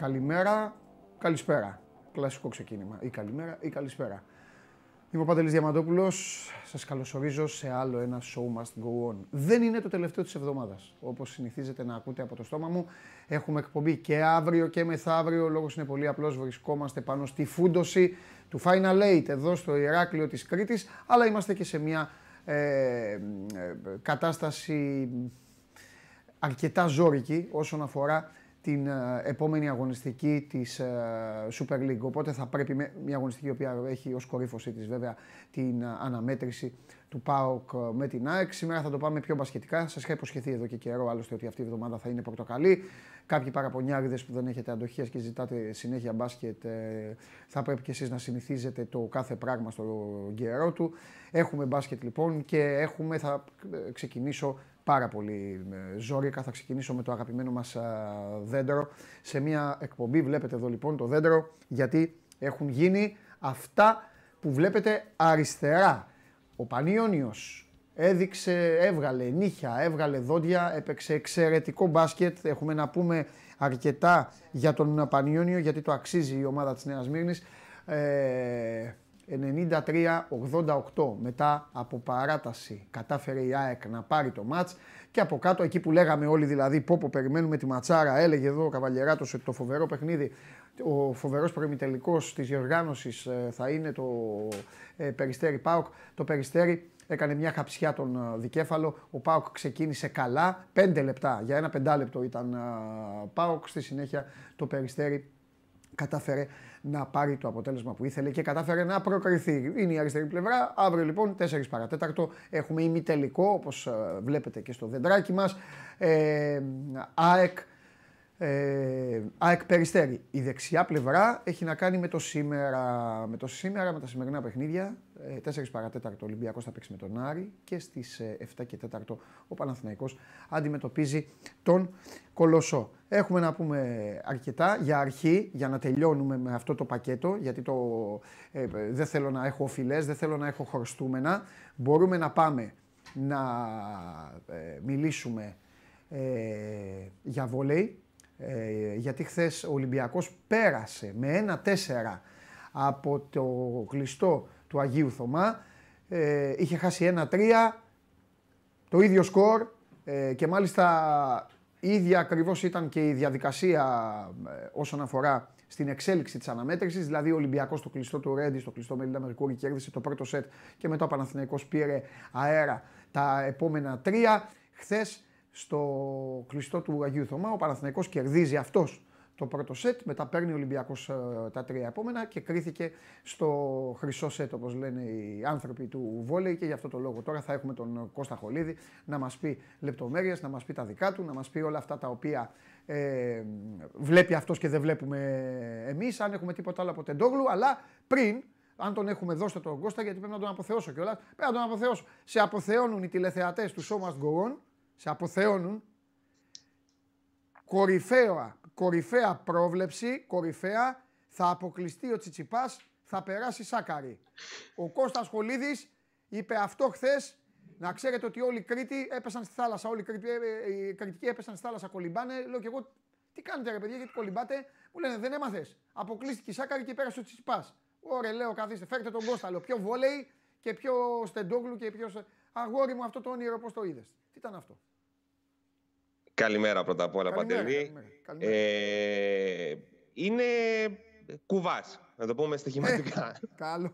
καλημέρα, καλησπέρα. Κλασικό ξεκίνημα. Ή καλημέρα ή καλησπέρα. Είμαι ο Παντελής Διαμαντόπουλος. Σας καλωσορίζω σε άλλο ένα Show Must Go On. Δεν είναι το τελευταίο της εβδομάδας. Όπως συνηθίζετε να ακούτε από το στόμα μου, έχουμε εκπομπή και αύριο και μεθαύριο. Ο λόγος είναι πολύ απλός. Βρισκόμαστε πάνω στη φούντοση του Final Eight εδώ στο Ηράκλειο της Κρήτης. Αλλά είμαστε και σε μια ε, ε, κατάσταση αρκετά ζώρικη όσον αφορά την ε, επόμενη αγωνιστική της ε, Super League. Οπότε θα πρέπει με, μια αγωνιστική η οποία έχει ως κορύφωσή της βέβαια την ε, αναμέτρηση του ΠΑΟΚ με την ΑΕΚ. Σήμερα θα το πάμε πιο μπασχετικά. Σας είχα υποσχεθεί εδώ και καιρό άλλωστε ότι αυτή η εβδομάδα θα είναι πορτοκαλί. Κάποιοι παραπονιάριδες που δεν έχετε αντοχές και ζητάτε συνέχεια μπάσκετ θα πρέπει και εσείς να συνηθίζετε το κάθε πράγμα στο καιρό του. Έχουμε μπάσκετ λοιπόν και έχουμε, θα ξεκινήσω πάρα πολύ ζόρικα. Θα ξεκινήσω με το αγαπημένο μας δέντρο σε μια εκπομπή. Βλέπετε εδώ λοιπόν το δέντρο γιατί έχουν γίνει αυτά που βλέπετε αριστερά. Ο Πανιόνιος έδειξε, έβγαλε νύχια, έβγαλε δόντια, έπαιξε εξαιρετικό μπάσκετ. Έχουμε να πούμε αρκετά για τον Πανιόνιο γιατί το αξίζει η ομάδα της Νέας Μύρνης. Ε, 93-88 μετά από παράταση κατάφερε η ΑΕΚ να πάρει το μάτς και από κάτω εκεί που λέγαμε όλοι δηλαδή πω πω περιμένουμε τη ματσάρα έλεγε εδώ ο Καβαλιεράτος ότι το φοβερό παιχνίδι ο φοβερός προημιτελικός της διοργάνωσης ε, θα είναι το ε, Περιστέρι ΠΑΟΚ το Περιστέρι έκανε μια χαψιά τον ε, δικέφαλο. Ο Πάοκ ξεκίνησε καλά. Πέντε λεπτά, για ένα πεντάλεπτο ήταν Πάοκ. Στη συνέχεια το Περιστέρι κατάφερε να πάρει το αποτέλεσμα που ήθελε και κατάφερε να προκριθεί. Είναι η αριστερή πλευρά. Αύριο λοιπόν 4 παρατέταρτο έχουμε ημιτελικό όπως ε, βλέπετε και στο δεντράκι μας. Ε, ΑΕΚ ε, ΑΕΚ Περιστέρη. Η δεξιά πλευρά έχει να κάνει με το σήμερα, με, το σήμερα, με τα σημερινά παιχνίδια. Ε, 4 παρατέταρτο ο Ολυμπιακός θα παίξει με τον Άρη και στις 7 ε, και 4 ο Παναθηναϊκός αντιμετωπίζει τον Κολοσσό. Έχουμε να πούμε αρκετά για αρχή, για να τελειώνουμε με αυτό το πακέτο, γιατί το, ε, δεν θέλω να έχω οφειλές, δεν θέλω να έχω χρωστούμενα. Μπορούμε να πάμε να ε, μιλήσουμε για βόλεϊ, ε, γιατί χθες ο Ολυμπιακός πέρασε με ένα 4 από το κλειστό του Αγίου Θωμά. Ε, είχε χάσει ένα 3, το ίδιο σκορ ε, και μάλιστα ίδια ακριβώς ήταν και η διαδικασία ε, όσον αφορά στην εξέλιξη της αναμέτρησης, δηλαδή ο Ολυμπιακός στο κλειστό του Ρέντι, στο κλειστό Μελίντα Μερκούρη κέρδισε το πρώτο σετ και μετά ο Παναθηναϊκός πήρε αέρα τα επόμενα τρία. Χθες στο κλειστό του Αγίου Θωμά. Ο Παναθηναϊκός κερδίζει αυτός το πρώτο σετ, μετά παίρνει ο Ολυμπιακός ε, τα τρία επόμενα και κρίθηκε στο χρυσό σετ όπως λένε οι άνθρωποι του βόλεϊ και γι' αυτό το λόγο τώρα θα έχουμε τον Κώστα Χολίδη να μας πει λεπτομέρειες, να μας πει τα δικά του, να μας πει όλα αυτά τα οποία ε, βλέπει αυτός και δεν βλέπουμε εμείς, αν έχουμε τίποτα άλλο από Τεντόγλου, αλλά πριν αν τον έχουμε δώσει τον Κώστα, γιατί πρέπει να τον αποθεώσω κιόλας. Πρέπει να τον αποθεώσω. Σε αποθεώνουν οι τηλεθεατές του Show Must Go On σε αποθεώνουν. Κορυφαία, κορυφαία πρόβλεψη, κορυφαία, θα αποκλειστεί ο Τσιτσιπάς, θα περάσει Σάκαρη. Ο Κώστας Χολίδης είπε αυτό χθες. Να ξέρετε ότι όλοι οι Κρήτοι έπεσαν στη θάλασσα. Όλοι οι, ε, ε, οι Κρητικοί έπεσαν στη θάλασσα, κολυμπάνε. Λέω και εγώ, τι κάνετε ρε παιδιά, γιατί κολυμπάτε; Μου λένε δεν έμαθες. Αποκλείστηκε η Σάκαρη και πέρασε ο Τσιτσιπάς. Ωραία, λέω καθίστε, φέρτε τον Κώστα. Λέω πιο βόλεϊ και πιο στεντόγλου και πιο. Αγόρι μου αυτό το όνειρο, πώς το είδες. Τι ήταν αυτό; Καλημέρα πρώτα απ' όλα, Παντελή. Ε, είναι κουβάς, να το πούμε στοιχηματικά. Ε, καλό.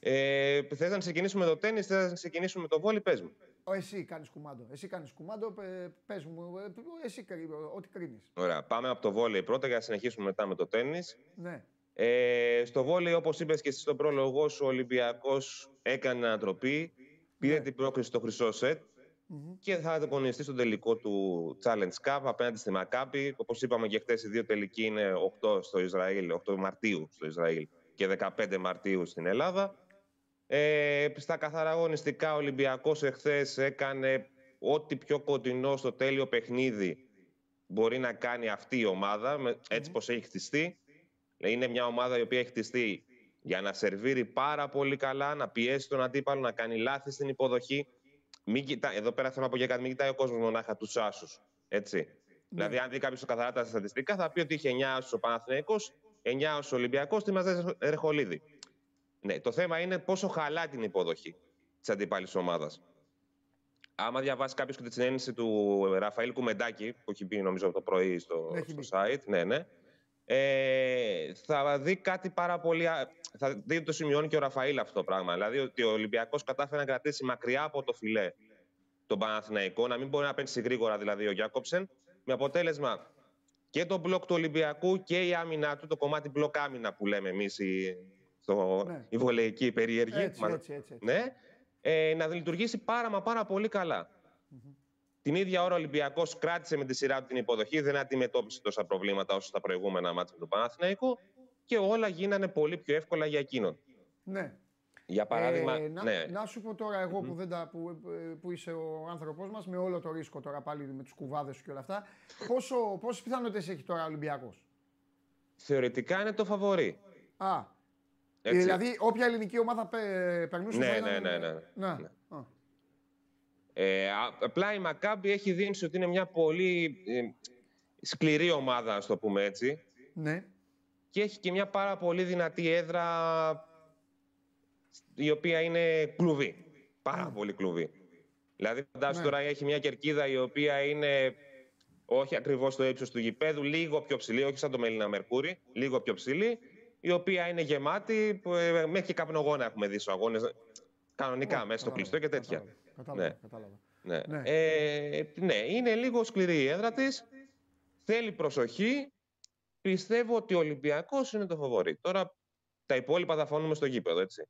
Ε, θες να ξεκινήσουμε το τέννις, θες να ξεκινήσουμε με το βόλι, πες μου. Εσύ κάνεις κουμάντο. Εσύ κάνεις κουμάντο, πες μου. Ε, εσύ ό,τι κρίνεις. Ωραία. Πάμε από το βόλι πρώτα για να συνεχίσουμε μετά με το τέννις. Ναι. Ε, στο βόλι, όπως είπες και εσύ στον πρόλογο σου, ο Ολυμπιακός έκανε ανατροπή. Πήρε ναι. την πρόκληση στο χρυσό σετ και θα αγωνιστεί στο τελικό του Challenge Cup απέναντι στη Μακάπη. Όπως είπαμε και χθε, οι δύο τελικοί είναι 8 στο Ισραήλ, 8 Μαρτίου στο Ισραήλ και 15 Μαρτίου στην Ελλάδα. Ε, στα καθαρά αγωνιστικά, ο Ολυμπιακός εχθές έκανε ό,τι πιο κοντινό στο τέλειο παιχνίδι μπορεί να κάνει αυτή η ομάδα, έτσι πως έχει χτιστεί. Είναι μια ομάδα η οποία έχει χτιστεί για να σερβίρει πάρα πολύ καλά, να πιέσει τον αντίπαλο, να κάνει λάθη στην υποδοχή μην κοιτά, εδώ πέρα θέλω να πω για κάτι, μην κοιτάει ο κόσμος μονάχα τους άσους. Έτσι. Δηλαδή, αν δει κάποιος καθαρά τα στατιστικά, θα πει ότι είχε 9 ο Παναθηναϊκός, 9 ο Ολυμπιακός, τη μαζέ Ερχολίδη. Ναι, το θέμα είναι πόσο χαλά την υποδοχή της αντίπαλη ομάδας. Άμα διαβάσει κάποιος και τη συνέντευξη του Ραφαήλ Κουμεντάκη, που έχει πει νομίζω το πρωί στο, στο site, ναι, ναι, ε, θα δει κάτι πάρα πολύ. Θα δει ότι το σημειώνει και ο Ραφαήλ αυτό το πράγμα. Δηλαδή ότι ο Ολυμπιακός κατάφερε να κρατήσει μακριά από το φιλέ τον Παναθηναϊκό, να μην μπορεί να παίξει γρήγορα δηλαδή ο Γιάκοψεν, με αποτέλεσμα και το μπλοκ του Ολυμπιακού και η άμυνα του, το κομμάτι μπλοκ άμυνα που λέμε εμείς η, ναι. η βολεϊκή περίεργη. Έτσι, έτσι, έτσι, Ναι, ε, να λειτουργήσει πάρα μα πάρα πολύ καλά. Την ίδια ώρα ο Ολυμπιακός κράτησε με τη σειρά του την υποδοχή, δεν αντιμετώπισε τόσα προβλήματα όσο στα προηγούμενα μάτια του Παναθηναϊκού και όλα γίνανε πολύ πιο εύκολα για εκείνον. Ναι. Για παράδειγμα. Ε, να, ναι. να σου πω τώρα, εγώ που, δεν τα, που, που είσαι ο άνθρωπός μας, με όλο το ρίσκο τώρα πάλι με τους κουβάδες σου και όλα αυτά, πόσες πιθανότητες έχει τώρα ο Ολυμπιακός; Θεωρητικά είναι το φαβορή. Α. Έτσι. Δηλαδή, όποια ελληνική ομάδα περνούσε. Ναι, ναι, ναι, ναι, ναι. ναι. Ε, απλά η Μακάμπη έχει δείξει ότι είναι μια πολύ ε, σκληρή ομάδα, ας το πούμε έτσι. Ναι. Και έχει και μια πάρα πολύ δυνατή έδρα η οποία είναι κλουβί. Πάρα ναι. πολύ κλουβί. Δηλαδή, φαντάζομαι ναι. τώρα έχει μια κερκίδα η οποία είναι όχι ακριβώς στο ύψος του γηπέδου, λίγο πιο ψηλή, όχι σαν το Μελίνα Μερκούρι, λίγο πιο ψηλή, η οποία είναι γεμάτη. Ε, μέχρι και καπνογόνα έχουμε δει στους αγώνες. Κανονικά, μέσα στο κλειστό και τέτοια. Κατάλαβα. Ναι. κατάλαβα. Ναι. Ναι. Ε, ναι, είναι λίγο σκληρή η έδρα της. Θέλει προσοχή. Πιστεύω ότι ο Ολυμπιακός είναι το φοβορή. Τώρα τα υπόλοιπα θα φωνούμε στο γήπεδο, έτσι.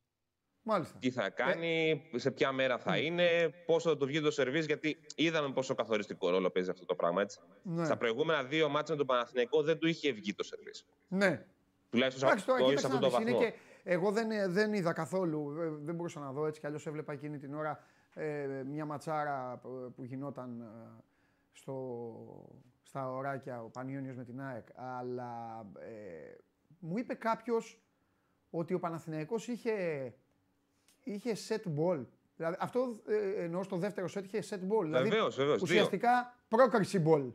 Μάλιστα. Τι θα κάνει, σε ποια μέρα θα είναι, πόσο θα του βγει το σερβίς, γιατί είδαμε πόσο καθοριστικό ρόλο παίζει αυτό το πράγμα. Έτσι. Ναι. Στα προηγούμενα δύο μάτια με τον Παναθηναϊκό δεν του είχε βγει το σερβίς. Ναι. Τουλάχιστον σε αυτό το βαθμό. Και εγώ δεν, δεν είδα καθόλου, ε, δεν μπορούσα να δω έτσι κι αλλιώς έβλεπα εκείνη την ώρα ε, μια ματσάρα που γινόταν ε, στο, στα ωράκια ο Πανιόνιος με την ΑΕΚ. Αλλά ε, μου είπε κάποιος ότι ο Παναθηναϊκός είχε είχε set ball. Δηλαδή, αυτό ε, εννοώ στο δεύτερο set είχε set ball. Δηλαδή, βεβαίως, βεβαίως. Ουσιαστικά δύο. πρόκριση ball.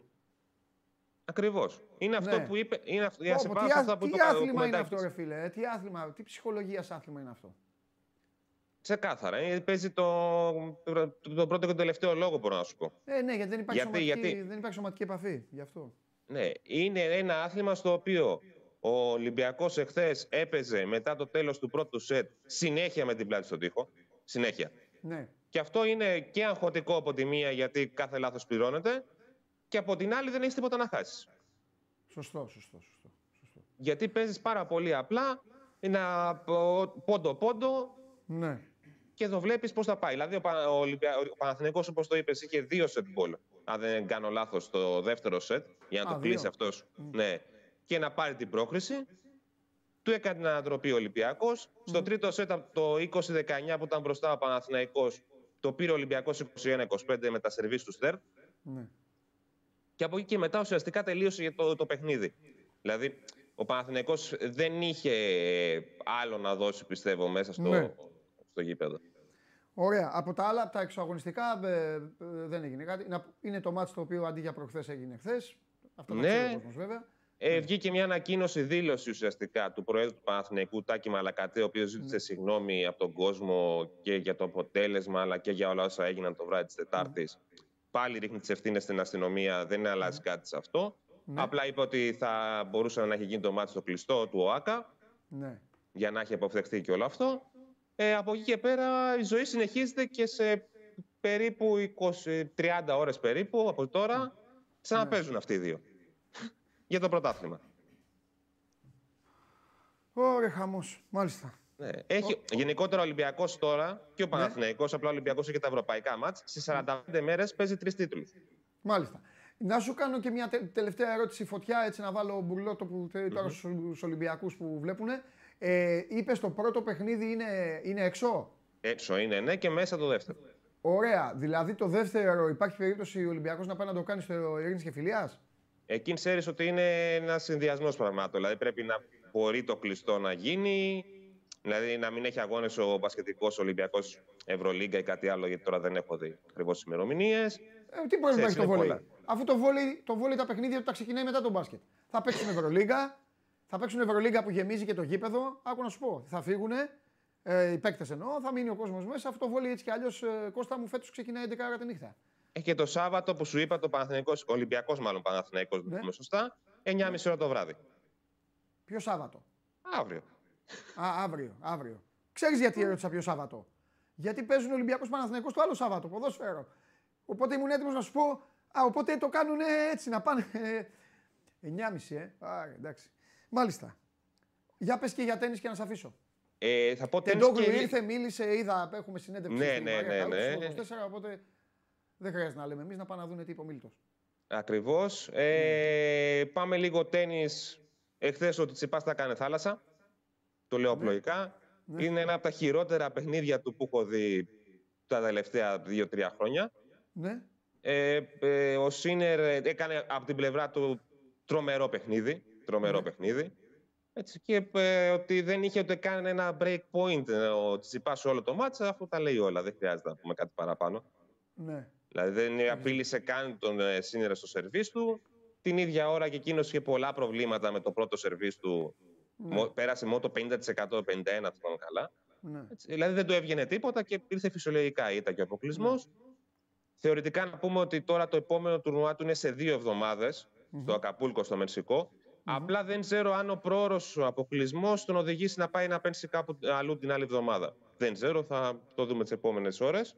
Ακριβώς. Είναι αυτό ναι. που είπε. Είναι αυτό, για σε τι, αυτά που τι το άθλημα είναι αυτό, ρε φίλε. Τι άθλημα, τι ψυχολογίας άθλημα είναι αυτό. Ξεκάθαρα. Ε, παίζει το, το, πρώτο και το τελευταίο λόγο, μπορώ να σου πω. Ε, ναι, γιατί δεν υπάρχει, γιατί, σωματική, γιατί... δεν υπάρχει σωματική επαφή. Γι' αυτό. Ναι, είναι ένα άθλημα στο οποίο ο Ολυμπιακός εχθές έπαιζε μετά το τέλος του πρώτου σετ συνέχεια με την πλάτη στον τοίχο. Συνέχεια. Ναι. Και αυτό είναι και αγχωτικό από τη μία γιατί κάθε λάθος πληρώνεται και από την άλλη δεν έχεις τίποτα να χάσεις. Σωστό, σωστό, σωστό. σωστό. Γιατί παίζεις πάρα πολύ απλά, ένα πόντο-πόντο ναι. Και το βλέπεις πώς θα πάει. Δηλαδή, ο, Ολυμπια... ο Παναθηναϊκός, όπως το είπες, είχε δύο σετ μπολ. Αν δεν κάνω λάθος, το δεύτερο σετ, για να Α, το κλείσει αυτός. Ναι και να πάρει την πρόκριση. Του έκανε την ανατροπή ο Ολυμπιακός. Στο τρίτο σετ το 20-19 που ήταν μπροστά ο Παναθηναϊκός, το πήρε ο Ολυμπιακός 21-25 με τα σερβίς του Στέρ. Ναι. Και από εκεί και μετά ουσιαστικά τελείωσε το, το παιχνίδι. Δηλαδή, ο Παναθηναϊκός δεν είχε άλλο να δώσει, πιστεύω, μέσα στο, ναι. Στο γήπεδο. Ωραία. Από τα άλλα, τα εξωαγωνιστικά ε, ε, δεν έγινε κάτι. Είναι το μάτι το οποίο αντί για προχθές έγινε χθες. Αυτό ναι. το κόσμος, βέβαια. Ε, βγήκε μια ανακοίνωση, δήλωση ουσιαστικά του Προέδρου του Παναθηναϊκού Τάκη Μαλακατέ, ο οποίος ζήτησε ναι. συγγνώμη από τον κόσμο και για το αποτέλεσμα, αλλά και για όλα όσα έγιναν το βράδυ της Τετάρτης. Ναι. Πάλι ρίχνει τις ευθύνες στην αστυνομία, δεν αλλάζει ναι. κάτι σε αυτό. Ναι. Απλά είπε ότι θα μπορούσε να έχει γίνει το μάτι στο κλειστό του ΟΑΚΑ. Ναι. Για να έχει αποφευχθεί και όλο αυτό. Ε, από εκεί και πέρα η ζωή συνεχίζεται και σε περίπου 20, 30 ώρες περίπου από τώρα ξαναπέζουν ναι. αυτοί οι δύο για το πρωτάθλημα. Ωραία, χαμός. Μάλιστα. Ναι. Έχει, ο... Γενικότερα ο Ολυμπιακός τώρα και ο ναι. Παναθηναϊκός, ναι. απλά ο Ολυμπιακός έχει τα ευρωπαϊκά μάτς. Σε 45 μέρες παίζει τρεις τίτλους. Μάλιστα. Να σου κάνω και μια τελευταία ερώτηση φωτιά, έτσι να βάλω μπουρλότο που τώρα στου Ολυμπιακούς που βλέπουν. Ε, Είπες το πρώτο παιχνίδι είναι, είναι έξω; Έξω είναι, ναι, και μέσα το δεύτερο. Ωραία. Δηλαδή το δεύτερο υπάρχει περίπτωση ο Ολυμπιακός να πάει να το κάνει στο Ειρήνης και Φιλίας; Εκεί ξέρεις ότι είναι ένα συνδυασμός πραγμάτων. Δηλαδή πρέπει να μπορεί το κλειστό να γίνει, δηλαδή να μην έχει αγώνες ο Πασχετικό Ολυμπιακός Ευρωλίγκα ή κάτι άλλο, γιατί τώρα δεν έχω δει ακριβώς ημερομηνίες. Ε, τι μπορείς να έχει το βόλεϊ; Αφού το βόλι, το βόλι τα παιχνίδια του τα ξεκινάει μετά τον μπάσκετ. Θα παίξουν Ευρωλίγκα, θα παίξουν Ευρωλίγκα που γεμίζει και το γήπεδο. Άκου να σου πω, θα φύγουν ε, οι παίκτες εννοώ, θα μείνει ο κόσμος μέσα. Αυτό το βόλι έτσι κι αλλιώς ε, Κώστα μου φέτος ξεκινάει 11 ώρα τη νύχτα. Έχει και το Σάββατο που σου είπα το Παναθηναϊκός, Ολυμπιακός μάλλον Παναθηναϊκός, ναι. σωστά, 9.30 ώρα το βράδυ. Ποιο Σάββατο; Αύριο. Α, αύριο, αύριο. Ξέρεις γιατί ερώτησα ποιο Σάββατο; Γιατί παίζουν Ολυμπιακός Παναθηναϊκός το άλλο Σάββατο, ποδόσφαιρο. Οπότε ήμουν έτοιμος να σου πω, Α, οπότε το κάνουν έτσι να πάνε. 9.30, ε. Α, εντάξει. Μάλιστα. Για πες και για τέννη και να σε αφήσω. Ε, θα πω Τεντόγλου και... ήρθε, μίλησε, είδα, έχουμε συνέντευξη. Ναι, ναι, ναι, ναι. 24, οπότε δεν χρειάζεται να λέμε εμείς να πάνε να δουν τι είπε ο Μίλτο. Ακριβώς. Ε, πάμε λίγο τέννη. Εχθές ο Τσιπάς θα κάνει θάλασσα. Το λέω απλοϊκά. Ναι. Είναι ένα από τα χειρότερα παιχνίδια του που έχω δει τα τελευταία δύο-τρία χρόνια. Ναι. Ε, ε, ο Σίνερ έκανε από την πλευρά του τρομερό παιχνίδι. Τρομερό ναι. παιχνίδι. Έτσι, και ε, ότι δεν είχε ούτε καν ένα break point ε, ο Τσιπά σε όλο το μάτσα, αυτό τα λέει όλα. Δεν χρειάζεται να πούμε κάτι παραπάνω. Ναι. Δηλαδή δεν απείλησε καν τον ε, Σίνερ στο σερβίς του. Την ίδια ώρα και εκείνος είχε πολλά προβλήματα με το πρώτο σερβίς του. Ναι. Πέρασε μόνο το 50%, 51% θυμάμαι καλά. Ναι. Έτσι, δηλαδή δεν του έβγαινε τίποτα και ήρθε φυσιολογικά η ήττα και ο αποκλεισμός. Ναι. Θεωρητικά να πούμε ότι τώρα το επόμενο τουρνουά του είναι σε δύο εβδομάδες mm-hmm. στο Ακαπούλκο, στο μεξικο Απλά δεν ξέρω αν ο πρόωρος αποκλεισμός τον οδηγήσει να πάει να πένσει κάπου αλλού την άλλη εβδομάδα. Δεν ξέρω, θα το δούμε τις επόμενες ώρες.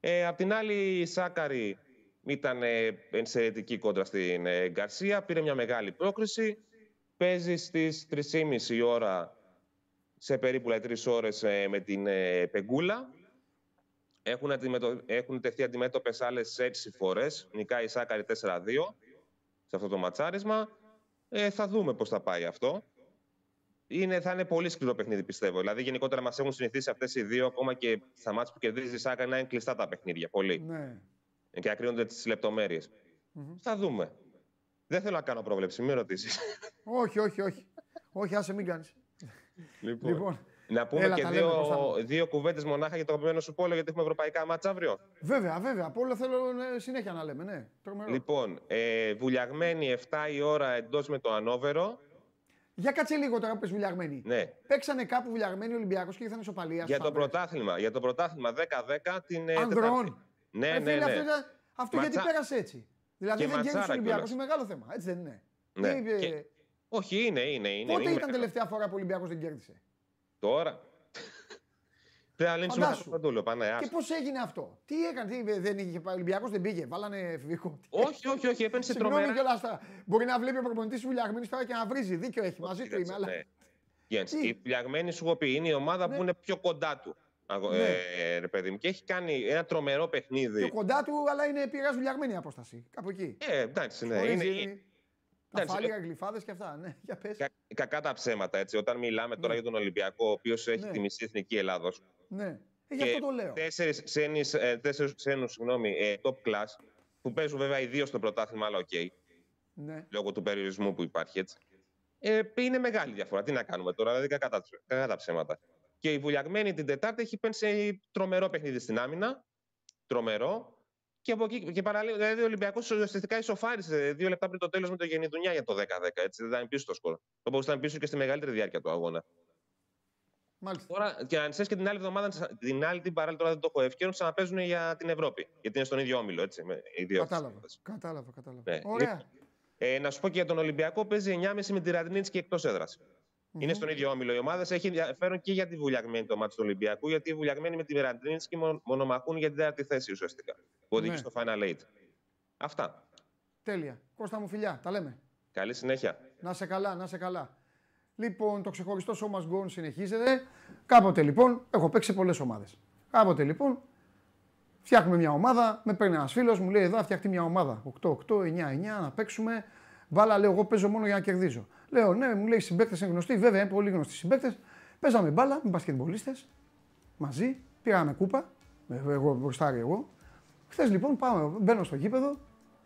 Ε, απ' την άλλη, η Σάκαρη ήταν ε, ενσαιρετική κόντρα στην ε, Γκαρσία. Πήρε μια μεγάλη πρόκριση. Παίζει στις 3.30 η ώρα, σε περίπου 3 ώρες ε, με την ε, Πεγκούλα. Έχουν, αντιμετω... Έχουν τεθεί αντιμέτωπες άλλες 6 φορές. Νικάει η Σάκαρη 4-2 σε αυτό το ματσάρισμα. Ε, θα δούμε πώς θα πάει αυτό. Είναι, θα είναι πολύ σκληρό παιχνίδι, πιστεύω. Δηλαδή, γενικότερα μας έχουν συνηθίσει αυτές οι δύο, ακόμα και στα μάτια που κερδίζει η Σάκα, να είναι κλειστά τα παιχνίδια. Πολύ. Ναι. Και ακρίνονται τις λεπτομέρειες. Mm-hmm. Θα δούμε. Δεν θέλω να κάνω πρόβλεψη, μην ρωτήσεις. όχι, όχι, όχι. όχι, άσε μην κάνεις. Λοιπόν, λοιπόν, να πούμε Έλα, και δύο, δύο κουβέντες μονάχα για το αγαπημένο σου πόλο, γιατί έχουμε ευρωπαϊκά μάτσα αύριο. Βέβαια, βέβαια. Πόλο θέλω συνέχεια να λέμε. Ναι. Τρομερό. Λοιπόν, ε, βουλιαγμένη 7 η ώρα εντός με το Ανόβερο. Για κάτσε λίγο τώρα που πες βουλιαγμένοι. Ναι. Παίξανε κάπου βουλιαγμένοι Ολυμπιακός και ήρθαν ισοπαλία. Για το πρωτάθλημα. Για το πρωτάθλημα 10-10 την. Ε, Ανδρών. Ναι, ε, ναι, ναι. Αυτό, αυτό γιατί πέρασε έτσι. Δηλαδή και δεν ο Ολυμπιακός. Είναι μεγάλο θέμα. Έτσι δεν είναι. Ναι. Και... Και... Όχι, είναι, είναι. είναι Πότε είναι ήταν τελευταία φορά που ο Ολυμπιακός δεν κέρδισε; Τώρα. Πρέπει να λύνσουμε το παντούλο. Και πώς έγινε αυτό; Τι έκανε, τι, δεν είχε πάει Ολυμπιακός, δεν πήγε, βάλανε εφηβικό. Όχι, όχι, όχι, έπαιρνε τρομερά. και όλα αυτά. Μπορεί να βλέπει ο προπονητής βουλιαγμένη τώρα και να βρίζει. Δίκιο έχει, μαζί του είμαι. Αλλά... Ναι. η βουλιαγμένη σου έχω πει είναι η ομάδα ναι. που είναι πιο κοντά του. Ναι. Ε, ρε παιδί μου. Και έχει κάνει ένα τρομερό παιχνίδι. Πιο κοντά του, αλλά είναι πηγά βουλιαγμένη η απόσταση. Κάπου εκεί. Ε, εντάξει, ναι. Είναι, τα φάλια, γλυφάδες και αυτά. Ναι, για πες. Κα, κακά τα ψέματα έτσι. Όταν μιλάμε τώρα ναι. για τον Ολυμπιακό, ο οποίος έχει ναι. τη μισή εθνική Ελλάδος. Ναι. Ε, γι' αυτό το λέω. Τέσσερις ε, ξένους ε, top class, που παίζουν βέβαια ιδίω στο πρωτάθλημα, αλλά οκ. Okay, ναι. Λόγω του περιορισμού που υπάρχει έτσι. Ε, είναι μεγάλη διαφορά. Τι να κάνουμε τώρα, δηλαδή κακά τα ψέματα. Και η βουλιαγμένη την Τετάρτη έχει πένσει τρομερό παιχνίδι στην άμυνα. Τρομερό. Και από εκεί και παραλίγο, δηλαδή ο Ολυμπιακός ουσιαστικά ισοφάρισε δύο λεπτά πριν το τέλος με το Γενιδουνιά για το 10-10. Έτσι, δεν ήταν πίσω το σκορ. Όπω ήταν πίσω και στη μεγαλύτερη διάρκεια του αγώνα. Μάλιστα. Τώρα, και αν ξέρει και την άλλη εβδομάδα, την άλλη την παράλληλη τώρα δεν το έχω ευκαιρία, ξαναπέζουν για την Ευρώπη. Γιατί είναι στον ίδιο όμιλο, έτσι. Με κατάλαβα, κατάλαβα, κατάλαβα. Ναι. Ωραία. Ε, να σου πω και για τον Ολυμπιακό, παίζει 9.30 με τη Ραντινίτσκι εκτός έδρας. Mm-hmm. Είναι στον ίδιο όμιλο. Οι ομάδες έχει ενδιαφέρον και για τη βουλιαγμένη το μάτι του Ολυμπιακού, γιατί οι βουλιαγμένοι με τη Ραντινίτσκι μονομαχούν για την τέταρτη θέση ουσιαστικά. Που οδηγεί ναι. στο Final Eight. Αυτά. Τέλεια. Κώστα μου φιλιά, τα λέμε. Καλή συνέχεια. Να σε καλά, να σε καλά. Λοιπόν, το ξεχωριστό σώμα γκον συνεχίζεται. Κάποτε λοιπόν, έχω παίξει πολλές ομάδες. Κάποτε λοιπόν, φτιάχνουμε μια ομάδα, με παίρνει ένας φίλος, μου λέει εδώ φτιαχτεί μια ομάδα. 8-8, 9-9, να παίξουμε. Βάλα, λέω, εγώ παίζω μόνο για να κερδίζω. Λέω, ναι, μου λέει συμπαίκτες είναι γνωστοί, βέβαια είναι πολύ γνωστοί συμπαίκτες. Παίζαμε μπάλα με μπασκετμπολίστες μαζί, πήραμε κούπα, εγώ μπροστά εγώ. Χθε λοιπόν πάω, μπαίνω στο γήπεδο,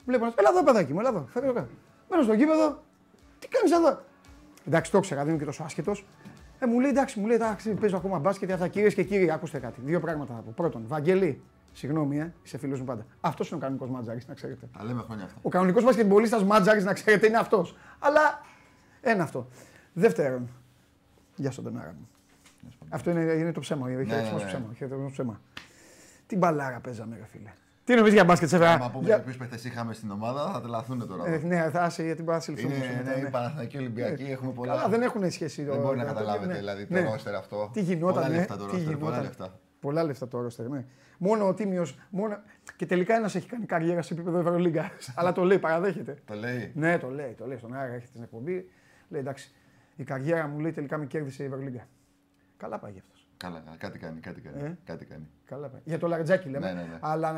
βλέπω ένα. Ελά εδώ, παιδάκι μου, ελά εδώ. Μπαίνω στο γήπεδο, τι κάνει εδώ. Εντάξει, το ήξερα, δεν είμαι και τόσο άσχετο. Ε, μου λέει εντάξει, μου λέει εντάξει, παίζω ακόμα μπάσκετ. Αυτά κυρίε και κύριοι, άκουστε κάτι. Δύο πράγματα θα πω. Πρώτον, Βαγγελί, Συγγνώμη, ε, είσαι φίλο μου πάντα. Αυτό είναι ο κανονικό μάτζαρη, να ξέρετε. Τα λέμε χρόνια αυτά. Ο κανονικό μπασκετμπολίστα μάτζαρη, να ξέρετε, είναι αυτό. Αλλά ένα αυτό. Δεύτερον, γεια σου, Ντενάρα μου. Αυτό είναι, είναι το ψέμα. Έχει Ναι, ναι, ναι, ναι. ψέμα. χαιρετισμό ψέμα. Τι μπαλάρα παίζαμε, ρε φίλε. Τι νομίζεις για μπάσκετ, σε Άμα πούμε Για... για ποιους παίχτες είχαμε στην ομάδα, θα τρελαθούν τώρα. Ε, ναι, θα είσαι γιατί μπορεί να συλληφθούν. Είναι, μετά, ναι, ναι. οι Παναθηναϊκοί Ολυμπιακοί, έχουμε πολλά. Καλά, δεν έχουν σχέση. Δεν το- μπορεί να το- καταλάβετε ναι. δηλαδή το Ναι. ρόστερ αυτό. Τι γινόταν, Πολλά ναι. λεφτά το Τι ρόστερ, πολλά γινόταν. λεφτά. Πολλά λεφτά το ρόστερ, ναι. Μόνο ο Τίμιος. Μόνο... Και τελικά ένας έχει κάνει καριέρα σε επίπεδο Ευρωλίγκα. Αλλά το λέει, παραδέχεται. Το λέει. Ναι, το λέει, το λέει. Στον Άρα έχει την εκπομπή. Λέει εντάξει, η καριέρα μου λέει τελικά με κέρδισε η Ευρωλίγκα. Καλά πάει αυτός. Καλά, κάτι κάνει, κάτι κάνει. Ε; Κάτι κάνει. Καλά πάει. Για το Λαριτζάκι λέμε. Ναι, ναι, ναι. Αλλά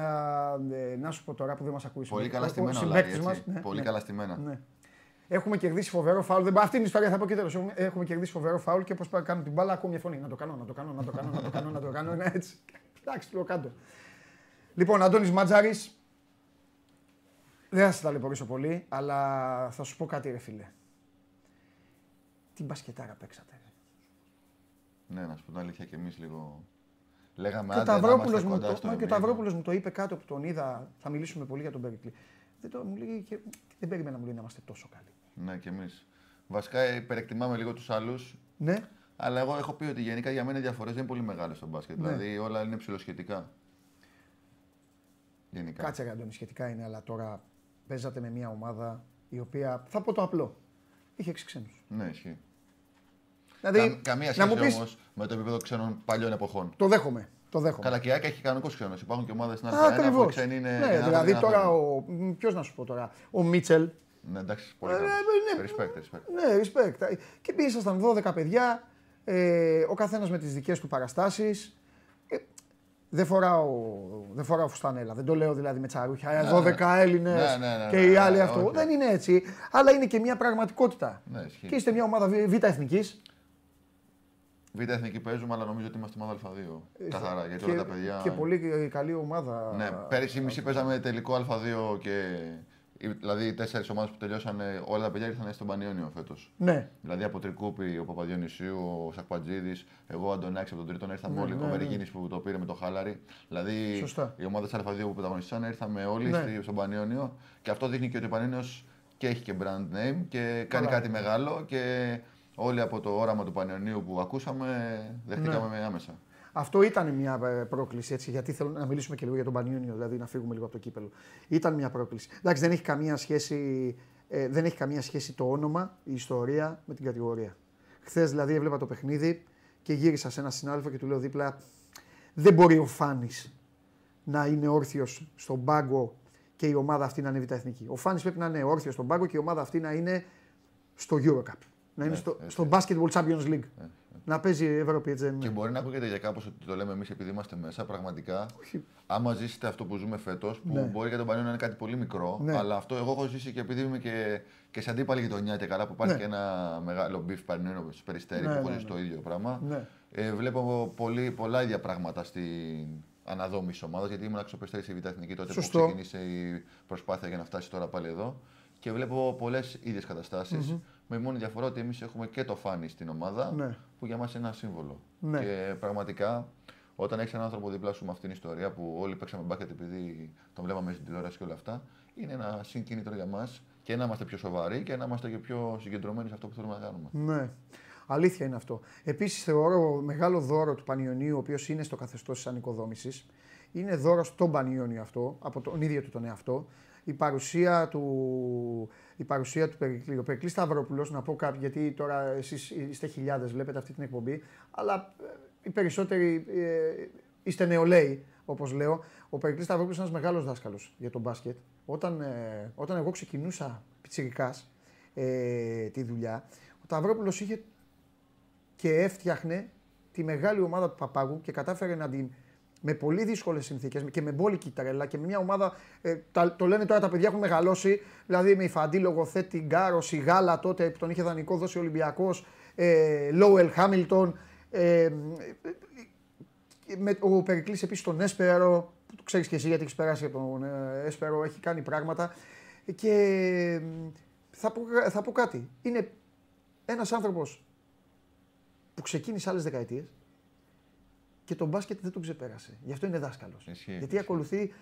ε, να σου πω τώρα που δεν μας ακούει. Πολύ καλά Ο- ο στημένα ο συμπαίκτης Λάρη, μας, έτσι. ναι, Πολύ ναι. καλά στημένα. Ναι. Έχουμε κερδίσει φοβερό φάουλ. Δεν... Αυτή είναι η ιστορία, θα πω και τέλος. Έχουμε κερδίσει φοβερό φάουλ και πώς κάνω την μπάλα, ακούω μια φωνή. Να το κάνω, να το κάνω, να το κάνω, να το κάνω, να το κάνω. Είναι έτσι. Εντάξει, το κάτω. Λοιπόν, Αντώνης Ματζάρη. Δεν θα σα ταλαιπωρήσω πολύ, αλλά θα σου πω κάτι, ρε φίλε. Τι μπασκετάρα παίξατε. Ρε. Ναι, να σου πω την αλήθεια και εμείς λίγο. Λέγαμε Και ο άντε να Ταυρόπουλος είμαστε μου, κοντά το, στο μα και ο ημίχρονο. Ταυρόπουλος μου το είπε κάτω που τον είδα. Θα μιλήσουμε πολύ για τον Περικλή. Δεν, το, μου λέει και, δεν περίμενα μου λέει, να είμαστε τόσο καλοί. Ναι, και εμείς. Βασικά υπερεκτιμάμε λίγο τους άλλους. Ναι, Αλλά εγώ έχω πει ότι γενικά για μένα οι διαφορές δεν είναι πολύ μεγάλες στο μπάσκετ. Ναι. Δηλαδή όλα είναι ψηλοσχετικά. Γενικά. Κάτσε ρε Αντώνη, σχετικά είναι, αλλά τώρα παίζατε με μια ομάδα η οποία, θα πω το απλό, είχε έξι ξένους. Ναι, ισχύει. Δηλαδή, Κα- καμία να σχέση μου πεις, όμως με το επίπεδο ξένων παλιών εποχών. το δέχομαι, το δέχομαι. Καλά, και η ΑΕΚ έχει κανονικούς ξένους. Υπάρχουν και ομάδες στην Α, άλλη που οι ακριβώς. ξένοι είναι. Ναι, ένα δηλαδή ένα τώρα, θέμα. ο, ποιος να σου πω τώρα, ο Μίτσελ, Ναι, εντάξει, πολύ Ε, καλό. ναι, ναι. Respect, respect. ναι, respect. Και ήσασταν 12 παιδιά, ε, ο καθένας με τις δικές του παραστάσεις. Ε, δεν φοράω, δεν φοράω φουστανέλα, δεν το λέω δηλαδή με τσαρούχια. ε, 12 Έλληνες Ναι, ναι, ναι, και ναι, οι ναι, άλλοι ναι, αυτό. όχι. Δεν είναι έτσι. Αλλά είναι και μια πραγματικότητα. Ναι, ισχύει. Και είστε μια ομάδα β' β' εθνικής. Β' εθνική παίζουμε, αλλά νομίζω ότι είμαστε ομάδα Α2. Καθαρά, γιατί και, όλα τα παιδιά. και πολύ καλή ομάδα. Ναι, πέρυσι μισή παίζαμε τελικό Α2 και. Δηλαδή οι τέσσερις ομάδες που τελειώσαν, όλα τα παιδιά ήρθαν στον Πανιόνιο φέτος. Ναι, Δηλαδή από Τρικούπη, ο Παπαδιονυσίου, ο Σακπατζίδης, εγώ ο Αντωνάκης από τον Τρίτον ήρθαμε Ναι, όλοι. ναι, ο ναι. Μεριγίνη που το πήρε με το χάλαρι. Δηλαδή Σωστά. οι ομάδες Α2 που πρωταγωνιστήσαν ήρθαμε όλοι Ναι. στη- στον Πανιόνιο και αυτό δείχνει και ότι ο Πανιόνιος και έχει και brand name και κάνει Καλά. κάτι μεγάλο και όλοι από το όραμα του Πανιονίου που ακούσαμε δεχτήκαμε Ναι. με άμεσα. Αυτό ήταν μια ε, πρόκληση, έτσι, γιατί θέλω να μιλήσουμε και λίγο για τον Πανιόνιο, δηλαδή να φύγουμε λίγο από το κύπελο. Ήταν μια πρόκληση. Εντάξει, δεν έχει καμία σχέση, ε, δεν έχει καμία σχέση το όνομα, η ιστορία με την κατηγορία. Χθες δηλαδή έβλεπα το παιχνίδι και γύρισα σε ένα συνάδελφο και του λέω δίπλα, δεν μπορεί ο Φάνης να είναι όρθιος στον πάγκο και η ομάδα αυτή να είναι β' εθνική. Ο Φάνης πρέπει να είναι όρθιος στον πάγκο και η ομάδα αυτή να είναι στο Eurocup. Να είναι Έτσι, στο, έτσι. στο Basketball Champions League. Να παίζει η Ευρώπη, έτσι δεν είναι. Και μπορεί να ακούγεται για κάπως ότι το λέμε εμείς επειδή είμαστε μέσα. Πραγματικά, Όχι. άμα ζήσετε αυτό που ζούμε φέτος, που Ναι. μπορεί για τον Πανιόνιο να είναι κάτι πολύ μικρό, Ναι. αλλά αυτό εγώ έχω ζήσει και επειδή είμαι και, και σε αντίπαλη γειτονιά και καλά που υπάρχει Ναι. και ένα μεγάλο beef Πανιόνιο στο περιστέρι Ναι, που έχω ναι, ζήσει ναι. το ίδιο πράγμα. Ναι. Ε, βλέπω πολύ, πολλά ίδια πράγματα στην αναδόμηση ομάδας γιατί ήμουν στο περιστέρι στη Β' Εθνική τότε Σωστό. που ξεκίνησε η προσπάθεια για να φτάσει τώρα πάλι εδώ. Και βλέπω πολλές ίδιες καταστάσεις, Με μόνη διαφορά ότι εμείς έχουμε και το Φάνη στην ομάδα, Ναι. που για μας είναι ένα σύμβολο. Ναι. Και πραγματικά, όταν έχεις έναν άνθρωπο δίπλα σου με αυτήν την ιστορία που όλοι παίξαμε μπάσκετ επειδή τον βλέπαμε στην τηλεόραση και όλα αυτά, είναι ένα συγκίνητρο για μας και να είμαστε πιο σοβαροί και να είμαστε και πιο συγκεντρωμένοι σε αυτό που θέλουμε να κάνουμε. Ναι. Αλήθεια είναι αυτό. Επίσης, θεωρώ μεγάλο δώρο του Πανιωνίου, ο οποίος είναι στο καθεστώς της ανοικοδόμησης, είναι δώρο στον Πανιόνιο αυτό, από τον ίδιο του τον εαυτό, η παρουσία του, η παρουσία του Περικλή. Ο Περικλής Σταυρόπουλος, να πω κάποιοι, γιατί τώρα εσείς είστε χιλιάδες, βλέπετε αυτή την εκπομπή, αλλά ε, οι περισσότεροι ε, είστε νεολαίοι, όπως λέω. Ο Περικλής Σταυρόπουλος είναι ένας μεγάλος δάσκαλος για τον μπάσκετ. Όταν, ε, όταν εγώ ξεκινούσα πιτσιρικάς ε, τη δουλειά, ο Ταυρόπουλο είχε και έφτιαχνε τη μεγάλη ομάδα του Παπάγου και κατάφερε να την με πολύ δύσκολες συνθήκες και με μπόλικη τρέλα και με μια ομάδα. Ε, τα- το λένε τώρα τα παιδιά έχουν μεγαλώσει. Δηλαδή με υφαντή λογοθέτη Γκάρος, Σιγάλα τότε που τον είχε δανεικό δώσει ο Ολυμπιακός, ε, Λόουελ Χάμιλτον. Ε, ε, με, ο Περικλής επίσης τον Έσπερο, που το ξέρεις και εσύ γιατί έχεις περάσει από τον ε, Έσπερο, έχει κάνει πράγματα. Και ε, θα πω, θα πω κάτι. Είναι ένας άνθρωπος που ξεκίνησε άλλες δεκαετίες και τον μπάσκετ δεν τον ξεπέρασε. Γι' αυτό είναι δάσκαλος. Ισχύει, Γιατί ισχύει. ακολουθεί.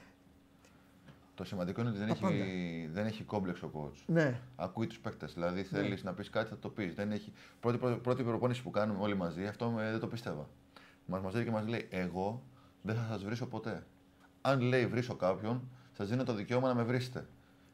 Το σημαντικό είναι ότι δεν Τα έχει, πάντα. δεν έχει κόμπλεξ ο coach. Ναι, Ακούει τους παίκτες. Δηλαδή θέλεις να πεις κάτι, θα το πεις. Δεν έχει... πρώτη, πρώτη, πρώτη προπόνηση που κάνουμε όλοι μαζί, αυτό με, δεν το πίστευα. Μα μαζεύει και μας λέει: Εγώ δεν θα σας βρίσω ποτέ. Αν λέει βρίσω κάποιον, σας δίνω το δικαίωμα να με βρίσετε.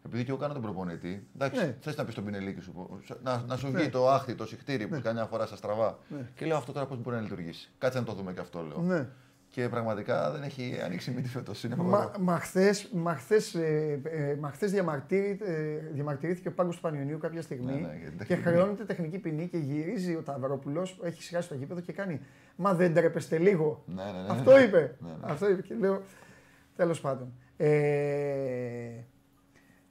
Επειδή και εγώ κάνω τον προπονητή, εντάξει, Ναι. θες να πεις στον πινελίκη σου, να, να σου Ναι. βγει το άχτη, το συχτήρι που κάνει μια φορά στα στραβά. Ναι. Και λέω αυτό τώρα πώς μπορεί να λειτουργήσει. Κάτσε να το δούμε και αυτό, λέω. ναι. Και πραγματικά δεν έχει ανοίξει μύτη φέτος. Είναι Μα, φοβερό. μα χθες, μα χθες, ε, ε, μα χθες διαμαρτύρη- ε, διαμαρτυρήθηκε ο πάγκος του Πανιωνίου κάποια στιγμή Ναι, ναι, για την και τεχνική χρεώνεται τεχνική ποινή και γυρίζει ο Ταυρόπουλος, έχει σιγάσει το γήπεδο και κάνει «Μα δεν τρέπεστε λίγο». Ναι, ναι, ναι. Αυτό είπε. Ναι, ναι. Αυτό είπε και λέω, τέλος πάντων. Ε,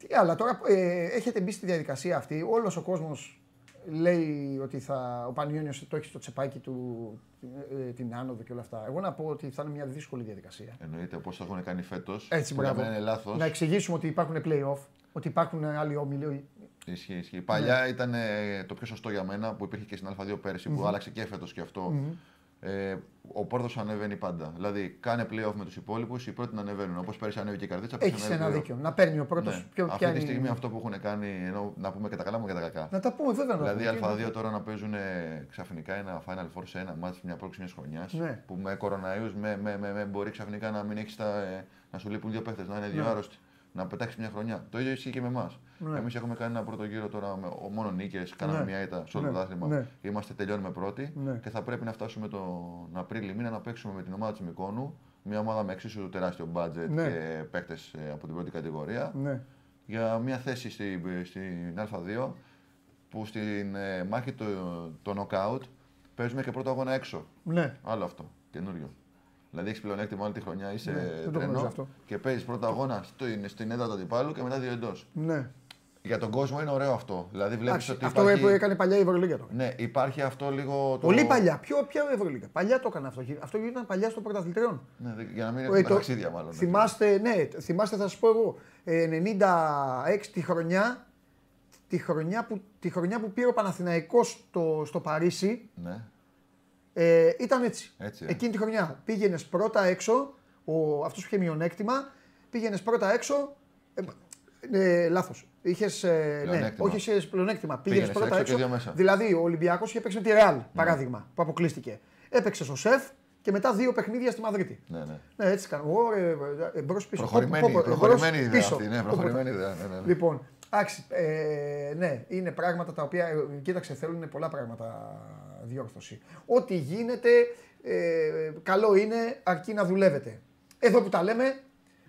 τι άλλα, τώρα ε, έχετε μπει στη διαδικασία αυτή, όλος ο κόσμος λέει ότι θα, ο Πανιόνιος το έχει στο τσεπάκι του ε, την άνοδο και όλα αυτά. Εγώ να πω ότι θα είναι μια δύσκολη διαδικασία. Εννοείται πώ το έχουν κάνει φέτος. Έτσι, που για μπράβο. μένα είναι λάθος. Να εξηγήσουμε ότι υπάρχουν play-off, ότι υπάρχουν άλλοι όμιλοι. Ισχύει, ισχύει. Παλιά Ναι. ήταν ε, το πιο σωστό για μένα που υπήρχε και στην Α2 πέρυσι που άλλαξε και φέτος και αυτό. Ε, ο Πόρτος ανεβαίνει πάντα. Δηλαδή κάνε playoff με τους υπόλοιπους, οι πρώτοι να ανεβαίνουν. Όπως πέρυσι ανέβηκε η καρδίτσα. πέρυσι Έχεις ανέβηκε ένα ο- δίκιο. Να παίρνει ο πρώτο. Ναι. Ποιο Αυτή πιάνει. τη στιγμή αυτό που έχουν κάνει, ενώ, να πούμε και τα καλά μου και τα κακά. Να τα πούμε, βέβαια. να τα Δηλαδή πούμε. Α2 τώρα να παίζουν ε, ξαφνικά ένα Final Four σε ένα μάτι μια πρόκληση μιας χρονιάς. Ναι. Που με κοροναϊούς με, με, με, με μπορεί ξαφνικά να μην έχεις ε, να σου λείπουν δύο παίχτες, να είναι δύο Ναι. άρρωστοι. Να πετάξει μια χρονιά. Το ίδιο ισχύει και με εμάς. Ναι. Εμείς έχουμε κάνει ένα πρώτο γύρο τώρα με ο- μόνο νίκες, κάναμε Ναι. μια ήττα σε όλο Ναι. το άθλημα. Ναι. Είμαστε τελειώνουμε πρώτοι Ναι. και θα πρέπει να φτάσουμε τον Απρίλιο μήνα να παίξουμε με την ομάδα της Μικόνου. Μια ομάδα με εξίσου τεράστιο budget Ναι. και παίχτε από την πρώτη κατηγορία Ναι. για μια θέση στην, στην Α2 που στην ε, μάχη το, το knockout παίζουμε και πρώτο αγώνα έξω. ναι. Άλλο αυτό, καινούριο. Δηλαδή έχεις πλεονέκτημα όλη τη χρονιά, είσαι Ναι, δεν το τρένο γνωρίζω αυτό. και παίζεις πρώτο αγώνα στην, στην έδρα του αντιπάλου και μετά δύο εντός. ναι. Για τον κόσμο είναι ωραίο αυτό. Δηλαδή βλέπεις Εντάξει, ότι. αυτό υπάρχει... που έκανε παλιά η Ευρωλίγα τώρα. Ναι, υπάρχει αυτό λίγο. Το... Πολύ παλιά. Ποιο, ποια Ευρωλίγα. Παλιά το έκανε αυτό. Αυτό ήταν παλιά στο πρωταθλητριών. Ναι, δε- για να μην Ε, έχουμε το- τα ταξίδια, μάλλον. έτσι. Θυμάστε, ναι, θυμάστε θα σας πω εγώ. Ε, 96 τη χρονιά, τη χρονιά, που, τη χρονιά που πήρε ο Παναθηναϊκός στο, στο Παρίσι, Ναι. Ε, ήταν έτσι. Έτσι, ε. Εκείνη τη χρονιά πήγαινες πρώτα έξω, ο, αυτός που είχε μειονέκτημα, πήγαινες πρώτα έξω. Ε, ε, Λάθος. Είχες. Ε, ναι, Πλεονέκτημα. όχι είχες πλεονέκτημα. Πήγαινες Πήγαινες πρώτα έξω έξω. και δύο μέσα. Δηλαδή ο Ολυμπιακός είχε παίξει με τη Ρεάλ, παράδειγμα, που αποκλείστηκε. Έπαιξε στο σεφ και μετά δύο παιχνίδια στη Μαδρίτη. Ναι, ναι. Ναι, έτσι κάνω. Εγώ ε, εμπρός πίσω. Προχωρημένη, Πόπο- προχωρημένη εμπρός, ιδέα πίσω. αυτή. Ναι, προχωρημένη ιδέα. Ναι, ναι, ναι. Λοιπόν, εντάξει, ε, ναι, είναι πράγματα τα οποία, ε, κοίταξε, θέλουν πολλά πράγματα διόρθωση. Ό,τι γίνεται, ε, καλό είναι αρκεί να δουλεύετε. Εδώ που τα λέμε,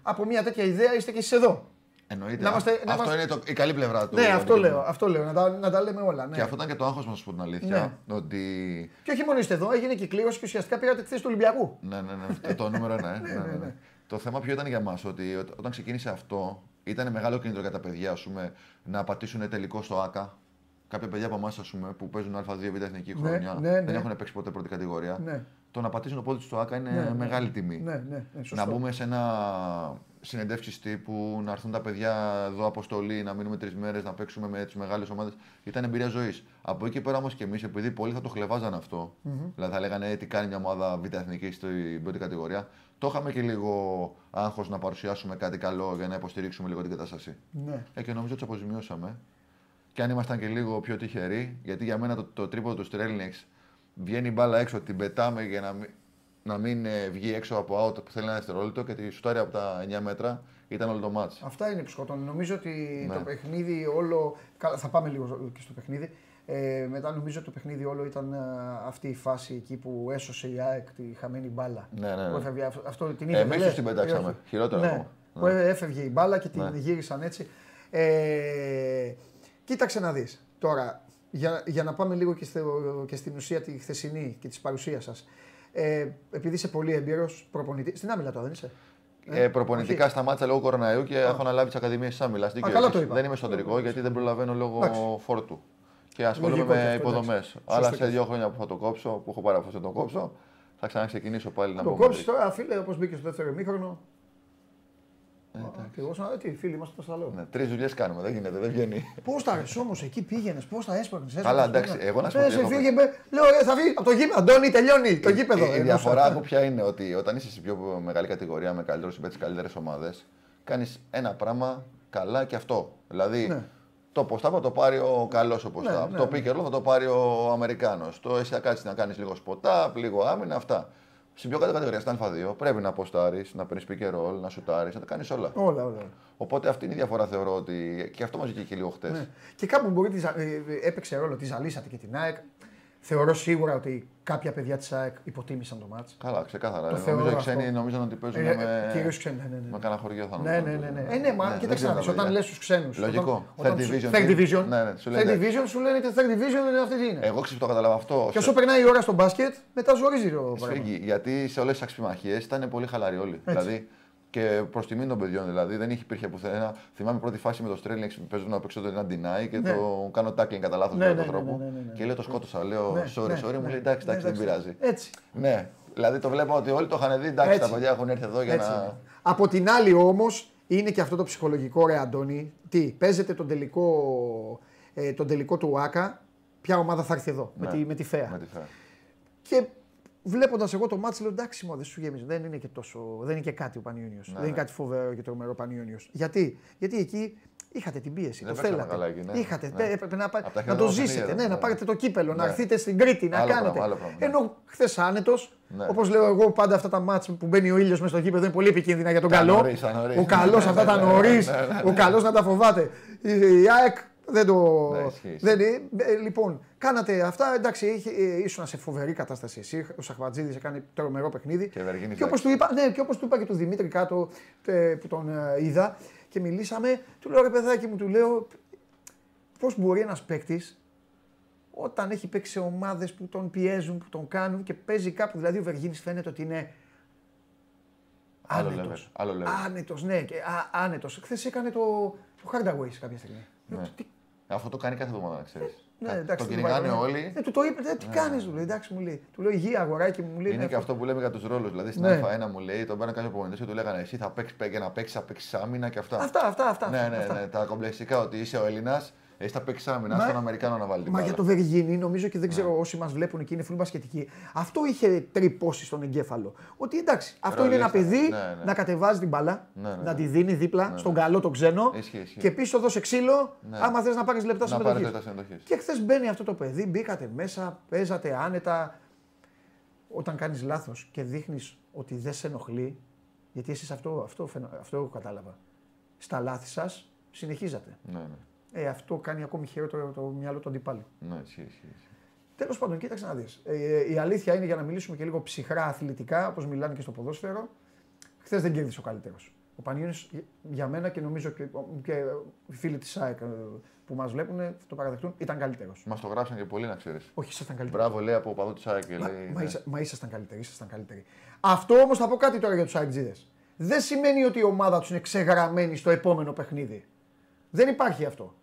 από μια τέτοια ιδέα είστε και εσείς εδώ. Εννοείται. Να είμαστε- να αυτό είμαστε- είναι το, η καλή πλευρά του. ναι, αυτό αντικειμένου. λέω, αυτό λέω, να τα, να τα λέμε όλα. Ναι. Και αυτό ήταν και το άγχος μας, να σου πω την αλήθεια. Ότι. Και όχι μόνο είστε εδώ, έγινε και κλήρωση και ουσιαστικά πήρατε τη θέση του Ολυμπιακού. Ναι, ναι, ναι. το, το νούμερο ένα. Ε. ναι, ναι, ναι. Το θέμα ποιο ήταν για μας, ότι ό- όταν ξεκίνησε αυτό, ήταν μεγάλο κίνητρο για τα παιδιά ας πούμε, να πατήσουν τελικό στο ΑΚΑ. Κάποια παιδιά από εμάς που παίζουν Α2 Β' εθνική Ναι, χρονιά ναι, ναι. δεν έχουν παίξει ποτέ πρώτη κατηγορία. Ναι. Το να πατήσουν το πόδι τους στο ΑΚΑ είναι Ναι, ναι. μεγάλη τιμή. Ναι, ναι, ναι, σωστό. Να μπούμε σε ένα συνεντεύξεις τύπου, να έρθουν τα παιδιά εδώ αποστολή, να μείνουμε τρεις μέρες, να παίξουμε με τις μεγάλες ομάδες. Ήταν εμπειρία ζωής. Από εκεί πέρα όμως και εμείς, επειδή πολλοί θα το χλεβάζαν αυτό, δηλαδή θα λέγανε «Ε, τι κάνει μια ομάδα β' εθνική στην πρώτη κατηγορία, το είχαμε και λίγο άγχος να παρουσιάσουμε κάτι καλό για να υποστηρίξουμε λίγο την κατάσταση. Ναι. Ε, και νομίζω ότι τους αποζημιώσαμε. Και αν ήμασταν και λίγο πιο τυχεροί, γιατί για μένα το, το τρίποδο του Στρέλνιξ βγαίνει η μπάλα έξω, την πετάμε για να μην, να μην ε, βγει έξω από out που θέλει ένα δευτερόλεπτο και τη σουτάρει από τα 9 μέτρα ήταν όλο το μάτς. Αυτά είναι που σκοτώνουν. Νομίζω ότι Ναι. το παιχνίδι όλο. Καλά, θα πάμε λίγο και στο παιχνίδι. Ε, μετά νομίζω ότι το παιχνίδι όλο ήταν ε, αυτή η φάση εκεί που έσωσε η ΑΕΚ τη χαμένη μπάλα. Ναι, ναι, ναι. Που έφευγε, αυτό, αυτό την είδε. Εμείς τους την πετάξαμε. Χειρότερα ναι, ακόμα. Που έφευγε η μπάλα και την Ναι. γύρισαν έτσι. Ε, κοίταξε να δεις. Τώρα, για, για να πάμε λίγο και, στο, και στην ουσία τη χθεσινή και της παρουσίας σας. Ε, επειδή είσαι πολύ έμπειρος προπονητής. Στην Άμυλα τώρα δεν είσαι. Ε, προπονητικά σταμάτησα λόγω κοροναϊού και έχω αναλάβει τις ακαδημίες της Άμυλας. καλά το είπα. Δεν είμαι εσωτερικό γιατί δεν προλαβαίνω λόγω Εντάξει. φόρτου. Και ασχολούμαι Λογικό και με αυτό, υποδομές. εντάξει. Αλλά Σωστό σε και δύο χρόνια που θα το κόψω, που έχω πάρει να το κόψω, θα ξαναξεκινήσω πάλι να Το μπω κόψεις με- τώρα, φίλε, όπως μπήκε στο δεύτερο ημίχρονο. Εγώ σαν τι, φίλοι είμαστε στο σταλό. Ναι, Τρεις δουλειές κάνουμε, δεν γίνεται, δεν βγαίνει. Πώς τα αρέσει όμως, εκεί πήγαινες, πώς τα έσπρωχνε. Καλά, εντάξει, εγώ να σου πω. τι έχω φύγε, με- λέω, ε, θα βγει από το γήπεδο. Αντώνη, τελειώνει το γήπεδο. Η, η Ε, διαφορά νόσα. από ποια είναι ότι όταν είσαι σε πιο μεγάλη κατηγορία με καλύτερους συμπαίκτε, καλύτερες ομάδες, κάνεις ένα πράγμα καλά και αυτό. Δηλαδή, Ναι. το ποστάπα το πάρει ο καλός ο ποστάπ. ναι, το ναι. pick and roll θα το πάρει ο Αμερικάνος. Το εσύ θα κάτσει να κάνεις λίγο σποτάπ, λίγο άμυνα, αυτά. Στην πιο κάτω κατηγορία, στα Α2, πρέπει να αποστάρεις, να παίρνεις pick and roll, να σουτάρεις, να τα κάνεις όλα. Όλα, όλα. Οπότε αυτή είναι η διαφορά, θεωρώ ότι. και αυτό μας βγήκε και λίγο χτες. Ναι. Και κάπου μπορεί τη, ζα- ε, ε, έπαιξε ρόλο, τη ζαλίσατε και την ΑΕΚ. Θεωρώ σίγουρα ότι κάποια παιδιά της ΑΕΚ υποτίμησαν το μάτς. Καλά, ξεκάθαρα. Το Ε, θεωρώ νομίζω οι αυτό. ξένοι νομίζαν ότι παίζουν Ε, ε, με. κυρίως ξένοι, ναι, ναι, ναι. Με κανένα χωριό θα Ναι, νομίζουν. ναι, ναι. ναι. Ε, ναι, μα δεν κοίταξε ξέρω να δεις, τα όταν παιδιά. λες στους ξένους. Λογικό. Όταν, Third όταν σου- division Third team. division; Ναι, ναι, σου Third λένε. division σου λένε ότι third division είναι αυτή τι είναι. Εγώ ξέρω το κατάλαβα αυτό. Και όσο περνάει η ώρα στο μπάσκετ, μετά ζορίζει το πράγμα. Σφίγγει, γιατί σε όλες τις αξιπημαχίε ήταν πολύ χαλαροί όλοι. Δηλαδή και προς τιμή των παιδιών δηλαδή δεν υπήρχε πουθενά. Θυμάμαι πρώτη φάση με το Στρέλινγκ που παίζουν να παίξω το ένα deny και Ναι. το κάνω tackling κατά λάθος Ναι, με ναι, τον ναι, τρόπο. ναι, ναι, ναι. Και λέω το σκότωσα. Λέω Ναι, sorry, ναι, sorry. Μου ναι. λέει εντάξει, Ναι, εντάξει, δεν πειράζει. Έτσι. Ναι, δηλαδή το βλέπω ότι όλοι το είχαν δει. Εντάξει, Έτσι. τα παιδιά έχουν έρθει εδώ για Έτσι. να. Από την άλλη όμως είναι και αυτό το ψυχολογικό ρε Αντώνη. Τι, παίζετε τον τελικό, ε, τον τελικό του ΟΑΚΑ. Ποια ομάδα θα έρθει εδώ; Με, Ναι. τη, με τη ΦΕΑ. Με τη φέρα. Και βλέποντας εγώ το μάτσο, λέω εντάξει, μου δεν σου γέμιζε. Δεν είναι και τόσο. Δεν είναι και κάτι ο Πανιόνιος. δεν είναι ναι. κάτι φοβερό και τρομερό Πανιόνιος. Γιατί; Γιατί εκεί είχατε την πίεση. Δεν το παίξαμε θέλατε. καλά εκεί, ναι. Είχατε, Ναι. ναι, έπρεπε να, πα- Απ' τα να το χειρότερα ζήσετε. παιχνίδια, Ναι, ναι. να πάρετε το κύπελο, να Ναι. έρθετε στην Κρήτη, να Άλλο κάνετε. πράγμα, άλλο πράγμα, ναι. Ενώ χθες άνετος, Ναι. όπως λέω εγώ, πάντα αυτά τα μάτς που μπαίνει ο ήλιος μέσα στο γήπεδο είναι πολύ επικίνδυνα για τον Τα καλό. νωρίς, τα νωρίς. Ο καλός αυτά τα Ναι, ναι, νωρίς, ναι, ναι, ναι. ο καλός να τα φοβάται. Η η ΑΕΚ δεν το. Ναι, ισχύει, ισχύει. δεν είναι. Ε, λοιπόν, κάνατε αυτά. Εντάξει, είχε, ε, ήσουν σε φοβερή κατάσταση εσύ. Ο Σαχβατζίδης έκανε τρομερό παιχνίδι. Και Βεργίνης, και όπως του είπα, ναι, και όπως του είπα και του Δημήτρη κάτω ε, που τον ε, είδα και μιλήσαμε, του λέω ρε παιδάκι μου, του λέω πώς μπορεί ένας παίκτης όταν έχει παίξει σε ομάδες που τον πιέζουν, που τον κάνουν και παίζει κάπου. Δηλαδή ο Βεργίνης φαίνεται ότι είναι. Άλλο Άνετος. level, άλλο level. Άνετος, ναι, και α, άνετος. Χθες έκανε το, το Hardaway σε κάποια στιγμή. Ναι. Λέω, τι- Αυτό το κάνει κάθε εβδομάδα, να ξέρει. ναι, εντάξει, το του κυνηγάνε είπα, όλοι. Ναι, του το είπε, «Ε, τι κάνεις, του λέει, εντάξει μου λέει. Του λέω υγεία, αγοράκι μου, μου λέει. Είναι «Ναι, και αυτό που λέμε για τους ρόλους. Δηλαδή στην Ναι. Α1 μου λέει, τον πέραν κάποιο προπονητή και του λέγανε Εσύ θα παίξεις για να παίξεις, θα παίξεις άμυνα και αυτά. Αυτά, αυτά, αυτά. Ναι, ναι, αυτά. ναι. Τα κομπλεξικά ότι είσαι ο Έλληνας, εσύ θα παίξει άμυνα, Μα- στον Αμερικάνο να βάλει την Μα μπάλα. για το Βεργίνη, νομίζω και δεν Ναι. ξέρω όσοι μας βλέπουν εκεί είναι φίλοι μπασκετικοί. Αυτό είχε τρυπώσει στον εγκέφαλο. Ότι εντάξει, αυτό είναι ένα Ρολίστα. παιδί Ναι, ναι. να κατεβάζει την μπάλα, Ναι, ναι, να ναι. τη δίνει δίπλα στον καλό τον ξένο Ισχύει, ισχύει. και πίσω δώσε ξύλο Ναι. άμα θες να πάρεις λεπτά Να πάρει συμμετοχή. λεπτά συμμετοχής. Και χθες μπαίνει αυτό το παιδί, μπήκατε μέσα, παίζατε άνετα. Όταν κάνεις λάθος και δείχνεις ότι δεν σε ενοχλεί, γιατί εσείς αυτό, αυτό, φαινο- αυτό κατάλαβα. Στα λάθη σας συνεχίζατε. Ναι, ναι. Ε, αυτό κάνει ακόμη χειρότερο το μυαλό του αντιπάλου. Ναι, ισχύει, ισχύει. ισχύει. Τέλος πάντων, κοίταξε να δεις. Ε, η αλήθεια είναι για να μιλήσουμε και λίγο ψυχρά αθλητικά, όπως μιλάνε και στο ποδόσφαιρο. Χθες δεν κέρδισε ο καλύτερος. Ο Πανιόνιος για μένα και νομίζω και, και οι φίλοι της ΑΕΚ ε, που μας βλέπουν θα το παραδεχτούν, ήταν καλύτερος. Μας το γράψαν και πολλοί να ξέρεις. Όχι, ήσασταν καλύτεροι. Μπράβο, λέει από παδό της ΑΕΚ και Μα, λέει. μα, ναι. ίσα- μα ήσασταν καλύτεροι, ήσασταν καλύτεροι. Αυτό όμως θα πω κάτι τώρα για τους ΑΕΚ Δεν σημαίνει ότι η ομάδα τους είναι ξεγραμμένη στο επόμενο παιχνίδι. Δεν υπάρχει αυτό.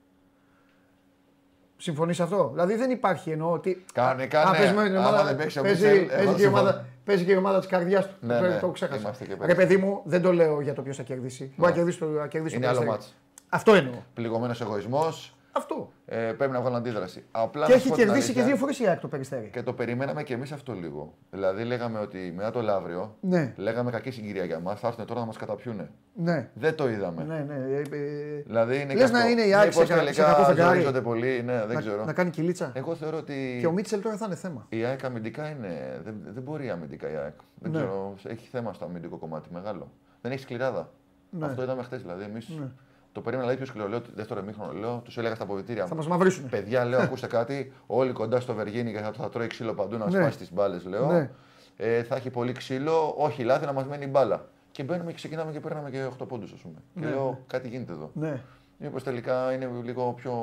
Συμφωνείς αυτό; Δηλαδή δεν υπάρχει εννοώ ότι. Κανονικά, Α, ναι. παίζει με την Άμα ομάδα- δεν παίξεις ο παίζει- Μίτσελ, παίζει εγώ και η ομάδα- συμφωνώ. Παίζει και η ομάδα της καρδιάς του. Ναι, το, ναι. το ξέχασα. Είμαστε και Ρε πέρυσι. παιδί μου, δεν το λέω για το ποιος θα κερδίσει. Μπορεί να κερδίσει το, να κερδίσει Είναι το άλλο Περιστέρι. μάτς. Αυτό εννοώ. Πληγωμένος εγωισμός. Αυτό. Ε, πρέπει να βγάλω αντίδραση. Απλά Και να έχει σου πω την κερδίσει και αλήθεια, δύο φορές η ΑΕΚ το περιστέρι. Και το περιμέναμε και εμείς αυτό λίγο. Δηλαδή, λέγαμε ότι μετά το Λαύριο, Ναι, λέγαμε κακή συγκυρία για μας, θα έρθουν τώρα να μας καταπιούνε. ναι. Δεν το είδαμε. Ναι, ναι. ε, ε, Δηλαδή είναι Λες και να αυτό. είναι η ΑΕΚ Μήπως σε κα- σε τελικά κακό φεγγάρι. ζορίζονται πολύ, ναι, δεν να, ξέρω. να κάνει κυλίτσα. Εγώ θεωρώ ότι Και ο Μίτσελ τώρα θα είναι θέμα. η ΑΕΚ αμυντικά είναι. Δεν, δεν μπορεί αμυντικά η ΑΕΚ. Δεν Ναι. ξέρω, έχει θέμα στο αμυντικό κομμάτι μεγάλο. Δεν έχει σκληράδα. Ναι. Αυτό είδαμε χθες. Δηλαδή, εμείς Ναι. Το περίμενα δηλαδή, πιο σκληρό. Λέω, δεύτερο εμίχρονο, λέω, τους έλεγα στα αποδητήρια. Θα μας μαυρίσουν. Παιδιά, λέω, ακούστε κάτι. Όλοι κοντά στο Βεργίνη και θα, θα τρώει ξύλο παντού να Ναι. σπάσει τις μπάλες, λέω. Ναι. Ε, θα έχει πολύ ξύλο, όχι λάθη να μας μένει η μπάλα. Και μπαίνουμε και ξεκινάμε και παίρναμε και 8 πόντους, ας πούμε. Ναι, Και λέω, κάτι γίνεται εδώ. Ναι. Μήπως τελικά είναι λίγο πιο.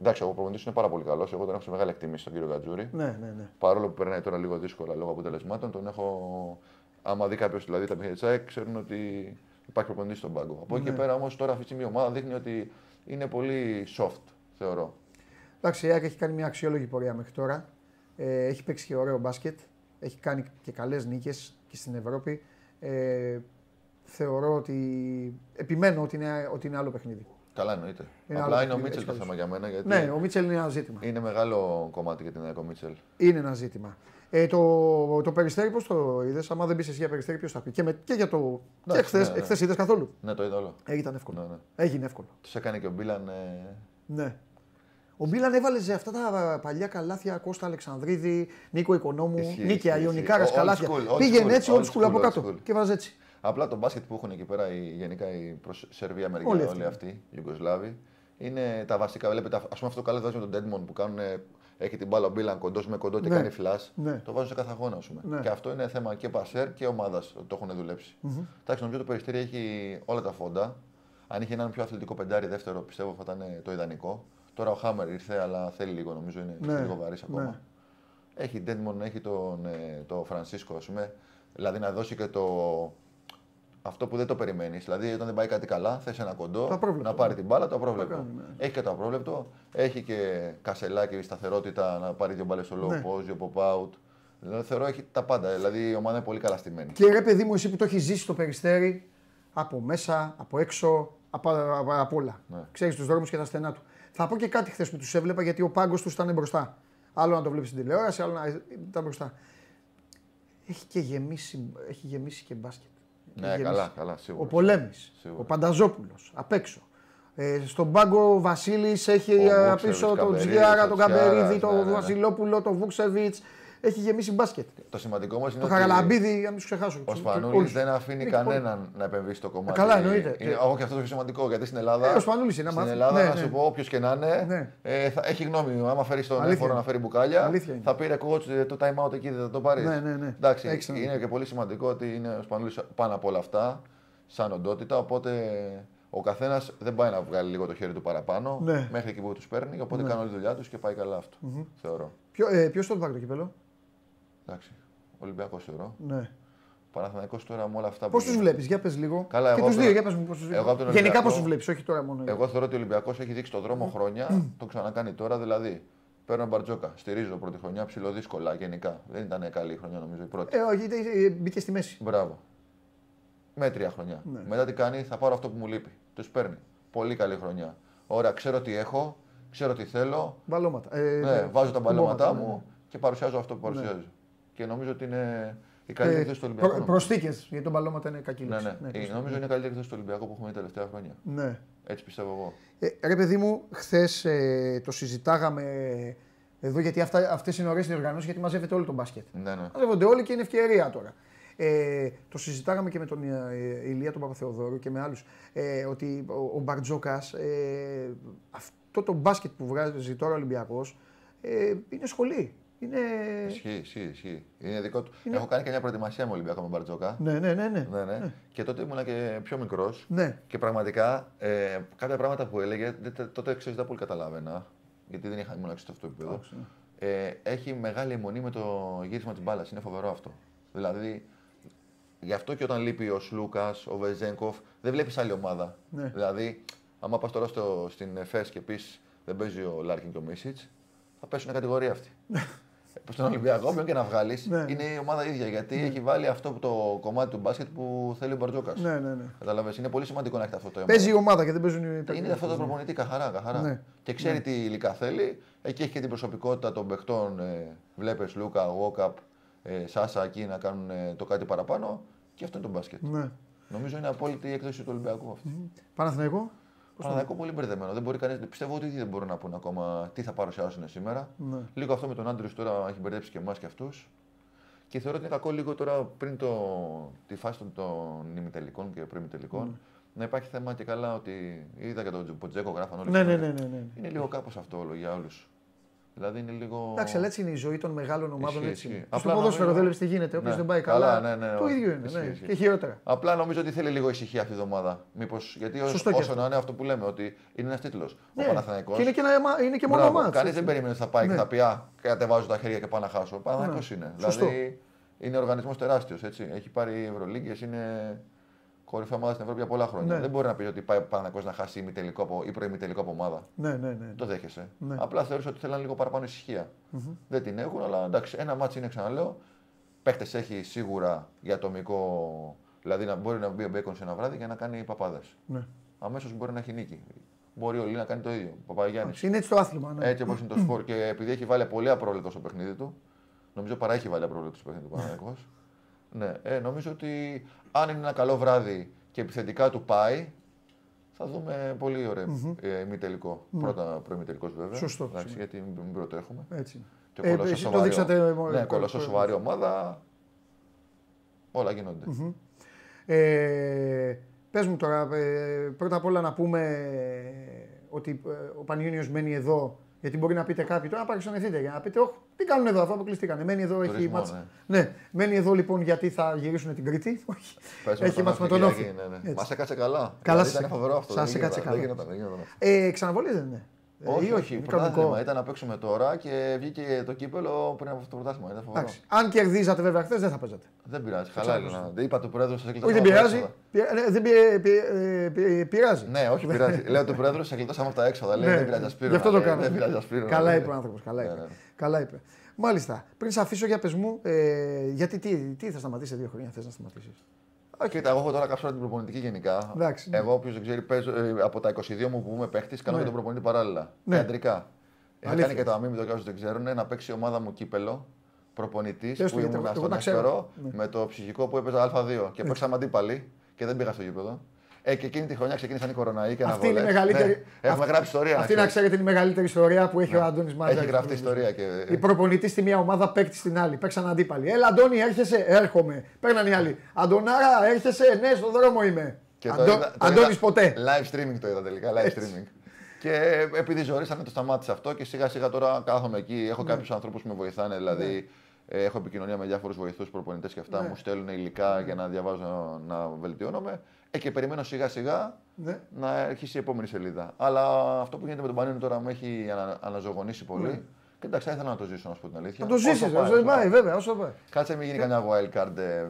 Εντάξει, ο προπονητής είναι πάρα πολύ καλός. Εγώ τον έχω σε μεγάλη εκτίμηση στον κύριο Gatζούρη. Ναι, ναι, ναι. Παρόλο που περνάει τώρα λίγο δύσκολα λόγω αποτελεσμάτων, τον έχω. Άμα δει κάποιος δηλαδή τα παιχνίδια της ΑΕΚ, ξέρουν ότι υπάρχει προπονητής στον πάγκο. Από εκεί και Ναι. πέρα όμως τώρα αυτή τη στιγμή η ομάδα δείχνει ότι είναι πολύ soft, θεωρώ. Εντάξει, η ΑΕΚ έχει κάνει μια αξιόλογη πορεία μέχρι τώρα. Ε, έχει παίξει και ωραίο μπάσκετ. Έχει κάνει και καλές νίκες και στην Ευρώπη. Ε, θεωρώ ότι. Επιμένω ότι είναι, ότι είναι άλλο παιχνίδι. Καλά, εννοείται. Είναι Απλά άλλο είναι ο παιχνίδι, Μίτσελ το έτσι θέμα για μένα. Γιατί Ναι, ο Μίτσελ είναι ένα ζήτημα. είναι μεγάλο κομμάτι για την ΑΕΚ ο Μίτσελ. Είναι ένα ζήτημα. Ε, το, το περιστέρι πώς το είδες, άμα δεν πει εσύ για περιστέρι, ποιος θα πει; Και, με, και για το. Και Εντάξει, εχθέ ναι, ναι. είδες καθόλου; Ναι, το είδα όλο. Ε, ήταν εύκολο. Ναι, ναι. Έγινε εύκολο. Τους έκανε και ο Μπίλαν. Ε... Ναι. Ο Μίλαν έβαλε σε αυτά τα παλιά καλάθια Κώστα Αλεξανδρίδη, Νίκο Οικονόμου, Ισχύει, νίκαια ισχύει, Ιωνικάρα ισχύει. Old καλάθια. school, old Πήγαινε school, έτσι, old old school από school, κάτω old school. και βάζε έτσι. Απλά το μπάσκετ που έχουν εκεί πέρα οι, γενικά η προς Σερβία, Αμερική, Όλοι όλοι, αυτοί. αυτοί, οι Ιουγκοσλάβοι, είναι τα βασικά. Βλέπετε, ας πούμε αυτό το καλέ βάζει με τον Ντέντμον που κάνουν, έχει την μπάλα ο Μπίλαν κοντός με κοντό και Ναι. κάνει φλα. Ναι. Το βάζουν σε κάθε αγώνα, ας πούμε. Ναι. Και αυτό είναι θέμα και πασέρ και ομάδας ότι το έχουν δουλέψει. Εντάξει, νομίζω το περιστέρι έχει όλα τα φόντα. Αν είχε έναν πιο αθλητικό πεντάρι δεύτερο, πιστεύω θα ήταν το ιδανικό. Τώρα ο Χάμερ ήρθε, αλλά θέλει λίγο, νομίζω είναι Ναι, λίγο βαρύς ακόμα. ναι. Έχει Ντέντμον, έχει τον ε, το Φρανσίσκο, ας πούμε. Δηλαδή να δώσει και το, αυτό που δεν το περιμένεις. Δηλαδή, όταν δεν πάει κάτι καλά, θες ένα κοντό Το απρόβλεπτο. να πάρει την μπάλα, το απρόβλεπτο. κάνει, ναι. Έχει και το απρόβλεπτο. Έχει και κασελάκι, σταθερότητα να πάρει δύο μπάλες στο low Ναι. post, δύο pop out. Δηλαδή, θεωρώ έχει τα πάντα. Δηλαδή, η ομάδα είναι πολύ καλά στημένη. Και ρε παιδί μου, εσύ που το έχεις ζήσει το περιστέρι, από μέσα, από έξω, από, από, από όλα. Ναι. Ξέρεις τους δρόμους και τα στενά του. Θα πω και κάτι χθες που τους έβλεπα γιατί ο πάγκος τους ήταν μπροστά. Άλλο να το βλέπεις στην τηλεόραση, άλλο να ήταν μπροστά. Έχει και γεμίσει, έχει γεμίσει και μπάσκετ. Έχει Ναι, γεμίσει. καλά, καλά, σίγουρα. Ο Πολέμης, Σίγουρα. ο Πανταζόπουλος, απ' έξω. Ε, στον πάγκο ο Βασίλης έχει Ο ε, Βούξεβιτς, πίσω τον Καμπερίδης, Τζιάρα, ο τον Τσιάρας, Καμπερίδη, ναι, τον ναι, ναι. Βασιλόπουλο, τον Βούξεβιτς. Έχει γεμίσει μπάσκετ. Το σημαντικό όμως είναι Το ότι Χαραλαμπίδη, να μην τους ξεχάσω. ο τους- Σπανούλης όλους. δεν αφήνει Έχει κανέναν να επεμβεί στο κομμάτι. καλά, εννοείται. Είναι, Και- όχι, αυτό το πιο σημαντικό γιατί στην Ελλάδα. Ε, ο Σπανούλης είναι, Στην άμα- Ελλάδα, ναι, να ναι. σου πω, όποιος και να είναι, Ναι. ε, θα, έχει γνώμη. Άμα φέρει τον Αλήθεια έφορο είναι. να φέρει μπουκάλια, Αλήθεια είναι. θα πήρε coach ε, το time out εκεί, δεν θα το πάρεις. Ναι, ναι, ναι. Εντάξει, Έχεις είναι δίκιο. και πολύ σημαντικό ότι είναι ο Σπανούλης πάνω από όλα αυτά, σαν οντότητα. Οπότε ο καθένας δεν πάει να βγάλει λίγο το χέρι του παραπάνω Ναι. μέχρι εκεί που τους παίρνει. Οπότε κάνουν όλη τη δουλειά τους και πάει καλά αυτό. Θεωρώ. Ποιο, ε, ποιος το πάρει το κυπέλο; Εντάξει. Ολυμπιακός θεωρώ. Ναι. Παναθηναϊκός τώρα με όλα αυτά Πώς τους γίνονται. βλέπεις, για πες λίγο. Καλά, και εγώ τους τώρα- δύο, για πες μου πώς τους εγώ από τον Γενικά Ολυμπιακό- πώ τους βλέπεις, όχι τώρα μόνο. Εγώ θεωρώ ότι ο Ολυμπιακός έχει δείξει τον δρόμο χρόνια, το ξανακάνει τώρα δηλαδή. Παίρνω Μπαρτζόκα, στηρίζω πρώτη χρονιά, ψηλοδύσκολα γενικά. Δεν ήταν καλή η χρονιά νομίζω η πρώτη. Ε, όχι, ε, ε, μπήκε στη μέση. Μπράβο. Μέτρια χρονιά. Ναι. Μετά τι κάνει, θα πάρω αυτό που μου λείπει. Τους παίρνει. Πολύ καλή χρονιά. Ωραία, ξέρω τι έχω, ξέρω τι θέλω. Μπαλώματα. Ε, Ναι, βάζω τα μπαλώματά κουμπώματα, μου και παρουσιάζω αυτό που παρουσιάζω. Και νομίζω ότι είναι η ναι. καλύτερη Ε, θέση του Ολυμπιακού. προ, νομίζω. Προσθήκες, γιατί το μπαλώματα είναι κακή Ναι, λέξη. ναι. Ε, προσθήκες. νομίζω είναι η καλύτερη θέση του Ολυμπιακού που έχουμε δει τα τελευταία χρόνια. Ναι. Έτσι πιστεύω εγώ. Ε, ρε παιδί μου, χθες ε, το συζητάγαμε εδώ γιατί αυτά, αυτές είναι ωραίες διοργανώσεις γιατί μαζεύεται όλο το μπάσκετ. Ναι, ναι. Μαζεύονται όλοι και είναι ευκαιρία τώρα. Ε, το συζητάγαμε και με τον ε, Ηλία τον Παπαθεοδόρου και με άλλους ε, ότι ο, ο Μπαρτζόκας ε, αυτό το μπάσκετ που βγάζει τώρα ο Ολυμπιακός ε, είναι σχολή. Είναι... Ισχύει, ισχύει, ισχύει. Είναι δικό του. Είναι- Έχω κάνει και μια προετοιμασία με Ολυμπιακό με Μπαρτζόκα. Ναι, ναι, ναι. ναι. Ναι, ναι. Και τότε ήμουνα και πιο μικρός. Ναι. Και πραγματικά ε, κάποια πράγματα που έλεγε δεν, τε- τότε ξέρεις, δεν πολύ καταλάβαινα. Γιατί δεν είχα ήμουν σε αυτό το επίπεδο. Ε, έχει μεγάλη αιμονή με το γύρισμα της μπάλας. Είναι φοβερό αυτό. Δηλαδή, γι' αυτό και όταν λείπει ο Σλούκας, ο Βεζένκοφ, δεν βλέπεις άλλη ομάδα. Ναι. Δηλαδή, άμα πας τώρα στο, στην ΕΦΕΣ και πεις δεν παίζει ο Λάρκιν και ο Μίσιτς, θα πέσουν κατηγορία αυτή. Ε, Στον Ολυμπιακό, όποιον και να βγάλεις, Ναι. είναι η ομάδα ίδια. Γιατί έχει βάλει αυτό που το κομμάτι του μπάσκετ που θέλει ο Μπαρτζόκας. Ναι, ναι, ναι. Κατάλαβες, είναι πολύ σημαντικό να έχετε αυτό το αίμα. Παίζει η ομάδα και δεν παίζουν οι Είναι αυτό το προπονητή, καθαρά. καθαρά. Ναι. Και ξέρει τι υλικά θέλει. Εκεί έχει και την προσωπικότητα των παιχτών. Ε, Βλέπεις Σλούκα, Γουόκαπ, ε, Σάσα εκεί να κάνουν ε, το κάτι παραπάνω. Και αυτό είναι το μπάσκετ. Ναι. Νομίζω είναι απόλυτη η έκδοση του Ολυμπιακού αυτή. Παναθηναϊκό; Παναδιακό πολύ μπερδεμένο. Δεν μπορεί κανείς, πιστεύω ότι δεν μπορούν να πούνε ακόμα τι θα παρουσιάσουν σήμερα. Ναι. Λίγο αυτό με τον Άντριου τώρα έχει μπερδέψει και εμάς και αυτούς. Και θεωρώ ότι είναι κακό λίγο τώρα πριν το, τη φάση των, των ημιτελικών και προημιτελικών να υπάρχει θέμα και καλά ότι είδα και τον Ποτζέκο γράφαν όλοι. Ναι, ναι, σήμερα. ναι, ναι, ναι. Είναι λίγο κάπως αυτό όλο για όλους. Δηλαδή είναι λίγο. Εντάξει, αλλά έτσι είναι η ζωή των μεγάλων ομάδων. Ισχύει, Έτσι. ισχύει. είναι. Στο Απλά ποδόσφαιρο νομίζω- δεν βλέπει τι γίνεται. Όποιος Ναι. δεν πάει Καλά, καλά. ναι, ναι, το όχι. ίδιο είναι. Ισχύει, ναι. ισχύει. Και χειρότερα. Απλά νομίζω ότι θέλει λίγο ησυχία αυτή η εβδομάδα. Μήπως, γιατί όσο, Σωστό και όσο αυτό. να είναι αυτό που λέμε, ότι είναι ένας τίτλος. Ναι. Ο Παναθηναϊκός Και είναι και, ένα, αίμα- είναι και μόνο μάτς. Κανείς έτσι. δεν περίμενε ότι θα πάει Ναι. και θα πει Α, κατεβάζω τα χέρια και πάω να χάσω. Ο Παναθηναϊκός είναι. Σωστό. Δηλαδή είναι οργανισμός τεράστιος. Έχει πάρει Ευρωλίγκες, είναι κορυφαία ομάδα στην Ευρώπη για πολλά χρόνια. Ναι. Δεν μπορεί να πει ότι πάει ο Παναθηναϊκός να χάσει ημιτελικό από, ή προημιτελικό από ομάδα. Ναι, ναι, ναι. Το δέχεσαι. Ναι. Απλά θεωρείς ότι θέλουν λίγο παραπάνω ησυχία. Δεν την έχουν, αλλά εντάξει, ένα μάτσο είναι, ξαναλέω. Παίχτε έχει σίγουρα για ατομικό Δηλαδή να μπορεί να μπει ο Μπέικον σε ένα βράδυ και να κάνει παπάδες. Ναι. Αμέσως μπορεί να έχει νίκη. Μπορεί ο Λί να κάνει το ίδιο. Ο Παπαγιάννη. Είναι έτσι το άθλημα. Ναι. Έτσι όπως είναι το σπορ και επειδή έχει βάλει πολύ απρόβλεπτο στο παιχνίδι του, νομίζω παρά έχει βάλει απρόβλεπτο στο παιχνίδι του Παναγιακό. ναι, ε, νομίζω ότι αν είναι ένα καλό βράδυ και επιθετικά του πάει, θα δούμε πολύ ωραίο ε, ημιτελικό. Πρώτα προημιτελικό βέβαια. Σωστό, Εντάξει, σωστό. γιατί μην πρώτο έχουμε. Έτσι. Και Ε, κολοσσό εσείς το σοβαρή- δείξατε μόνο- Ναι, κολοσσό σοβαρή ομάδα. Όλα γίνονται. Ε, πες μου τώρα, ε, πρώτα απ' όλα να πούμε ότι ε, ο Πανιόνιος μένει εδώ, γιατί μπορεί να πείτε κάποιοι τώρα να παρεξενευτείτε για να πείτε, όχι, τι κάνουν εδώ, αφού αποκλειστήκανε. Μένει εδώ, έχει Τουρισμό, μάτς. Ναι. μένει εδώ λοιπόν γιατί θα γυρίσουν την Κρήτη. Όχι. Πες με έχει τον μάτς με Όφη, τον Κυριακή, Όφη. Ναι, ναι. Έτσι. Μας έκατσε καλά. Καλά Δηλαδή, σας- ήταν φοβερό αυτό. σας δεν έκατσε γινόταν, καλά. Δεν γινόταν, δεν γινόταν. Ε, ξαναβολή δεν είναι. Ε, Όχι, ή όχι. είναι Πρωτάθλημα κανονικό. ήταν να παίξουμε τώρα και βγήκε το κύπελο πριν από αυτό το πρωτάθλημα. Ήταν φοβερό. Εντάξει. Αν κερδίζατε βέβαια χθες δεν θα παίζατε. Δεν πειράζει. Καλά είναι. να- Δεν είπα του πρόεδρου σας Όχι, δεν πειράζει. Πει- ναι, Δεν πει- πει- ε, πει- πειράζει. Ναι, όχι, πειράζει. Λέω του πρόεδρου σας κλειτώσαμε από τα έξοδα. Λέει Ναι, δεν πειράζει, ασπίρω. Γι' αυτό το κάνω. Δεν πειράζει, ασπίρω. Καλά είπε ο άνθρωπος. Καλά, Ναι, είπε. ναι. καλά είπε. Μάλιστα. Πριν σε αφήσω για πες μου, ε, γιατί τι, τι θα σταματήσει σε δύο χρόνια, θες να σταματήσεις; Κοίτα, εγώ έχω τώρα κάψω την προπονητική γενικά. Εντάξει, ναι. Εγώ, όποιος δεν ξέρει, παίζω, ε, από τα 22 μου που είμαι παίχτης, κάνω Ναι. και τον προπονητή παράλληλα. Ναι. Ιατρικά. Έχω Αλήθεια. κάνει και το αμήμη το όσοι δεν ξέρουν, να παίξει η ομάδα μου κύπελο προπονητής Πες που το, γιατί ήμουν εγώ στον τα ξέρω. Έστερο Ναι. με το ψυχικό που έπαιζα Α2 και παίξαμε αντίπαλοι και δεν πήγα στο γήπεδο. Ε, και εκείνη τη χρονιά ξεκίνησαν οι κοροναίοι και Αυτή είναι η αναβολές. μεγαλύτερη. Ναι. Έχουμε αυτή- γράψει ιστορία. Αυτή να ξέρεις. ξέρετε είναι η μεγαλύτερη ιστορία που έχει ο Αντώνης Μάτζα. Έχει γραφτεί ιστορία. Και... Η προπονητή στη μία ομάδα, παίκτη στην άλλη. Παίξαν αντίπαλοι. Έλα, Αντώνη, έρχεσαι. Έρχομαι. Παίρναν οι άλλοι. Αντωνάρα, έρχεσαι. Ναι, στον δρόμο είμαι. Και το Αντώ... είδα- το Αντώνης είδα- ποτέ. Live streaming το είδα τελικά. Live Έτσι. streaming. Και επειδή ζωρίσανε το σταμάτησε αυτό και σιγά σιγά τώρα κάθομαι εκεί. Ναι. Έχω κάποιους ανθρώπους που με βοηθάνε. Δηλαδή ε, έχω επικοινωνία με διάφορους βοηθούς, προπονητές και αυτά. Ναι. Μου στέλνουν υλικά για να διαβάζω, να βελτιώνομαι. Ε, και περιμένω σιγά σιγά Ναι. να αρχίσει η επόμενη σελίδα. Αλλά αυτό που γίνεται με τον Πανίνο τώρα με έχει ανα, αναζωογονήσει πολύ. Και εντάξει, θα ήθελα να το ζήσω, να σου πω την αλήθεια. Ναι. Θα το Όσο ζήσει, πάει, όσο όσο πάει, πάει. βέβαια, όσο πάει. Κάτσε μην γίνει κανένα wild card. ε,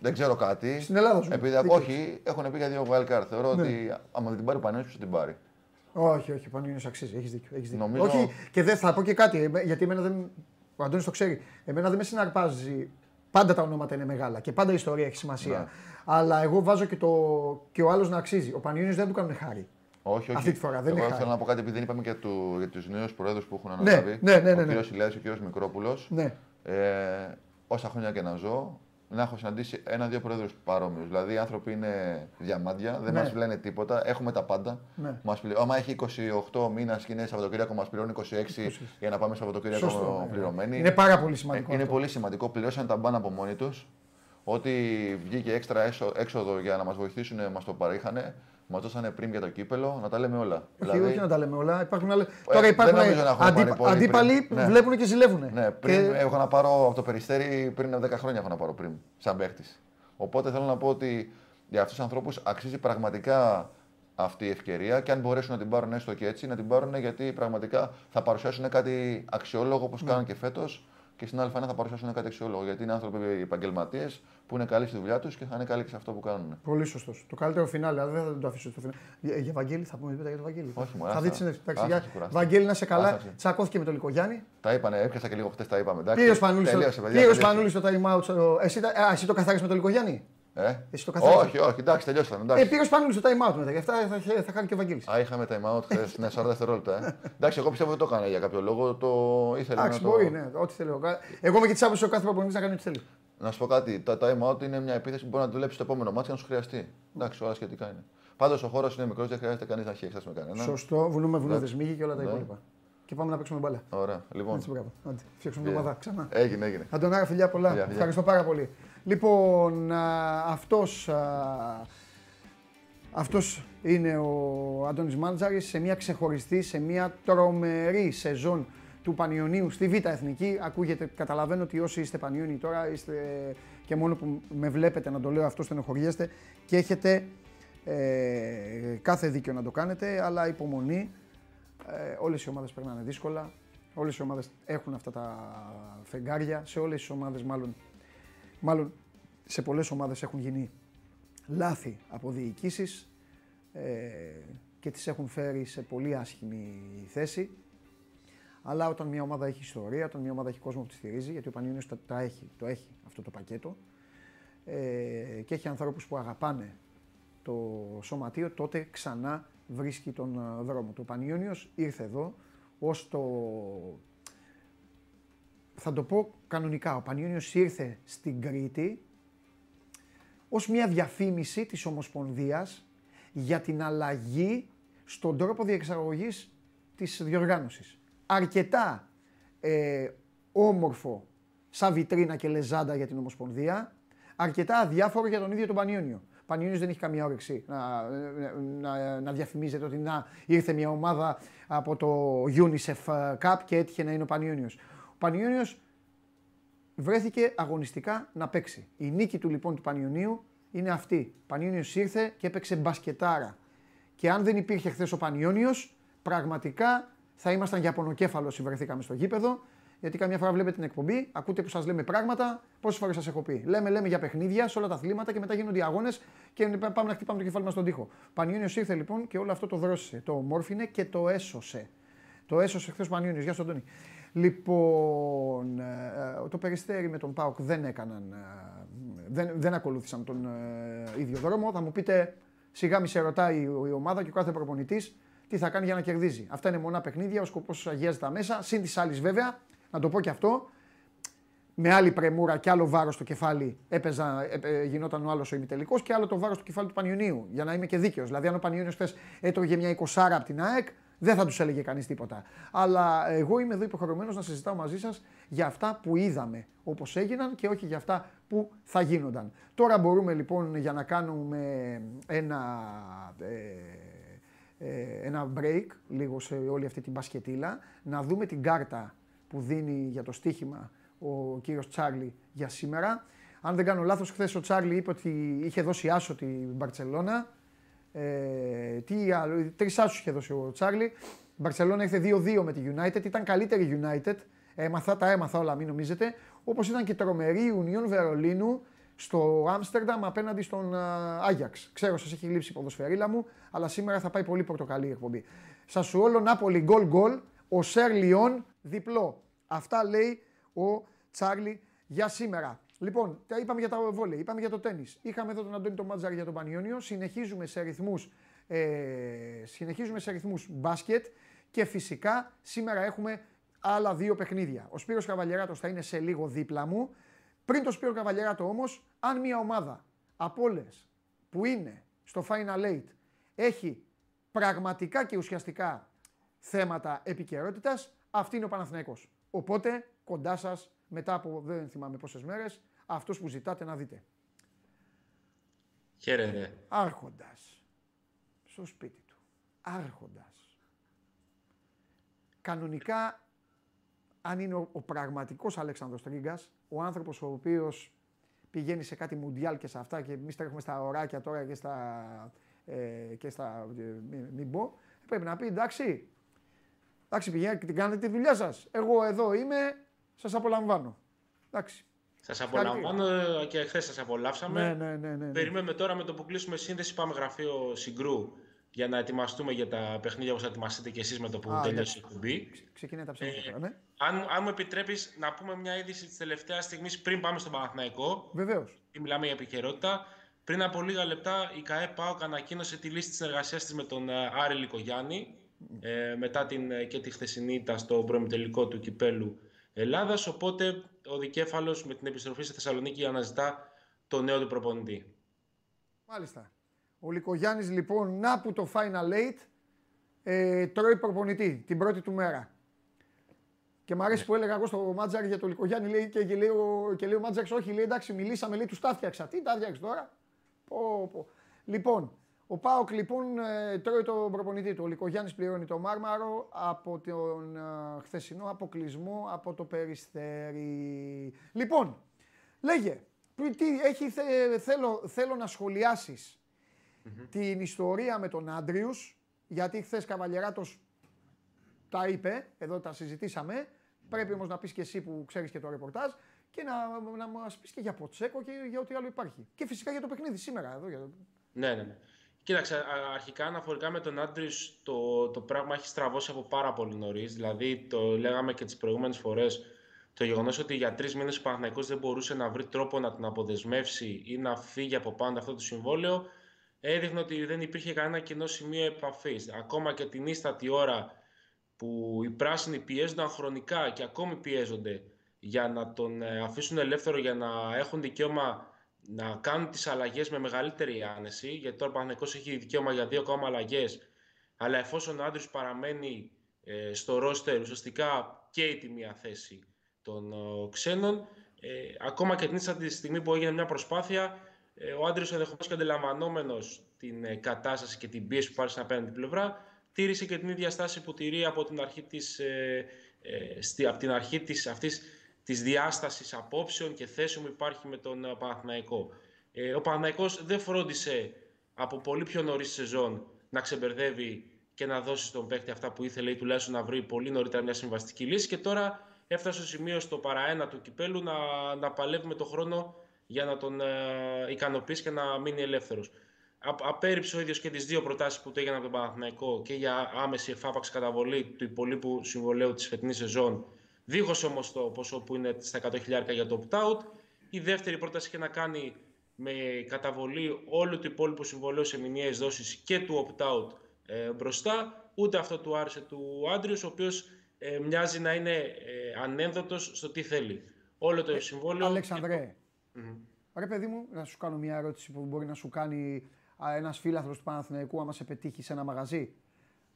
δεν ξέρω κάτι. Στην Ελλάδα σου. Επειδή Δίκιο. όχι, έχουν πει για δύο wild card. Θεωρώ Ναι. ότι άμα δεν την πάρει ο Πανένος, ποιος θα την πάρει; Όχι, όχι, πάνω είναι αξίζει. Έχεις δίκιο. Έχεις δίκιο. Νομίζω- Όχι, και δεν θα πω και κάτι, εμέ- γιατί εμένα δεν. Ο Αντώνης το ξέρει. Εμένα δεν με συναρπάζει. Πάντα τα ονόματα είναι μεγάλα και πάντα η ιστορία έχει σημασία. Ναι. Αλλά εγώ βάζω και, το, και ο άλλος να αξίζει. Ο Πανιόνιος δεν του κάνουν χάρη. Όχι, όχι. Αυτή τη φορά, δεν Εγώ είναι θέλω χάρη. να πω κάτι επειδή δεν είπαμε και του, για τους νέους προέδρου που έχουν Ναι, αναλάβει. ναι, ναι, ναι, Ο ναι. κύριος Ηλιάδης και ο κύριος Μικρόπουλος. Ναι. Ε, όσα χρόνια και να ζω, να έχω συναντήσει ένα-δύο προέδρου παρόμοιους. Δηλαδή οι άνθρωποι είναι διαμάντια, δεν Ναι. μας λένε τίποτα, έχουμε τα πάντα. Ναι. Μας πλη... Άμα έχει 28 μήνας και είναι Σαββατοκύριακο, μας πληρώνει 26 για να πάμε Σαββατοκύριακο Σωστό, ναι, ναι. πληρωμένοι. Είναι πάρα πολύ σημαντικό. Ε, είναι αυτό. πολύ σημαντικό. Πληρώσαν τα μπαν από μόνοι τους. Ό,τι βγήκε έξτρα έσω- έξοδο για να μας βοηθήσουν, μας το παρήχανε. Μας δώσανε πριν για το κύπελο, να τα λέμε όλα. Όχι, όχι να τα λέμε όλα. Υπάρχουν άλλες... Ε, Τώρα δεν υπάρχουν νομίζω να έχουμε πάρει πολύ αντίπαλοι πριν. Ναι. βλέπουν και ζηλεύουν. Ναι, πριν έχω να πάρω από το περιστέρι πριν 10 χρόνια έχω να πάρω πριν, σαν παίχτης. Οπότε θέλω να πω ότι για αυτούς τους ανθρώπους αξίζει πραγματικά αυτή η ευκαιρία και αν μπορέσουν να την πάρουν έστω και έτσι, να την πάρουν γιατί πραγματικά θα παρουσιάσουν κάτι αξιόλογο όπως κάνουν και φέτος και στην Α1 θα παρουσιάσουν κάτι αξιόλογο. Γιατί είναι άνθρωποι επαγγελματίες που είναι καλοί στη δουλειά τους και θα είναι καλοί και σε αυτό που κάνουν. Πολύ σωστός. Το καλύτερο φινάλε, αλλά δεν θα το αφήσω στο φινάλε. Για, για Βαγγέλη, θα πούμε τίποτα για τον Βαγγέλη. Όχι, μου, θα άστα. δει τη συνέντευξη. Εντάξει, Άστα, για- ξεκουράστηκα. Βαγγέλη, να σε καλά. Άστα, ξε. Τσακώθηκε με τον Λικογιάννη. Τα είπανε, έπιασα και λίγο χτες, τα είπαμε. εντάξει. Πήρε ο Σπανούλης στο, Τελείωσε, παιδιά, πήρε ο τελείωσε. Σπανούλης στο time out. στο- Εσύ, τα- α, εσύ το καθάρισες με τον Λικογιάννη. Ε; Εσύ το καθάρισες. όχι, όχι, εντάξει, τελειώσαμε. Ε, Εντάξει. πήρε ο Σπανούλη στο time out μετά. Γι' αυτά θα, θα, θα κάνει και ο Βαγγέλης. Α, είχαμε time out χθες. ναι, 40 δευτερόλεπτα. Ε. Εντάξει, εγώ πιστεύω ότι το έκανε για κάποιο λόγο. Το ήθελα Εντάξει, να το. μπορεί, ναι, ό,τι θέλει. εγώ. Εγώ είμαι και τη άποψη ο κάθε προπονητή να κάνει ό,τι θέλει. Να σου πω κάτι. Το time out είναι μια επίθεση που μπορεί να δουλέψεις το επόμενο μάτι και να σου χρειαστεί. Εντάξει, όλα σχετικά είναι. Πάντως ο χώρος είναι μικρός, δεν χρειάζεται κανείς να έχει εξάσει με κανένα. Σωστό, βουνούμε βουνό Εντάξει. δεσμίγη και όλα τα Ναι. υπόλοιπα. Και πάμε να παίξουμε μπάλα. Ωραία, λοιπόν. Έτσι, μπράβο. Άντε, φτιάξουμε την Yeah. ομάδα ξανά. Έγινε, έγινε. Αντωνάρα, φιλιά πολλά. Φιλιά, φιλιά. Ευχαριστώ πάρα πολύ. Λοιπόν, α, αυτός, α, αυτός είναι ο Αντώνης Μάντζαρης σε μια ξεχωριστή, σε μια τρομερή σεζόν του Πανιωνίου στη Β' Εθνική. Ακούγεται, καταλαβαίνω ότι όσοι είστε Πανιόνιοι τώρα, είστε και μόνο που με βλέπετε να το λέω αυτό στενοχωριέστε και έχετε ε, κάθε δίκιο να το κάνετε, αλλά υπομονή. Ε, όλες οι ομάδες περνάνε δύσκολα. Όλες οι ομάδες έχουν αυτά τα φεγγάρια. Σε όλες τις ομάδες μάλλον, μάλλον σε πολλές ομάδες έχουν γίνει λάθη από διοικήσεις ε, και τις έχουν φέρει σε πολύ άσχημη θέση. Αλλά όταν μια ομάδα έχει ιστορία, όταν μια ομάδα έχει κόσμο που τη στηρίζει, γιατί ο Πανιόνιος τα, τα έχει, το έχει αυτό το πακέτο, ε, και έχει ανθρώπους που αγαπάνε το σωματείο, τότε ξανά βρίσκει τον ε, δρόμο του. Ο Πανιόνιος ήρθε εδώ ως το... Θα το πω κανονικά, ο Πανιόνιος ήρθε στην Κρήτη ως μια διαφήμιση της Ομοσπονδίας για την αλλαγή στον τρόπο διεξαγωγής της διοργάνωσης. Αρκετά ε, όμορφο σαν βιτρίνα και λεζάντα για την Ομοσπονδία, αρκετά αδιάφορο για τον ίδιο τον Πανιόνιο. Ο Πανιόνιος δεν έχει καμία όρεξη να, να, να διαφημίζεται ότι να ήρθε μια ομάδα από το UNICEF Cup και έτυχε να είναι ο Πανιόνιος. Ο Πανιόνιος βρέθηκε αγωνιστικά να παίξει. Η νίκη του λοιπόν του Πανιονίου είναι αυτή. Ο Πανιόνιος ήρθε και έπαιξε μπασκετάρα. Και αν δεν υπήρχε χθες ο Πανιόνιος, πραγματικά θα ήμασταν για πονοκέφαλος όσοι βρεθήκαμε στο γήπεδο. Γιατί καμιά φορά βλέπετε την εκπομπή, ακούτε που σας λέμε πράγματα. Πόσες φορές σας έχω πει. Λέμε, λέμε για παιχνίδια σε όλα τα αθλήματα και μετά γίνονται οι αγώνες και πάμε να χτυπάμε το κεφάλι μας στον τοίχο. Πανιόνιος ήρθε λοιπόν και όλο αυτό το δρόσησε, το ομόρφινε και το έσωσε. Το έσωσε χθες ο Πανιόνιος. Γεια σου, Αντώνη. Λοιπόν, ε, το περιστέρι με τον Πάοκ δεν έκαναν, ε, δεν, δεν ακολούθησαν τον ε, ίδιο δρόμο. Θα μου πείτε, σιγά μη σε ρωτάει η ομάδα και ο κάθε προπονητής τι θα κάνει για να κερδίζει. Αυτά είναι μονά παιχνίδια, ο σκοπός αγιάζει τα μέσα. Συν της άλλης, βέβαια, να το πω και αυτό, με άλλη πρεμούρα και άλλο βάρος στο κεφάλι έπαιζα, ε, γινόταν ο άλλος ο ημιτελικός και άλλο το βάρος στο κεφάλι του Πανιωνίου. Για να είμαι και δίκαιος. Δηλαδή, αν ο Πανιωνίου χθες έτρωγε μια 20 από την ΑΕΚ, δεν θα τους έλεγε κανείς τίποτα. Αλλά εγώ είμαι εδώ υποχρεωμένος να συζητάω μαζί σας για αυτά που είδαμε όπως έγιναν και όχι για αυτά που θα γίνονταν. Τώρα μπορούμε λοιπόν για να κάνουμε ένα. Ε, ε, ένα break λίγο σε όλη αυτή την μπασκετήλα, να δούμε την κάρτα που δίνει για το στοίχημα ο κύριος Τσάρλι για σήμερα. Αν δεν κάνω λάθος, χθες ο Τσάρλι είπε ότι είχε δώσει άσο την Μπαρτσελώνα. Ε, τι άλλο, τρεις άσους είχε δώσει ο Τσάρλι. Η Μπαρτσελώνα ήρθε 2-2 με τη United, ήταν καλύτερη United. Έμαθα, τα έμαθα όλα, μην νομίζετε. Όπως ήταν και τρομερή Union Βερολίνου στο Άμστερνταμ απέναντι στον Άγιαξ. Ξέρω, σας έχει λείψει η ποδοσφαιρίλα μου, αλλά σήμερα θα πάει πολύ πορτοκαλί η εκπομπή. Σα σου όλο Νάπολη γκολ γκολ, ο Σερ Λιόν διπλό. Αυτά λέει ο Τσάρλι για σήμερα. Λοιπόν, τα είπαμε για τα βόλε, είπαμε για το τέννη. Είχαμε εδώ τον Αντώνη τον Μάτζαρ για τον Πανιόνιο. Συνεχίζουμε σε ρυθμού ε, συνεχίζουμε σε ρυθμούς μπάσκετ και φυσικά σήμερα έχουμε άλλα δύο παιχνίδια. Ο Σπύρος Καβαλιεράτος θα είναι σε λίγο δίπλα μου. Πριν το Σπύρο Καβαλιεράτο όμως, αν μια ομάδα από όλες που είναι στο Final Eight έχει πραγματικά και ουσιαστικά θέματα επικαιρότητας, αυτή είναι ο Παναθηναϊκός. Οπότε κοντά σας μετά από δεν θυμάμαι πόσες μέρες, αυτός που ζητάτε να δείτε. Χαίρετε. Άρχοντας. Στο σπίτι του. Άρχοντας. Κανονικά, αν είναι ο, ο πραγματικός Αλέξανδρος Τρίγκας, ο άνθρωπος ο οποίος πηγαίνει σε κάτι μουντιάλ και σε αυτά και εμείς τρέχουμε στα ωράκια τώρα και στα. Ε, και στα ε, μην, πω, πρέπει να πει εντάξει. Εντάξει, πηγαίνετε και την κάνετε τη δουλειά σας. Εγώ εδώ είμαι, σας απολαμβάνω. Εντάξει. Σας απολαμβάνω και χθες σας απολαύσαμε. Ναι, ναι, ναι, ναι, Περιμένουμε τώρα με το που κλείσουμε σύνδεση. Πάμε γραφείο Συγκρού για να ετοιμαστούμε για τα παιχνίδια όπως θα ετοιμαστείτε και εσείς με το που τελειώσει η εκπομπή. Ξεκινάει τα ψέματα ε, ναι. Αν, αν μου επιτρέπεις να πούμε μια είδηση της τελευταίας στιγμής πριν πάμε στον Παναθηναϊκό. Βεβαίως. Μιλάμε για επικαιρότητα. Πριν από λίγα λεπτά η ΚαΕ ΠΑΟΚ ανακοίνωσε τη λύση της συνεργασίας της με τον ε, Άρη Λικογιάννη ε, μετά την, ε, και τη χθεσινή ήττα στο προημιτελικό του κυπέλου Ελλάδας. Οπότε ο Δικέφαλος με την επιστροφή στη Θεσσαλονίκη αναζητά το νέο του προπονητή. Μάλιστα. Ο Λικογιάννης λοιπόν, να που το Final Eight, ε, τρώει προπονητή την πρώτη του μέρα. Και μου αρέσει ναι. που έλεγα εγώ στο Μάτζαρ για το Λικογιάννη λέει, και, και, λέει, ο, και λέει ο Μάτζαρ, όχι, λέει εντάξει, μιλήσαμε, λέει τους τα φτιάξα. Τι τα φτιάξει τώρα; Πω, πω. Λοιπόν, ο Πάοκ λοιπόν ε, τρώει τον προπονητή του. Ο Λικογιάννης πληρώνει το μάρμαρο από τον ε, χθεσινό αποκλεισμό από το Περιστέρι. Λοιπόν, λέγε, τι, έχει, θέλω, θέλω να σχολιάσεις την ιστορία με τον Άντριους, γιατί χθες Καβαλιεράτος τα είπε, εδώ τα συζητήσαμε. Πρέπει όμως να πεις και εσύ που ξέρεις και το ρεπορτάζ και να, να μας πεις και για Ποτσέκο και για ό,τι άλλο υπάρχει. Και φυσικά για το παιχνίδι σήμερα. Εδώ, για... Ναι, ναι, ναι. Κοίταξε, αρχικά αναφορικά με τον Άντριου, το, το πράγμα έχει στραβώσει από πάρα πολύ νωρίς. Δηλαδή, το λέγαμε και τις προηγούμενες φορές. Το το γεγονός ότι για τρεις μήνες ο Παναθηναϊκός δεν μπορούσε να βρει τρόπο να την αποδεσμεύσει ή να φύγει από πάνω αυτό το συμβόλαιο, έδειχνε ότι δεν υπήρχε κανένα κοινό σημείο επαφής. Ακόμα και την ίστατη ώρα που οι πράσινοι πιέζονταν χρονικά και ακόμη πιέζονται για να τον ε, αφήσουν ελεύθερο για να έχουν δικαίωμα να κάνουν τις αλλαγές με μεγαλύτερη άνεση, γιατί τώρα ο Παναθηναϊκός έχει δικαίωμα για δύο ακόμα αλλαγές, αλλά εφόσον ο Άντριος παραμένει ε, στο ρόστερ, ουσιαστικά και η μία θέση των ε, ξένων, ε, ακόμα και την τη στιγμή που έγινε μια προσπάθεια, ε, ο Άντριος ενδεχομένως και αντιλαμβανόμενος την ε, κατάσταση και την πίεση που πάρει στην απέναντι πλευρά, τήρησε και την ίδια στάση που τηρεί από την αρχή της, ε, στη, από την αρχή της, αυτής της διάστασης απόψεων και θέσεων που υπάρχει με τον Παναθηναϊκό. Ε, ο Παναθηναϊκός δεν φρόντισε από πολύ πιο νωρίς σεζόν να ξεμπερδεύει και να δώσει στον παίκτη αυτά που ήθελε ή τουλάχιστον να βρει πολύ νωρίτερα μια συμβαστική λύση και τώρα έφτασε στο σημείο στο παραένα του κυπέλου να, να παλεύει με τον χρόνο για να τον ε, ικανοποιήσει και να μείνει ελεύθερος. Απέριψε ο ίδιος και τις δύο προτάσεις που του έγιναν από τον Παναθηναϊκό και για άμεση εφάπαξη καταβολή του υπολείπου συμβολέου της φετινής σεζόν, δίχως όμως το ποσό που είναι στα 100.000 για το opt-out. Η δεύτερη πρόταση είχε να κάνει με καταβολή όλου του υπόλοιπου συμβολέου σε μηνιαίες δόσεις και του opt-out ε, μπροστά. Ούτε αυτό του άρεσε του Άντριους, ο οποίος ε, μοιάζει να είναι ε, ανένδοτος στο τι θέλει. Όλο το ε, συμβόλαιο... Αλεξανδρέ, ρε παιδί μου, να σου κάνω μια ερώτηση που μπορεί να σου κάνει ένας φίλαθρος του Παναθηναϊκού άμα σε πετύχει σε ένα μαγαζί.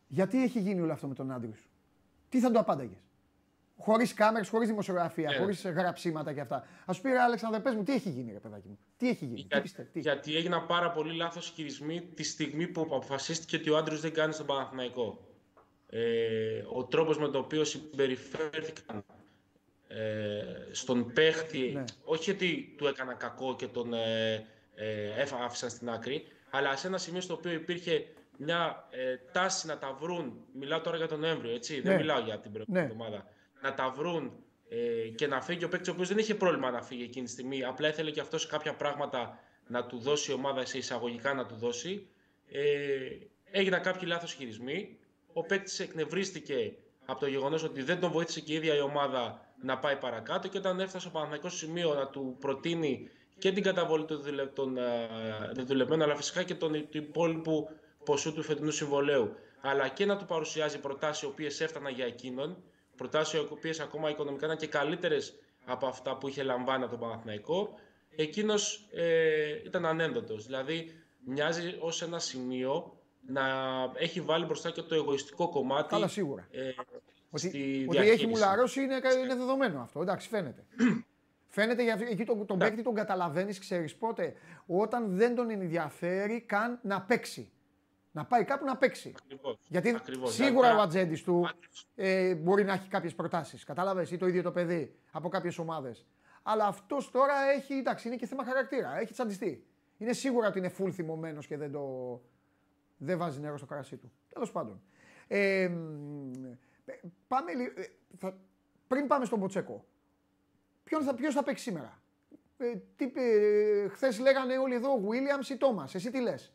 Γιατί έχει γίνει όλο αυτό με τον Άντριους; Τι θα το απάνταγες; Χωρίς κάμερες, χωρίς δημοσιογραφία, yeah. χωρίς γραψίματα και αυτά. Α σου πει, Αλέξανδρε, πες μου, τι έχει γίνει, ρε παιδάκι μου; Τι έχει γίνει. Για, τι τι; Γιατί έγιναν πάρα πολύ λάθος χειρισμοί τη στιγμή που αποφασίστηκε ότι ο Άντριος δεν κάνει στον Παναθηναϊκό ε, ο τρόπος με τον οποίο συμπεριφέρθηκαν ε, στον παίχτη, ναι. όχι γιατί του έκανα κακό και τον ε, ε, άφησαν στην άκρη, αλλά σε ένα σημείο στο οποίο υπήρχε μια ε, τάση να τα βρουν, μιλάω τώρα για τον Νοέμβριο, έτσι, δεν ναι. μιλάω για την προηγούμενη ναι. Εβδομάδα, να τα βρουν ε, και να φύγει ο παίκτη ο οποίος δεν είχε πρόβλημα να φύγει εκείνη τη στιγμή, απλά ήθελε και αυτός κάποια πράγματα να του δώσει η ομάδα σε εισαγωγικά να του δώσει. Ε, έγιναν κάποιοι λάθος χειρισμοί, ο παίκτης εκνευρίστηκε από το γεγονός ότι δεν τον βοήθησε και η ίδια η ομάδα να πάει παρακάτω και όταν έφτασε ο Παναθηναϊκός στο σημείο να του προτείνει και την καταβολή των δουλευμένων, αλλά φυσικά και τον του υπόλοιπου ποσού του φετινού συμβολέου, αλλά και να του παρουσιάζει προτάσεις οι οποίες έφταναν για εκείνον, προτάσει οι οποίες ακόμα οικονομικά ήταν και καλύτερες από αυτά που είχε λαμβάνει από τον Παναθηναϊκό, εκείνος ε, ήταν ανένδοτος. Δηλαδή, μοιάζει ως ένα σημείο να έχει βάλει μπροστά και το εγωιστικό κομμάτι. Καλά, σίγουρα. Ε, ότι, ότι έχει μουλαρώσει είναι, είναι δεδομένο αυτό. Εντάξει, φαίνεται. Φαίνεται γιατί εκεί τον, τον παίκτη τον καταλαβαίνεις, ξέρεις πότε. Όταν δεν τον ενδιαφέρει καν να παίξει. Να πάει κάπου να παίξει. Ακριβώς, γιατί σίγουρα ο ατζέντης του ε, μπορεί να έχει κάποιες προτάσεις. Κατάλαβες ή το ίδιο το παιδί από κάποιες ομάδες. Αλλά αυτός τώρα έχει, εντάξει, είναι και θέμα χαρακτήρα. Έχει τσαντιστεί. Είναι σίγουρα ότι είναι full θυμωμένος και δεν το, δεν βάζει νερό στο κρασί του. Τέλος πάντων. Ε, πάμε, ε, θα, πριν πάμε στον Ποτσέκο, ποιος θα, ποιος θα παίξει σήμερα; Ε, τι, ε, χθες λέγανε όλοι εδώ Williams ή Τόμας. Εσύ τι λες;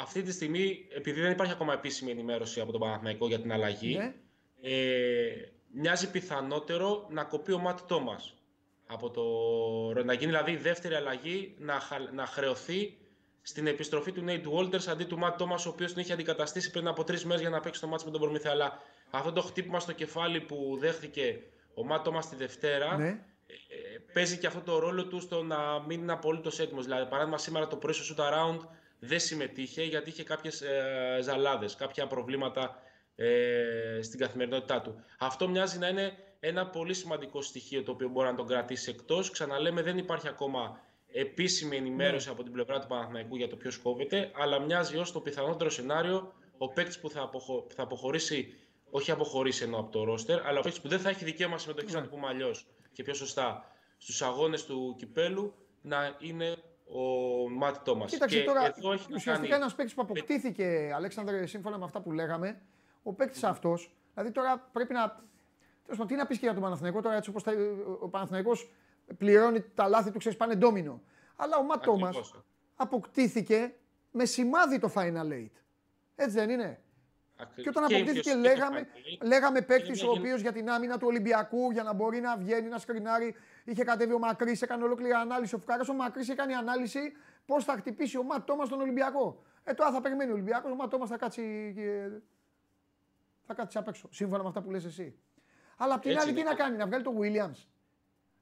Αυτή τη στιγμή, επειδή δεν υπάρχει ακόμα επίσημη ενημέρωση από τον Παναθηναϊκό για την αλλαγή, ναι. ε, μοιάζει πιθανότερο να κοπεί ο Μάτ Τόμας. Από το, να γίνει δηλαδή η δεύτερη αλλαγή, να, να χρεωθεί στην επιστροφή του Nate Walters αντί του Matt Thomas, ο οποίος τον είχε αντικαταστήσει πριν από τρεις μέρες για να παίξει το μάτι με τον Προμηθέα. Αλλά αυτό το χτύπημα στο κεφάλι που δέχτηκε ο Matt Thomas τη Δευτέρα ναι. Ε, παίζει και αυτό το ρόλο του στο να μην είναι απολύτως έτοιμος. Δηλαδή, παράδειγμα, σήμερα το πρωί στο shoot around δεν συμμετείχε γιατί είχε κάποιες ε, ζαλάδες, κάποια προβλήματα ε, στην καθημερινότητά του. Αυτό μοιάζει να είναι ένα πολύ σημαντικό στοιχείο το οποίο μπορεί να τον κρατήσει εκτός. Ξαναλέμε, δεν υπάρχει ακόμα επίσημη ενημέρωση ναι. από την πλευρά του Παναθηναϊκού για το ποιος κόβεται, αλλά μοιάζει ως το πιθανότερο σενάριο ο παίκτης που θα, αποχω... θα αποχωρήσει, όχι αποχωρήσει ενώ από το ρόστερ, αλλά ο παίκτης που δεν θα έχει δικαίωμα συμμετοχής, να το πούμε αλλιώς και πιο σωστά, στους αγώνες του κυπέλου να είναι ο Μάτ Τόμας. Κοίταξε και τώρα, εδώ έχει ουσιαστικά κάνει... ένας παίκτης που αποκτήθηκε, Αλέξανδρε, σύμφωνα με αυτά που λέγαμε, ο παίκτης αυτός, δηλαδή τώρα πρέπει να. Τέλος πάντων, τι να πεις και για τον Παναθηναϊκό τώρα, έτσι όπως ο Παναθηναϊκός πληρώνει τα λάθη του, ξέρεις, πάνε ντόμινο. Αλλά ο Ματ Τόμας αποκτήθηκε με σημάδι το Final Eight. Έτσι δεν είναι; Και όταν αποκτήθηκε, λέγαμε, λέγαμε παίκτης ο οποίος για την άμυνα του Ολυμπιακού, για να μπορεί να βγαίνει, να σκρινάρει, είχε κατέβει ο Μακρύς, έκανε ολόκληρη ανάλυση. Ο Φουκάρα ο Μακρύς έκανε ανάλυση πώς θα χτυπήσει ο Ματ Τόμας στον Ολυμπιακό. Ε, τώρα θα περιμένει ο Ολυμπιακός, ο Ματ Τόμας θα κάτσει. Θα κάτσει απ' έξω. Σύμφωνα με αυτά που λες εσύ. Αλλά απ' την άλλη, τι να κάνει, να βγάλει το Williams.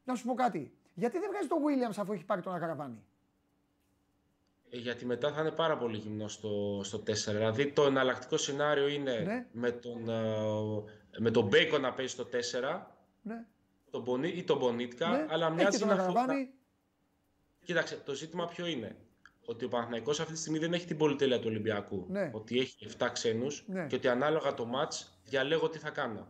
Να σου πω κάτι. Γιατί δεν βγάζει το Williams αφού έχει πάρει τον Αγραβάνη. Ε, γιατί μετά θα είναι πάρα πολύ γυμνό στο, στο 4. Δηλαδή το εναλλακτικό σενάριο είναι ναι. με, τον, uh, με τον Bacon να παίζει στο 4 ναι. Τον Bonit, ή τον Bonitka, ναι. αλλά μοιάζει να φοβάται. Κοίταξε, το ζήτημα ποιο είναι; Ότι ο Παναθηναϊκός αυτή τη στιγμή δεν έχει την πολυτέλεια του Ολυμπιακού. Ναι. Ότι έχει 7 ξένους ναι. και ότι ανάλογα το match διαλέγω τι θα κάνω.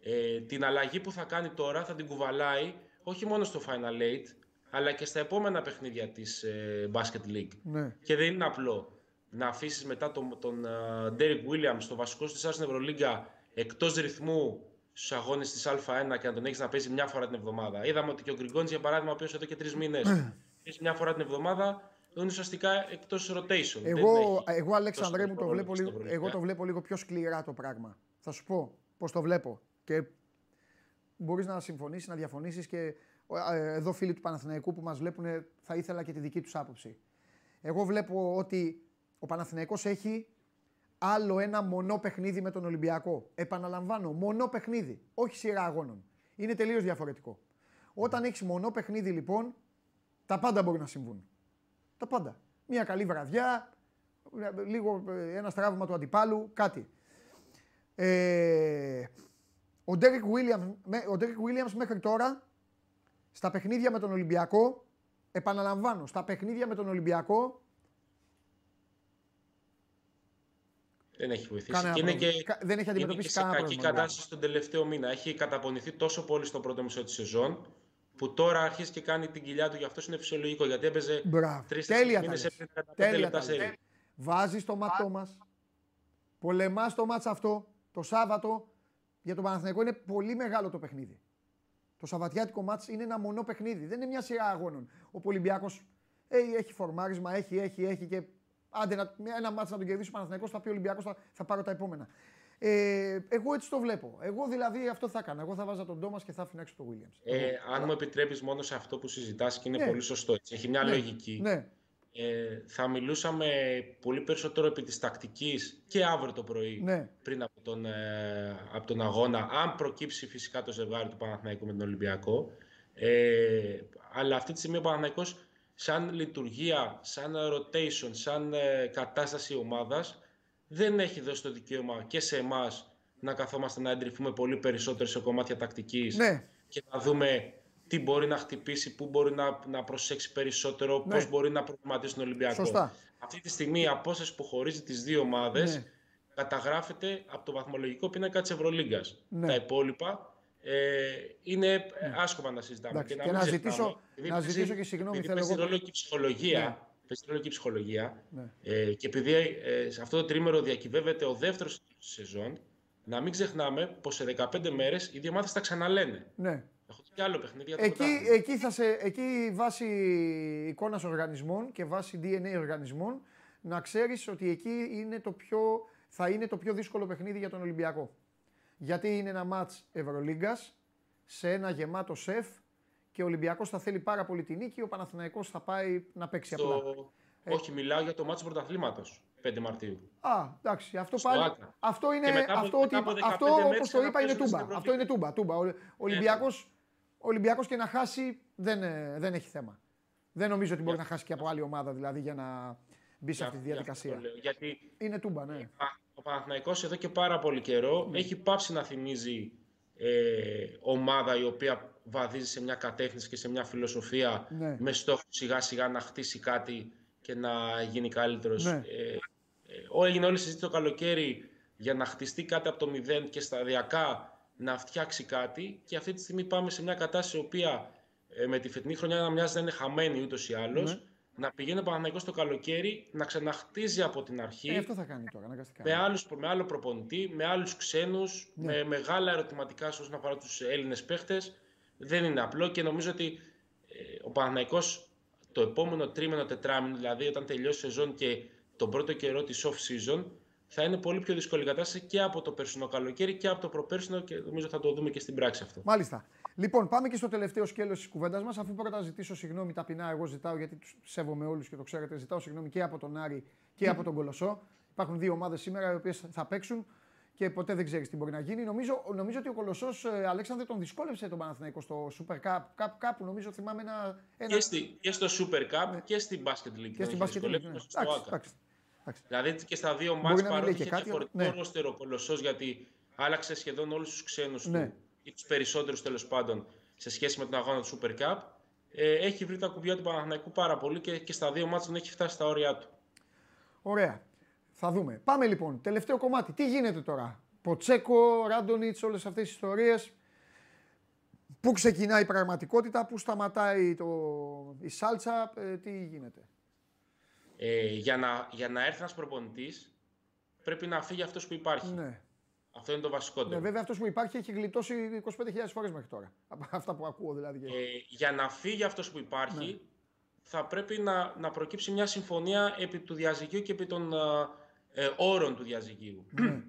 Ε, την αλλαγή που θα κάνει τώρα θα την κουβαλάει όχι μόνο στο Final Eight, αλλά και στα επόμενα παιχνίδια της ε, Basket League. Ναι. Και δεν είναι απλό να αφήσεις μετά τον, τον uh, Derek Williams, το βασικό της στην Ευρωλίγκα, εκτός ρυθμού στους αγώνες της Α1 και να τον έχεις να παίζει μια φορά την εβδομάδα. Είδαμε ότι και ο Γκριγκόντζη, για παράδειγμα, ο οποίος εδώ και τρεις μήνες παίζει μια φορά την εβδομάδα, είναι ουσιαστικά εκτός rotation. Εγώ, εγώ Αλέξανδρέ μου, το βλέπω, λίγο, εγώ το βλέπω λίγο πιο σκληρά το πράγμα. Θα σου πω πώς το βλέπω. Και μπορείς να συμφωνήσεις, να διαφωνήσεις και ε, εδώ φίλοι του Παναθηναϊκού που μας βλέπουν θα ήθελα και τη δική τους άποψη. Εγώ βλέπω ότι ο Παναθηναϊκός έχει άλλο ένα μονό παιχνίδι με τον Ολυμπιακό. Επαναλαμβάνω, μονό παιχνίδι, όχι σειρά αγώνων. Είναι τελείως διαφορετικό. Όταν έχεις μονό παιχνίδι λοιπόν, τα πάντα μπορεί να συμβούν. Τα πάντα. Μια καλή βραδιά, λίγο ε, ένας στράβημα του αντιπάλου, κάτι. Ε, ο Ντέρικ Williams μέχρι τώρα στα παιχνίδια με τον Ολυμπιακό, επαναλαμβάνω, στα παιχνίδια με τον Ολυμπιακό. Δεν έχει βοηθήσει. Και είναι και, δεν έχει αντιμετωπίσει είναι και σε κακή κατάσταση τον τελευταίο μήνα. Έχει καταπονηθεί τόσο πολύ στο πρώτο μισό της σεζόν που τώρα αρχίζει και κάνει την κοιλιά του. Γι' αυτό είναι φυσιολογικό. Γιατί έπαιζε τρει-τέσσερι μήνες έπαιρνε 15 λεπτά σε Βάζει το ματό μας. Πολεμάς το μάτσα αυτό το Σάββατο. Για τον Παναθηναϊκό είναι πολύ μεγάλο το παιχνίδι. Το Σαββατιάτικο μάτς είναι ένα μονό παιχνίδι. Δεν είναι μια σειρά αγώνων. Ο Ολυμπιακός ε, έχει φορμάρισμα, έχει, έχει, έχει και άντε να, ένα μάτς να τον κερδίσει ο Παναθηναϊκός θα πει ο Ολυμπιακός θα, θα πάρω τα επόμενα. Ε, εγώ έτσι το βλέπω. Εγώ δηλαδή αυτό θα έκανα. Εγώ θα βάζα τον Τόμας και θα άφηνα έξω τον Βίλιαμ. Ε, αν μου επιτρέπεις μόνο σε αυτό που συζητάς και είναι ναι. πολύ σωστό. Έτσι. Έχει μια ναι. λογική. Ναι ε, θα μιλούσαμε πολύ περισσότερο επί της τακτικής και αύριο το πρωί ναι. πριν από τον, ε, από τον αγώνα, αν προκύψει φυσικά το ζευγάρι του Παναθηναϊκού με τον Ολυμπιακό. Ε, αλλά αυτή τη στιγμή ο Παναθηναϊκός σαν λειτουργία, σαν rotation, σαν ε, κατάσταση ομάδας δεν έχει δώσει το δικαίωμα και σε εμάς να καθόμαστε να εντρυφούμε πολύ περισσότερο σε κομμάτια τακτικής ναι. και να δούμε τι μπορεί να χτυπήσει, πού μπορεί να, να προσέξει περισσότερο, ναι. πώς μπορεί να προβληματίσει τον Ολυμπιακό. Σωστά. Αυτή τη στιγμή η απόσταση που χωρίζει τις δύο ομάδες ναι. καταγράφεται από το βαθμολογικό πίνακα της Ευρωλίγκας. Ναι. Τα υπόλοιπα ε, είναι ναι. άσχημα να συζητάμε. και να, και να ζητήσω, να ζητήσω και συγγνώμη. Επειδή θέλω ρόλο και η ψυχολογία. Ναι. Παίζει ρόλο και η ψυχολογία. Ναι. Ε, και επειδή ε, σε αυτό το τρίμερο διακυβεύεται ο δεύτερος σεζόν, να μην ξεχνάμε πως σε 15 μέρες οι δύο ομάδες τα ξαναλένε. Ναι. Έχω και άλλο παιχνίδι για το εκεί, εκεί, θα σε, εκεί βάσει εικόνας οργανισμών και βάσει DNA οργανισμών να ξέρεις ότι εκεί είναι το πιο, θα είναι το πιο δύσκολο παιχνίδι για τον Ολυμπιακό. Γιατί είναι ένα μάτς Ευρωλίγκας σε ένα γεμάτο σεφ και ο Ολυμπιακός θα θέλει πάρα πολύ την νίκη, ο Παναθηναϊκός θα πάει να παίξει Στο... απλά. Όχι, μιλάω για το μάτς του πρωταθλήματος. 5 Μαρτίου. Α, εντάξει, αυτό πάλι. Αυτό είναι. αυτό, ότι, αυτό όπως το είπα είναι τούμπα. Αυτό είναι τούμπα. τούμπα. Ο Ολυμπιακός ο Ολυμπιακός και να χάσει δεν, ε, δεν έχει θέμα. Δεν νομίζω ότι μπορεί να χάσει και από άλλη ομάδα δηλαδή για να μπει σε αυτή τη διαδικασία. Γιατί είναι τούμπα, ναι. Ο Παναθηναϊκός εδώ και πάρα πολύ καιρό ναι. έχει πάψει να θυμίζει ε, ομάδα η οποία βαδίζει σε μια κατεύθυνση και σε μια φιλοσοφία ναι. με στόχο σιγά σιγά να χτίσει κάτι και να γίνει καλύτερος. Ναι. Ε, ε, έγινε όλη η συζήτηση το καλοκαίρι για να χτιστεί κάτι από το μηδέν και σταδιακά να φτιάξει κάτι και αυτή τη στιγμή πάμε σε μια κατάσταση η οποία ε, με τη φετινή χρονιά να μοιάζει να είναι χαμένη ούτως ή άλλως. Ναι. Να πηγαίνει ο Παναγενικό το καλοκαίρι, να ξαναχτίζει από την αρχή. Ε, αυτό θα κάνει τώρα, αναγκαστικά. Με, άλλους, με άλλο προπονητή, με άλλους ξένους, ναι. με μεγάλα ερωτηματικά όσον αφορά τους Έλληνες παίχτες. Δεν είναι απλό και νομίζω ότι ε, ο Παναγενικό το επόμενο τρίμηνο, τετράμινο, δηλαδή όταν τελειώσει η σεζόν και τον πρώτο καιρό της off season, θα είναι πολύ πιο δύσκολη η κατάσταση και από το περσινό καλοκαίρι και από το προπέρσινο και νομίζω θα το δούμε και στην πράξη αυτό. Μάλιστα. Λοιπόν, πάμε και στο τελευταίο σκέλος της κουβέντας μας. Αφού πρώτα ζητήσω συγγνώμη ταπεινά, εγώ ζητάω γιατί τους σέβομαι όλους και το ξέρετε. Ζητάω συγγνώμη και από τον Άρη και από τον Κολοσσό. Υπάρχουν δύο ομάδες σήμερα οι οποίες θα παίξουν και ποτέ δεν ξέρεις τι μπορεί να γίνει. Νομίζω, νομίζω ότι ο Κολοσσός ε, Αλέξανδρε τον δυσκόλεψε τον Παναθηναϊκό στο Super Cup. Κάπου, κάπου νομίζω θυμάμαι ένα. ένα... Και, στη, και στο Super Cup ναι. και στην Basket League. Και στην Basket League. Ναι. Εντάξει, Δηλαδή και στα δύο μάτια παρότι είχε διαφορετικό ναι. ρόστερο ο Κολοσσό γιατί άλλαξε σχεδόν όλους τους ξένους ναι. του ή τους περισσότερους τέλος πάντων σε σχέση με τον αγώνα του Super Cup. Ε, έχει βρει τα κουμπιά του Παναθηναϊκού πάρα πολύ και, και στα δύο μάτια τον έχει φτάσει στα όρια του. Ωραία. Θα δούμε. Πάμε λοιπόν. Τελευταίο κομμάτι. Τι γίνεται τώρα; Ποτσέκο, Ράντονιτς, όλες αυτές τις ιστορίες. Πού ξεκινάει η πραγματικότητα, πού σταματάει το... η σάλτσα, ε, τι γίνεται; Ε, για, να, για να έρθει ένας προπονητής, πρέπει να φύγει αυτός που υπάρχει. Ναι. Αυτό είναι το βασικό. Ναι, βέβαια αυτός που υπάρχει έχει γλιτώσει 25.000 φορές μέχρι τώρα. Από αυτά που ακούω δηλαδή. Ε, για να φύγει αυτός που υπάρχει, ναι. θα πρέπει να, να προκύψει μια συμφωνία επί του διαζυγίου και επί των ε, όρων του διαζυγίου. Ναι.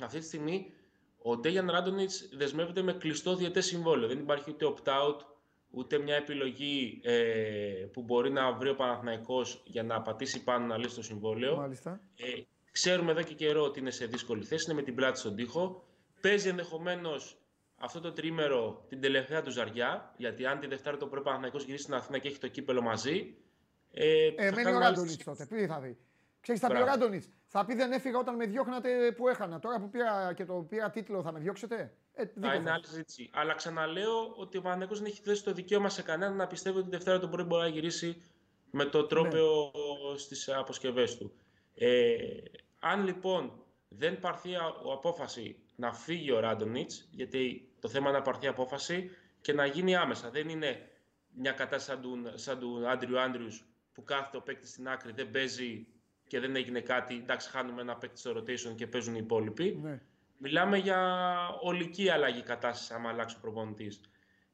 Αυτή τη στιγμή ο Ντέγιαν Ράντονιτς δεσμεύεται με κλειστό διαιτές συμβόλαιο. Δεν υπάρχει ούτε opt-out, ούτε μια επιλογή ε, που μπορεί να βρει ο Παναθηναϊκός για να πατήσει πάνω να λύσει το συμβόλαιο. Μάλιστα. Ε, ξέρουμε εδώ και καιρό ότι είναι σε δύσκολη θέση, είναι με την πλάτη στον τοίχο. Παίζει ενδεχομένως αυτό το τρίμερο την τελευταία του ζαριά, γιατί αν τη Δευτέρα το πρέπει ο γυρίσει στην Αθήνα και έχει το κύπελο μαζί. Ε, ε μένει ο Ράντονιτ τότε, τι θα δει. Ξέρεις, θα πει ο Ράντονιτς, θα πει δεν έφυγα όταν με διώχνατε που έχανα. Τώρα που πήρα και το πήρα τίτλο θα με διώξετε; Ε, θα είναι άλλη συζήτηση. Αλλά ξαναλέω ότι ο Παναγιώτο δεν έχει θέσει το δικαίωμα σε κανέναν να πιστεύει ότι τη Δευτέρα το πρωί μπορεί να γυρίσει με το τρόπαιο ναι. στις αποσκευές του. Ε, αν λοιπόν δεν πάρθει απόφαση να φύγει ο Ράντονιτς, γιατί το θέμα είναι να πάρθει απόφαση και να γίνει άμεσα. Δεν είναι μια κατάσταση σαν του, Άντριου Άντριους που κάθεται ο παίκτης στην άκρη, δεν παίζει και δεν έγινε κάτι. Εντάξει, χάνουμε ένα παίκτη στο rotation και παίζουν οι υπόλοιποι. Ναι. Μιλάμε για ολική αλλαγή κατάστασης, άμα αλλάξει ο προπονητής.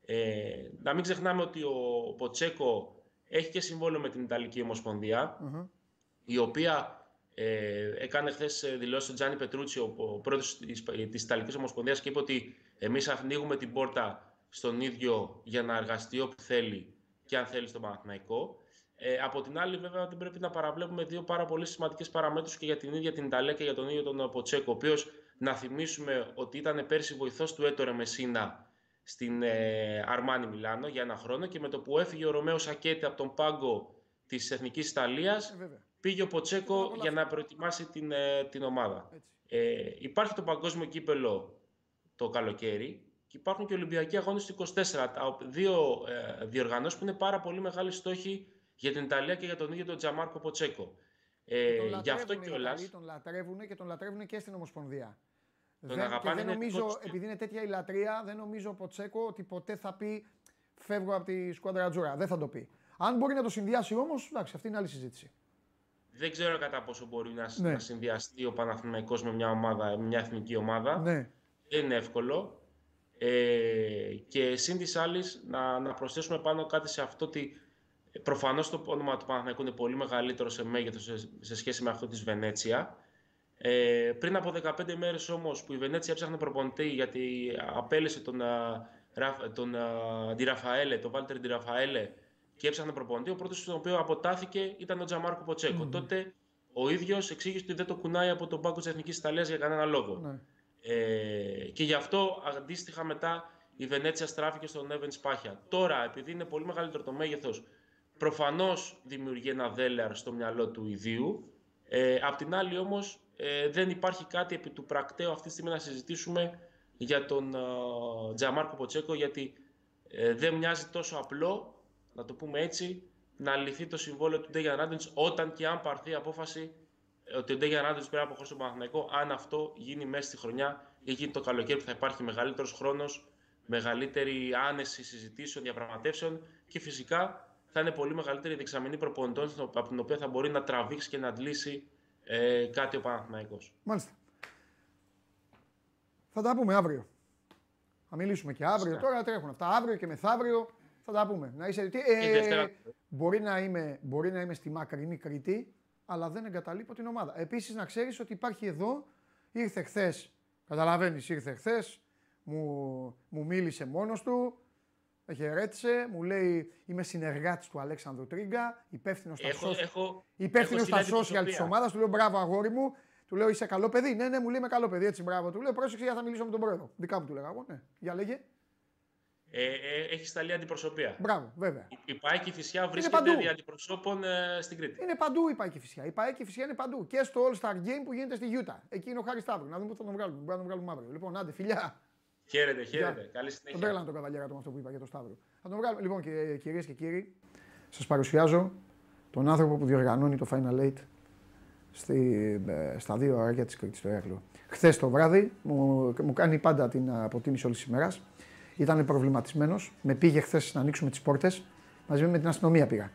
Ε, να μην ξεχνάμε ότι ο Ποτσέκο έχει και συμβόλαιο με την Ιταλική η οποία ε, έκανε χθες δηλώσεις ο Τζάνι Πετρούτσι, ο, ο πρόεδρος της Ιταλικής Ομοσπονδίας, και είπε ότι εμείς ανοίγουμε την πόρτα στον ίδιο για να εργαστεί όπου θέλει και αν θέλει στον Παναθηναϊκό. Ε, από την άλλη, βέβαια, δεν πρέπει να παραβλέπουμε δύο πάρα πολύ σημαντικές παραμέτρους και για την ίδια την Ιταλία και για τον ίδιο τον Ποτσέκο, ο οποίος να θυμίσουμε ότι ήταν πέρσι βοηθός του Έτορε Μεσίνα στην ε, Αρμάνι Μιλάνο για ένα χρόνο και με το που έφυγε ο Ρωμαίο Σακέτη από τον πάγκο της Εθνικής Ιταλίας, ε, πήγε ο Ποτσέκο για να προετοιμάσει την, ε, την ομάδα. Ε, υπάρχει το παγκόσμιο κύπελο το καλοκαίρι και υπάρχουν και Ολυμπιακοί αγώνες του 24. Δύο ε, διοργανώσεις που είναι πάρα πολύ μεγάλοι στόχοι για την Ιταλία και για τον ίδιο τον Τζαμάρκο Ποτσέκο. Ε, γι' αυτό κιόλα. Τον λατρεύουν και τον λατρεύουν και στην Ομοσπονδία. Τον δεν, και δεν νομίζω, επειδή είναι τέτοια η λατρεία, δεν νομίζω ο Ποτσέκο ότι ποτέ θα πει φεύγω από τη σκουάντρα Τζούρα. Δεν θα το πει. Αν μπορεί να το συνδυάσει όμως, εντάξει, αυτή είναι άλλη συζήτηση. Δεν ξέρω κατά πόσο μπορεί να, ναι. να συνδυαστεί ο Παναθηναϊκός με μια ομάδα, μια εθνική ομάδα. Ναι. Δεν είναι εύκολο. Ε, και σύν της άλλης, να, να προσθέσουμε πάνω κάτι σε αυτό ότι Προφανώς το όνομα του Παναθηναϊκού είναι πολύ μεγαλύτερο σε μέγεθος σε, σχέση με αυτό της Βενέτσια. Ε, πριν από 15 μέρες όμως που η Βενέτσια έψαχνε προπονητή γιατί απέλησε τον, τον Ραφαέλε, τον Βάλτερ Ραφαέλε και έψαχνε προπονητή, ο πρώτος στον οποίο αποτάθηκε ήταν ο Τζαμάρκο Ποτσέκο. Mm. Τότε ο ίδιος εξήγησε ότι δεν το κουνάει από τον πάγκο της Εθνικής Ιταλίας για κανένα λόγο. Ναι. Ε, και γι' αυτό αντίστοιχα μετά η Βενέτσια στράφηκε στον Εύεν Σπάχια. Τώρα, επειδή είναι πολύ μεγαλύτερο το μέγεθος προφανώς δημιουργεί ένα δέλεαρ στο μυαλό του ιδίου. Ε, απ' την άλλη όμως ε, δεν υπάρχει κάτι επί του πρακτέου αυτή τη στιγμή να συζητήσουμε για τον ε, Τζαμάρκο Ποτσέκο γιατί ε, δεν μοιάζει τόσο απλό, να το πούμε έτσι, να λυθεί το συμβόλαιο του Ντέγιαν Ράντεντς όταν και αν πάρθει η απόφαση ε, ότι ο Ντέγιαν Ράντεντς πρέπει να αποχωρήσει τον Παναθηναϊκό, αν αυτό γίνει μέσα στη χρονιά ή γίνει το καλοκαίρι που θα υπάρχει μεγαλύτερος χρόνος, μεγαλύτερη άνεση συζητήσεων, διαπραγματεύσεων και φυσικά θα είναι πολύ μεγαλύτερη δεξαμενή προπονητών από την οποία θα μπορεί να τραβήξει και να αντλήσει ε, κάτι ο Παναθηναϊκός. Μάλιστα. Θα τα πούμε αύριο. Θα μιλήσουμε και αύριο. Τώρα τρέχουν αυτά. Αύριο και μεθαύριο θα τα πούμε. Να είσαι... Ε, μπορεί, να είμαι, μπορεί να είμαι στη μακρινή Κρήτη, αλλά δεν εγκαταλείπω την ομάδα. Επίσης να ξέρεις ότι υπάρχει εδώ, ήρθε χθες, καταλαβαίνεις, ήρθε χθες, μου, μου μίλησε μόνος του, με χαιρέτησε, μου λέει είμαι συνεργάτης του Αλέξανδρου Τρίγκα, υπεύθυνος στα, Έχω- social- έχω- υπεύθυνος έχω στα στείλει social της αντιπροσωπεία. ομάδας. Του λέω μπράβο, αγόρι μου. Του λέω είσαι καλό παιδί. Ναι, ναι, μου λέει είμαι καλό παιδί. Έτσι, μπράβο. Του λέω πρόσεξε για θα μιλήσω με τον πρόεδρο. Δικά μου του λέγα εγώ. Ναι. Για λέγε. Ε, ε, έχεις σταλεί αντιπροσωπεία. Μπράβο, βέβαια. Η, η ΠΑΕ και η Φυσιά παντού. βρίσκεται δι' αντιπροσώπων ε, στην Κρήτη. Είναι παντού η ΠΑΕ φυσικά. Η ΠΑΕ φυσικά είναι παντού. Και στο All Star Game που γίνεται στη Γιούτα. Εκεί είναι ο Χάρης Σταύρου. Να δούμε πού θα τον βγάλουμε. Μπορεί να τον βγάλουμε αύριο. Λοιπόν, άντε, φιλιά. Χαίρετε, χαίρετε. Γεια. Καλή Τον συνέχεια. τρέλανε τον καβαλιέρα του με αυτό που είπα για τον Σταύρο. Θα τον βγάλουμε. Λοιπόν, κυρίες και κύριοι, σας παρουσιάζω τον άνθρωπο που διοργανώνει το Final Eight στη, ε, στα δύο ωράκια της Κρήτη, στο Έκλο. Χθες το βράδυ μου, μου κάνει πάντα την αποτίμηση όλης της ημέρας. Ήταν προβληματισμένος. Με πήγε χθες να ανοίξουμε τις πόρτες. Μαζί με την αστυνομία πήγα.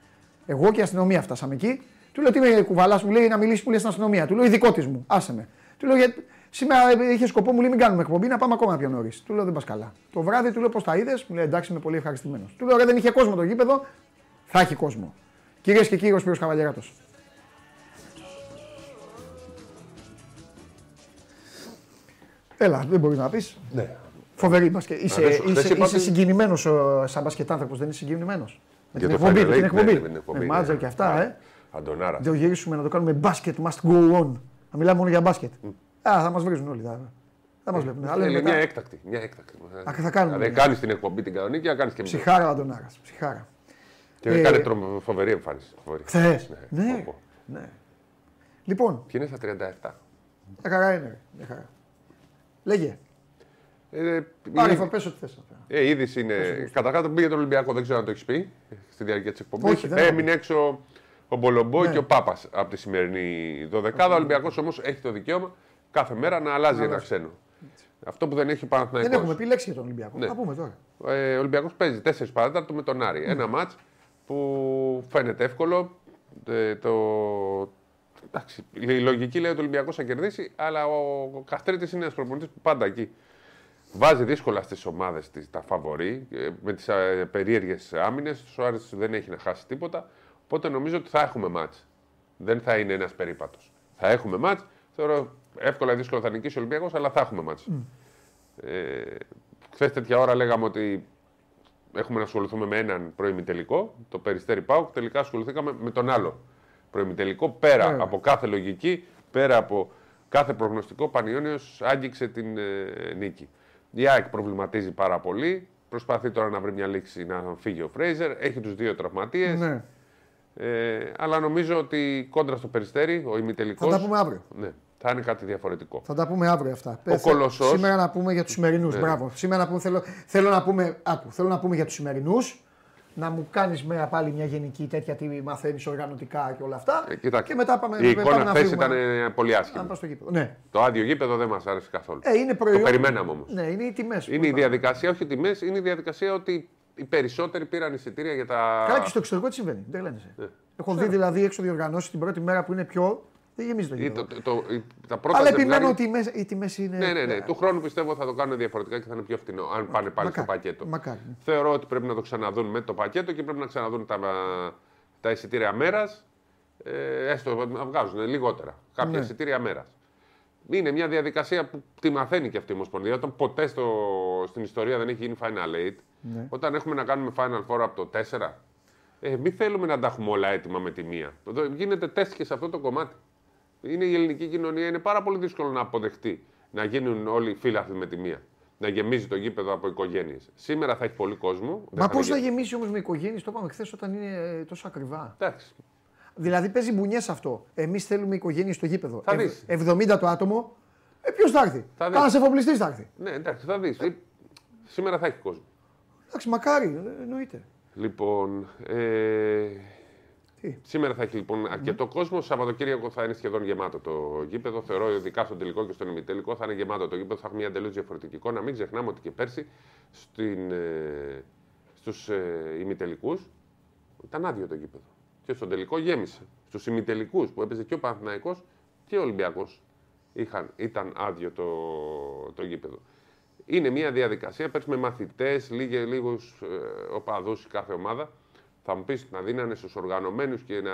Εγώ και η αστυνομία φτάσαμε εκεί. Του λέω τι με κουβαλάς, μου λέει να μιλήσεις που λέει στην αστυνομία. Του λέω ειδικό τη μου, άσε με. Του λέω «Για- σήμερα ε, είχε σκοπό, μου λέει μην κάνουμε εκπομπή, να πάμε ακόμα πιο νωρίς. Του λέω δεν πας καλά. Το βράδυ του λέω πώς τα είδες, μου λέει εντάξει είμαι πολύ ευχαριστημένος. Του λέω ρε δεν είχε κόσμο το γήπεδο, θα έχει κόσμο. Κυρίες και κύριοι, ο Σπύρος Καβαλιεράτος. Έλα, δεν μπορείς να πεις. Ναι. Φοβερή μπασκετ. Είσαι, Αρέσω. Χθες είσαι, είπατε- είσαι συγκινημένος σαν μπασκετάνθρωπος, δεν είσαι συγκινημένος. Με Για την το εκπομπή, Final με την Eight, εκπομπή. ναι, με την εκπομπή, Με ναι. μάτζα και αυτά, Α, ε. Αντωνάρα. Δεν το γυρίσουμε να το κάνουμε μπάσκετ, must go on. Να μιλάμε μόνο για μπάσκετ. Α, θα μας βρίζουν όλοι. Θα, θα μας βλέπουν. Αλλά Είναι μετά- μια έκτακτη. Μια έκτακτη. Α, θα κάνουμε Δηλαδή μια. κάνεις την εκπομπή την κανονική, να κάνεις και μια. Ψυχάρα ο Αντωνάρα. Ψυχάρα. Και Ε, κάνει τρομο- φοβερή εμφάνιση. Φοβερή. Χθες. Ναι. Πω, πω. ναι. Λοιπόν, Και είναι στα 37. μια χαρά είναι. ρε, Μια χαρά. Λέγε. Ε, Πάρε, η- θα πες ό,τι θες. Ε, η είδηση είναι. Καταρχά τον πήγε τον Ολυμπιακό, δεν ξέρω αν το έχεις πει στη διάρκεια της εκπομπής. Όχι, δεν Έμεινε έξω ο Μπολομπό Ναι. και ο Πάπας από τη σημερινή δωδεκάδα. Ο Ολυμπιακός όμως έχει το δικαίωμα κάθε μέρα να αλλάζει ένα ξένο. Αυτό που δεν έχει ο Δεν Παναθηναϊκός. έχουμε πει λέξη για τον Ολυμπιακό. Ναι. Θα πούμε τώρα. Ε, ο Ολυμπιακός παίζει 4 παράταρτο με τον Άρη. Ένα μάτς που φαίνεται εύκολο. Ε, το... Εντάξει, η λογική λέει ότι ο Ολυμπιακός θα κερδίσει, αλλά ο, ο Καστρίτης είναι ένας προπονητής που πάντα εκεί βάζει δύσκολα στις ομάδες τα φαβορή ε, με τις περίεργες άμυνες. Ο Άρης δεν έχει να χάσει τίποτα. Οπότε νομίζω ότι θα έχουμε μάτς. Δεν θα είναι ένας περίπατος. Θα έχουμε μάτς. Θεωρώ εύκολα ή δύσκολα θα νικήσει ο Ολυμπιακός, αλλά θα έχουμε μάτς. Ε, Χθες τέτοια ώρα λέγαμε ότι έχουμε να ασχοληθούμε με έναν προημιτελικό, το Περιστέρι Πάουκ. Τελικά ασχοληθήκαμε με τον άλλο προημιτελικό. Πέρα Βέβαια. από κάθε λογική, πέρα από κάθε προγνωστικό, Πανιόνιος άγγιξε την ε, νίκη. Η ΑΕΚ προβληματίζει πάρα πολύ. Προσπαθεί τώρα να βρει μια λήξη να φύγει ο Φρέιζερ. Έχει τους δύο τραυματίες. Ναι. Ε, αλλά νομίζω ότι κόντρα στο Περιστέρι, ο ημιτελικό. Θα τα πούμε αύριο. Ναι, θα είναι κάτι διαφορετικό. Θα τα πούμε αύριο αυτά. Ο Κολοσσός- Σήμερα να πούμε για τους σημερινούς. Ναι. Μπράβο. Σήμερα να πούμε, θέλω, θέλω, να πούμε, άκου, θέλω να πούμε για τους σημερινούς. Να μου κάνεις μια, πάλι μια γενική τέτοια τι μαθαίνεις οργανωτικά και όλα αυτά. Ε, κοιτάξτε, και μετά πάμε, η πάμε εικόνα να χθες φύγουμε. ήταν ε, πολύ Να άσχημη. πάμε στο γήπεδο. Ναι. Το άδειο γήπεδο δεν μας άρεσε καθόλου. Ε, είναι προϊόν. Το περιμέναμε όμως. Ναι, είναι οι τιμές. Είναι η διαδικασία, όχι οι τιμές, είναι η διαδικασία ότι οι περισσότεροι πήραν εισιτήρια για τα. Καλά και στο εξωτερικό τι συμβαίνει. Δεν λένε. Έχω δει δηλαδή έξω διοργανώσεις την πρώτη μέρα που είναι πιο. Δεν γεμίζει το ή γήπεδο. το, το, η- τα πρώτα Αλλά ζευγάρια- επιμένω ότι οι τιμές- οι τιμές είναι. Ναι, ναι, ναι. Του χρόνου πιστεύω θα το κάνουν διαφορετικά και θα είναι πιο φθηνό. Αν πάνε πάλι στο Μακάρι, πακέτο. μακάρι. Θεωρώ ότι πρέπει να το ξαναδούν με το πακέτο και πρέπει να ξαναδούν τα, τα εισιτήρια μέρας. Ε, έστω να βγάζουν λιγότερα. Κάποια Ναι. εισιτήρια μέρας. Είναι μια διαδικασία που τη μαθαίνει και αυτή η Ομοσπονδία. Όταν ποτέ στο, στην ιστορία δεν έχει γίνει Final Eight, Ναι. όταν έχουμε να κάνουμε Final Four από το 4, ε, μην θέλουμε να τα έχουμε όλα έτοιμα με τη μία. Εδώ γίνεται τεστ και σε αυτό το κομμάτι. Είναι η ελληνική κοινωνία, είναι πάρα πολύ δύσκολο να αποδεχτεί να γίνουν όλοι φίλαθλοι με τη μία. Να γεμίζει το γήπεδο από οικογένειες. Σήμερα θα έχει πολύ κόσμο. δεν Μα πώς είναι θα γε- γεμίσει όμως με οικογένειες, το είπαμε χθες, όταν είναι ε, τόσο ακριβά. Εντάξει. Δηλαδή παίζει μπουνιές αυτό. Εμείς θέλουμε οικογένειες στο γήπεδο. Θα Ευ- δεις. 70 το άτομο. Ε, Ποιος θα έρθει; Θα δεις. Κάνα εφοπλιστής θα έρθει. Ναι, εντάξει, θα δεις. Σήμερα θα έχει κόσμο. Εντάξει, μακάρι, ε, εννοείται. Λοιπόν, ε, Τι; σήμερα θα έχει λοιπόν αρκετό κόσμο. Σαββατοκύριακο θα είναι σχεδόν γεμάτο το γήπεδο. Θεωρώ ειδικά στον τελικό και στον ημιτελικό θα είναι γεμάτο το γήπεδο. Θα έχουμε μια εντελώς διαφορετική εικόνα. Μην ξεχνάμε ότι και πέρσι στην, ε, στους ε, ημιτελικούς ήταν άδειο το γήπεδο. Και στον τελικό γέμισε. Στους ημιτελικούς που έπαιζε και ο Παναθηναϊκός και ο Ολυμπιακός ήταν άδειο το, το γήπεδο. Είναι μια διαδικασία, πέρσι με μαθητέ, λίγους ε, οπαδούς η κάθε ομάδα. Θα μου πεις να δίνανε στους οργανωμένους και να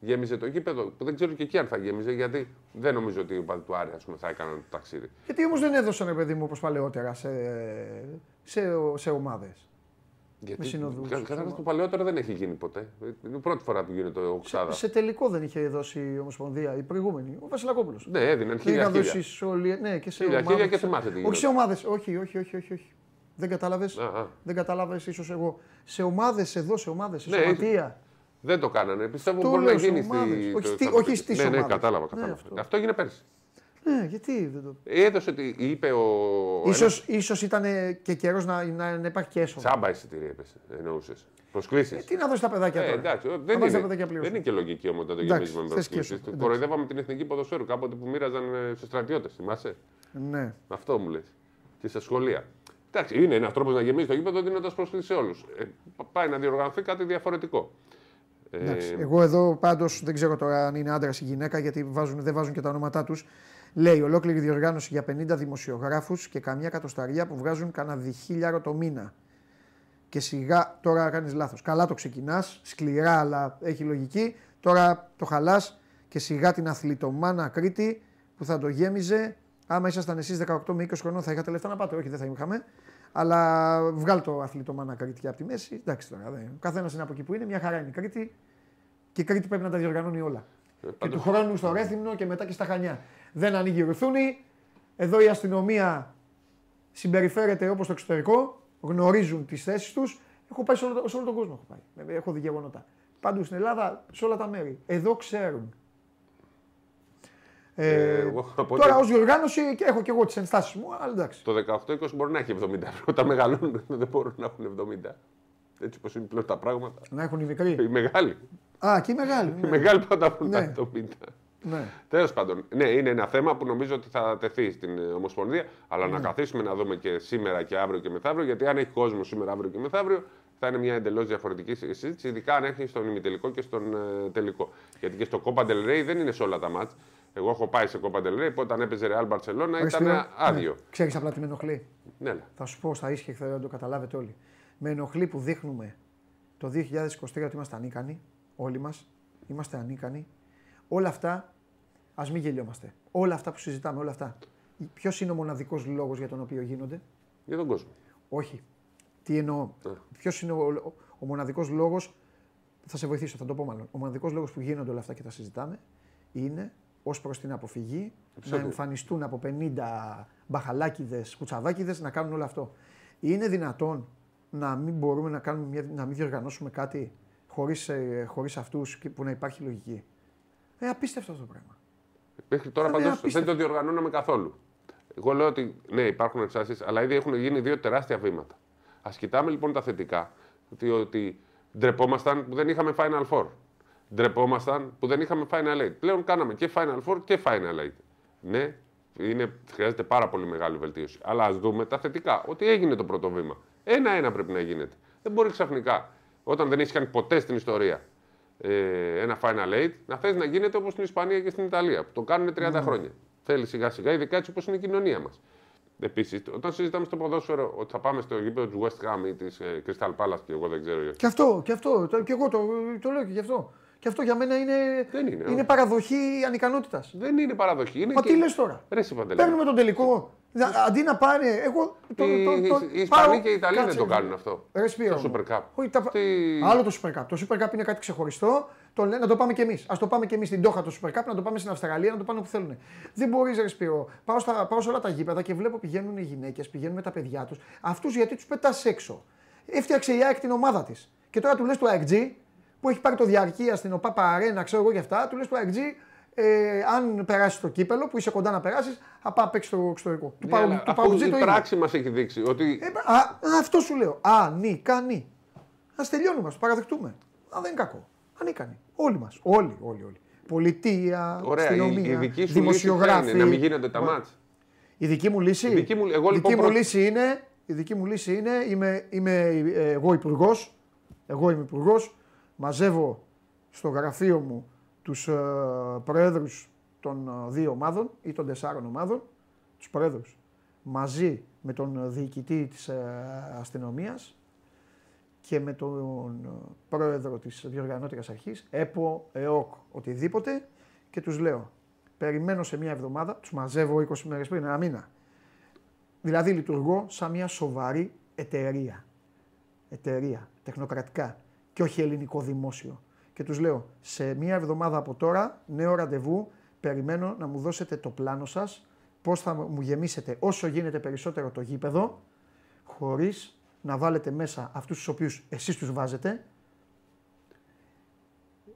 Γέμιζε το γήπεδο. Δεν ξέρω και εκεί αν θα γέμιζε, γιατί δεν νομίζω ότι οι οπαδοί του Άρη ας πούμε, θα έκαναν το ταξίδι. Γιατί όμως δεν έδωσαν, ρε παιδί μου, όπως παλαιότερα σε, σε, σε ομάδες. Γιατί συνοδούς, κα- ξέρω. καταρχάς το παλαιότερο δεν έχει γίνει ποτέ. Είναι η πρώτη φορά που γίνεται ο Σε, Οξάδα. σε τελικό δεν είχε δώσει η Ομοσπονδία η προηγούμενη. Ο Βασιλακόπουλος. Ναι, έδιναν Δεν χίλια είχαν χίλια. δώσει όλοι. Ναι, και σε Χίλια, ομάδες. χίλια και θυμάσαι τι Όχι γινόταν. σε ομάδες. Όχι, όχι, όχι, όχι, όχι. Δεν κατάλαβες; Α, α. Δεν κατάλαβες, ίσως εγώ. Σε ομάδες εδώ, σε ομάδες, σε Ναι, σωματεία. Δεν το κάνανε. Πιστεύω Το μπορεί λέω να σε γίνει ομάδες. στη. Όχι το στη- Σαββατοκύριακο. όχι στις Ναι, ναι, ομάδες. κατάλαβα. Ναι, κατάλαβα. αυτό. Αυτό έγινε πέρσι. Ναι, γιατί δεν το. Έδωσε ότι είπε ο. Ίσως, ίσως ήταν και καιρός να, να, να υπάρχει και έσοδο. Τσάμπα εισιτήρια έπεσε. Εννοούσες. Προσκλήσεις. Ε, τι να δώσεις τα παιδάκια Ε, τώρα; εντάξει, Να δεν, βάζεις τα είναι, παιδάκια δεν πλήρως. είναι και λογική όμως να το Εντάξει, γεμίζουμε με θες και προσκλήσεις. εσύ, εντάξει. Κοροϊδεύαμε την εθνική ποδοσφαίρου κάποτε που μοίραζαν ε, στους στρατιώτες. Θυμάσαι; Ναι. Αυτό μου λες. Και στα σχολεία. Εντάξει, είναι ένας τρόπος να γεμίσει το γήπεδο δίνοντας πρόσκληση σε όλους. Ε, πάει να διοργανωθεί κάτι διαφορετικό. Ε, Εντάξει. Εγώ εδώ πάντως δεν ξέρω τώρα αν είναι άντρας ή γυναίκα γιατί βάζουν, δεν βάζουν και τα ονόματά τους. Λέει ολόκληρη διοργάνωση για 50 δημοσιογράφους και καμιά κατοσταριά που βγάζουν κανένα διχίλιαρο το μήνα. Και σιγά τώρα κάνεις λάθος. Καλά το ξεκινάς, σκληρά αλλά έχει λογική. Τώρα το χαλάς και σιγά την αθλητομάνα Κρήτη που θα το γέμιζε. Άμα ήσασταν εσείς 18 με 20 χρονών θα είχατε λεφτά να πάτε. Όχι, δεν θα είχαμε. Αλλά βγάλ το αθλητομάνα Κρήτη και από τη μέση. Εντάξει τώρα. δεν- Ο καθένας είναι από εκεί που είναι. Μια χαρά είναι η Κρήτη. Και η Κρήτη πρέπει να τα διοργανώνει όλα. ε, Και πάντως- του χρόνου στο Ρέθυμνο και μετά και στα Χανιά. Δεν ανοίγει ρουθούνη. Εδώ η αστυνομία συμπεριφέρεται όπως στο εξωτερικό. Γνωρίζουν τις θέσεις τους. Έχω πάει σε όλο, σε όλο τον κόσμο. Έχω, πάει. έχω δει γεγονότα. Πάντω στην Ελλάδα, σε όλα τα μέρη. Εδώ ξέρουν. Ε, Ε, εγώ από τώρα ό,τι- ως διοργάνωση και έχω και εγώ τις ενστάσεις μου, αλλά εντάξει. Το 18-20 μπορεί να έχει 70 ευρώ. Τα μεγαλώνουν δεν μπορούν να έχουν 70. Έτσι όπως είναι πλέον τα πράγματα. Να έχουν οι μικροί. Οι μεγάλοι. Α, και οι μεγάλοι. Οι ναι. μεγάλοι πάντα έχουν Ναι. τα 70. ναι. Τέλος πάντων, ναι, είναι ένα θέμα που νομίζω ότι θα τεθεί στην ε, Ομοσπονδία. Αλλά Ναι. να καθίσουμε να δούμε και σήμερα και αύριο και μεθαύριο. Γιατί αν έχει κόσμο σήμερα, αύριο και μεθαύριο, θα είναι μια εντελώς διαφορετική συζήτηση. Ειδικά αν έχει στον ημιτελικό και στον ε, τελικό. Γιατί και στο Copa del Rey δεν είναι σε όλα τα μάτς. Εγώ έχω πάει σε Copa del Rey που όταν έπαιζε Real Barcelona ήταν Σπύρο, άδειο. Ναι. Ξέρεις απλά τι με ενοχλεί; Ναι, ναι. Θα σου πω στα ίσια και θα το καταλάβετε όλοι. Με ενοχλεί που δείχνουμε το 2023 ότι είμαστε ανίκανοι, όλοι μας. Είμαστε ανίκανοι. Όλα αυτά, ας μην γελιόμαστε. Όλα αυτά που συζητάμε, όλα αυτά. Ποιος είναι ο μοναδικός λόγος για τον οποίο γίνονται, Για τον κόσμο. Όχι. Τι εννοώ; Ποιος είναι ο, ο, ο μοναδικός λόγος; Θα σε βοηθήσω, θα το πω μάλλον. Ο μοναδικός λόγος που γίνονται όλα αυτά και τα συζητάμε είναι ως προς την αποφυγή να εμφανιστούν από 50 μπαχαλάκιδε, κουτσαβάκιδε να κάνουν όλο αυτό. Είναι δυνατόν να μην μπορούμε να, κάνουμε μια, να μην διοργανώσουμε κάτι χωρίς χωρίς αυτούς που να υπάρχει λογική; Ε, απίστευτο αυτό το πράγμα. Μέχρι τώρα Θα είναι πάντω δεν απίστευτο. το διοργανώναμε καθόλου. Εγώ λέω ότι ναι, υπάρχουν εξάσεις, αλλά ήδη έχουν γίνει δύο τεράστια βήματα. Α κοιτάμε λοιπόν τα θετικά. Ότι, ότι ντρεπόμασταν που δεν είχαμε Final Four. Ντρεπόμασταν που δεν είχαμε Final Eight. Πλέον κάναμε και Final Four και Final Eight. Ναι, είναι, χρειάζεται πάρα πολύ μεγάλη βελτίωση. Αλλά ας δούμε τα θετικά. Ότι έγινε το πρώτο βήμα. Ένα-ένα πρέπει να γίνεται. Δεν μπορεί ξαφνικά, όταν δεν έχεις κάνει ποτέ στην ιστορία ε, ένα Final Eight, να θες να γίνεται όπως στην Ισπανία και στην Ιταλία, που το κάνουν 30 χρόνια. Θέλει σιγά-σιγά, ειδικά έτσι όπως είναι η κοινωνία μας. Επίσης, όταν συζητάμε στο ποδόσφαιρο ότι θα πάμε στο γήπεδο του West Ham ή της ε, Crystal Palace και εγώ δεν ξέρω. Και αυτό, και αυτό, το, και εγώ το, το λέω και γι' αυτό. Και αυτό για μένα είναι, Δεν είναι, είναι όχι. παραδοχή ανικανότητας. Δεν είναι παραδοχή. Είναι Μα και... τι λες τώρα; Ρε, εσύ, Παντελή. Παίρνουμε τον τελικό. Δα- Αντί να πάνε. Εγώ. Το, Οι- το, το, οι Ισπανοί πάω- και οι Ιταλοί δεν κάτσε, το κάνουν αυτό. Ρε, Σπύρο Στο μου. Super Cup. Όχι, τα... Τι- Άλλο το Super Cup. Το Super Cup είναι κάτι ξεχωριστό. Το λένε να το πάμε κι εμείς. Α το πάμε κι εμείς στην Τόχα το Super Cup, να το πάμε στην Αυστραλία, να το πάνε όπου θέλουν. Δεν μπορείς, Ρε Σπύρο. Πάω, στα, πάω σε όλα τα γήπεδα και βλέπω πηγαίνουν οι γυναίκες, πηγαίνουν με τα παιδιά τους. Αυτούς γιατί τους πετάς έξω. Έφτιαξε η ΑΕΚ την ομάδα της. Και τώρα του λες του AEG που έχει πάρει το διαρκεία στην ΟΠΑΠΑ Αρένα, ξέρω εγώ και αυτά, του λες του AEG ε, αν περάσει το κύπελο που είσαι κοντά να περάσεις, θα πάει παίξει στο εξωτερικό. Του Ναι, Παου- αλλά του αφού Παουτζή η το ίδιο. πράξη μας έχει δείξει ότι. Ε, α, αυτό σου λέω. Ανίκανοι. Α τελειώνουμε, ας το παραδεχτούμε. Α, δεν είναι κακό. Ανίκανοι. Όλοι μας. Όλοι, όλοι, όλοι. Πολιτεία, Ωραία, η, αστυνομία, η δική σου λύση ποια δημοσιογράφοι. είναι, να μην γίνονται τα μάτς. Η δική μου λύση, Η δική μου- εγώ η λοιπόν δική μου προ- λύση είναι, η δική μου λύση είναι, είμαι, είμαι ε, εγώ υπουργός, εγώ είμαι υπουργός, μαζεύω στο γραφείο μου τους ε, προέδρους των ε, δύο ομάδων ή των τεσσάρων ομάδων, τους προέδρους, μαζί με τον ε, διοικητή της ε, αστυνομίας και με τον ε, πρόεδρο της διοργανώτριας αρχής, ΕΠΟ, ΕΟΚ, οτιδήποτε και τους λέω, περιμένω σε μια εβδομάδα, τους μαζεύω 20 μέρες πριν, ένα μήνα. Δηλαδή λειτουργώ σαν μια σοβαρή εταιρεία. Εταιρεία, τεχνοκρατικά και όχι ελληνικό δημόσιο. Και τους λέω, σε μια εβδομάδα από τώρα, νέο ραντεβού, περιμένω να μου δώσετε το πλάνο σας, πώς θα μου γεμίσετε όσο γίνεται περισσότερο το γήπεδο, χωρίς να βάλετε μέσα αυτούς τους οποίους εσείς τους βάζετε.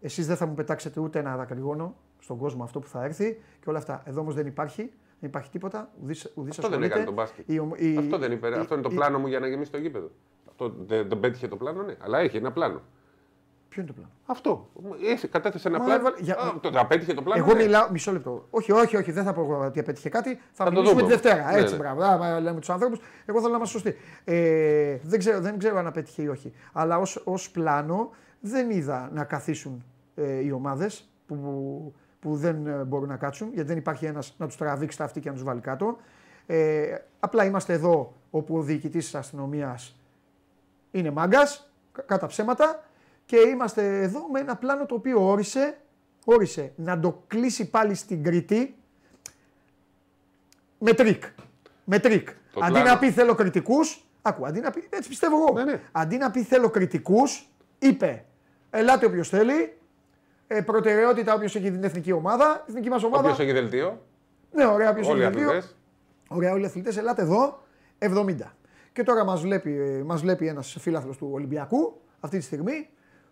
Εσείς δεν θα μου πετάξετε ούτε ένα δακρυγόνο στον κόσμο αυτό που θα έρθει και όλα αυτά. Εδώ όμως δεν υπάρχει, δεν υπάρχει τίποτα, ουδής, ουδής Αυτό δεν έκανε τον μπάσκετ. Η, ομ- η- Αυτό, δεν είπε, η- αυτό είναι το η- πλάνο μου για να γεμίσει το γήπεδο. Αυτό δεν, δεν πέτυχε το πλάνο, ναι. Αλλά έχει ένα πλάνο. Ποιο είναι το πλάνο; Αυτό. Έχει, κατέθεσε ένα Μα πλάνο. έβαλε- για- Α, το, απέτυχε το πλάνο. Εγώ ναι. μιλάω, μισό λεπτό. Όχι, όχι, όχι, δεν θα πω εγώ ότι απέτυχε κάτι. Θα, το μιλήσουμε δούμε τη Δευτέρα. όμως. Ναι, Έτσι, ναι. μπράβο. Άμα λέμε τους ανθρώπους, εγώ θέλω να είμαστε σωστοί. Ε, δεν, ξέρω, δεν ξέρω αν απέτυχε ή όχι. Αλλά ως ως πλάνο δεν είδα να καθίσουν ε, οι ομάδες που, που δεν ε, μπορούν να κάτσουν, γιατί δεν υπάρχει ένας να τους τραβήξει τα αυτή και να τους βάλει κάτω. Ε, απλά είμαστε εδώ όπου ο διοικητής της αστυνομίας είναι μάγκας, κατά ψέματα, και είμαστε εδώ με ένα πλάνο το οποίο όρισε, όρισε να το κλείσει πάλι στην Κρήτη με τρίκ. Με τρίκ. Το αντί πλάνο. να πει θέλω κριτικούς, άκου, αντί να πει, έτσι πιστεύω εγώ. Ναι, ναι. Αντί να πει θέλω κριτικούς, είπε ελάτε όποιος θέλει. Ε, προτεραιότητα όποιος έχει την εθνική ομάδα. Η εθνική μας ομάδα. Όποιος έχει δελτίο, Ναι, ωραία, όποιος όλοι οι έχει δύο. αθλητές. Ωραία, όλοι οι αθλητές, ελάτε εδώ 70. Και τώρα μας βλέπει, ε, μας βλέπει ένας φίλαθλο του Ολυμπιακού αυτή τη στιγμή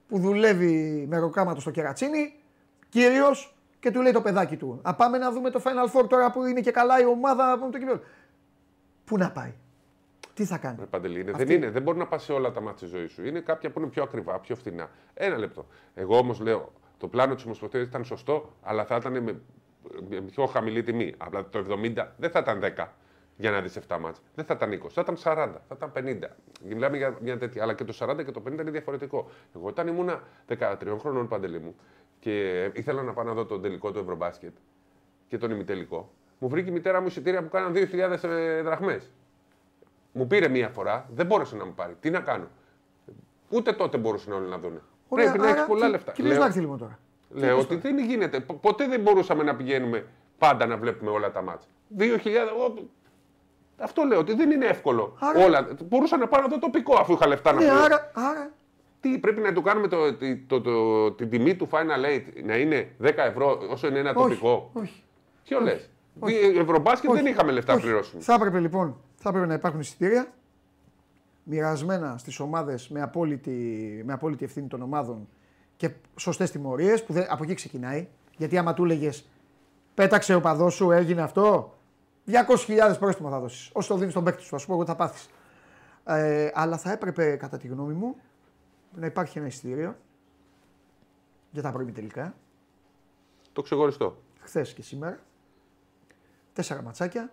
που δουλεύει με ροκάματο στο κερατσίνι, κύριο, και του λέει το παιδάκι του. Α πάμε να δούμε το Final Four τώρα που είναι και καλά η ομάδα από το κυπέλλο. Πού να πάει, τι θα κάνει; Ρε Παντελή, είναι. Αυτή- δεν είναι. Δεν μπορεί να πας σε όλα τα μάτια της ζωής σου. Είναι κάποια που είναι πιο ακριβά, πιο φθηνά. Ένα λεπτό. Εγώ όμως λέω, το πλάνο της Ομοσπονδίας ήταν σωστό, αλλά θα ήταν με, με πιο χαμηλή τιμή. Απλά το 70 δεν θα ήταν 10 για να δεις 7 μάτς. Δεν θα ήταν 20, θα ήταν 40, θα ήταν 50. Μιλάμε για μια τέτοια. Αλλά και το 40 και το 50 είναι διαφορετικό. Εγώ όταν ήμουνα 13 χρονών παντελή μου και ήθελα να πάω να δω τον τελικό του Ευρωμπάσκετ και τον ημιτελικό, μου βρήκε η μητέρα μου εισιτήρια που κάναν 2.000 ε, δραχμές. Μου πήρε μία φορά, δεν μπόρεσε να μου πάρει. Τι να κάνω; Ούτε τότε μπορούσαν όλοι να δουν. Πρέπει να έχεις πολλά λεφτά. Κύριε Λέω, Λάκτη, λοιπόν τώρα. λέω ότι δεν γίνεται. Πο- Ποτέ δεν μπορούσαμε να πηγαίνουμε πάντα να βλέπουμε όλα τα μάτια. 2.000. ο- Αυτό λέω ότι δεν είναι εύκολο. Άρα- Όλα. Μπορούσα να πάω να δω τοπικό αφού είχα λεφτά να Ναι, πληρώσω. άρα, άρα Τι πρέπει να του κάνουμε το, το, το, το- την τιμή του Final Eight να είναι 10 ευρώ όσο είναι ένα όχι, τοπικό; όχι. Ποιο λες; Ευρωμπάσκετ δεν Όχι. είχαμε λεφτά να Όχι. πληρώσουμε. Θα έπρεπε λοιπόν θα έπρεπε να υπάρχουν εισιτήρια μοιρασμένα στις ομάδες με απόλυτη, με απόλυτη ευθύνη των ομάδων και σωστές τιμωρίες που δεν, από εκεί ξεκινάει. Γιατί άμα του έλεγες πέταξε ο παδός σου, έγινε αυτό, 200.000 πρόστιμο θα δώσεις. Όσο το δίνεις στον παίκτη σου, θα σου πω εγώ τι θα πάθεις. Ε, αλλά θα έπρεπε κατά τη γνώμη μου να υπάρχει ένα εισιτήριο για τα πρώιμη τελικά, Το ξεχωριστό. χθες και σήμερα. Τέσσερα ματσάκια.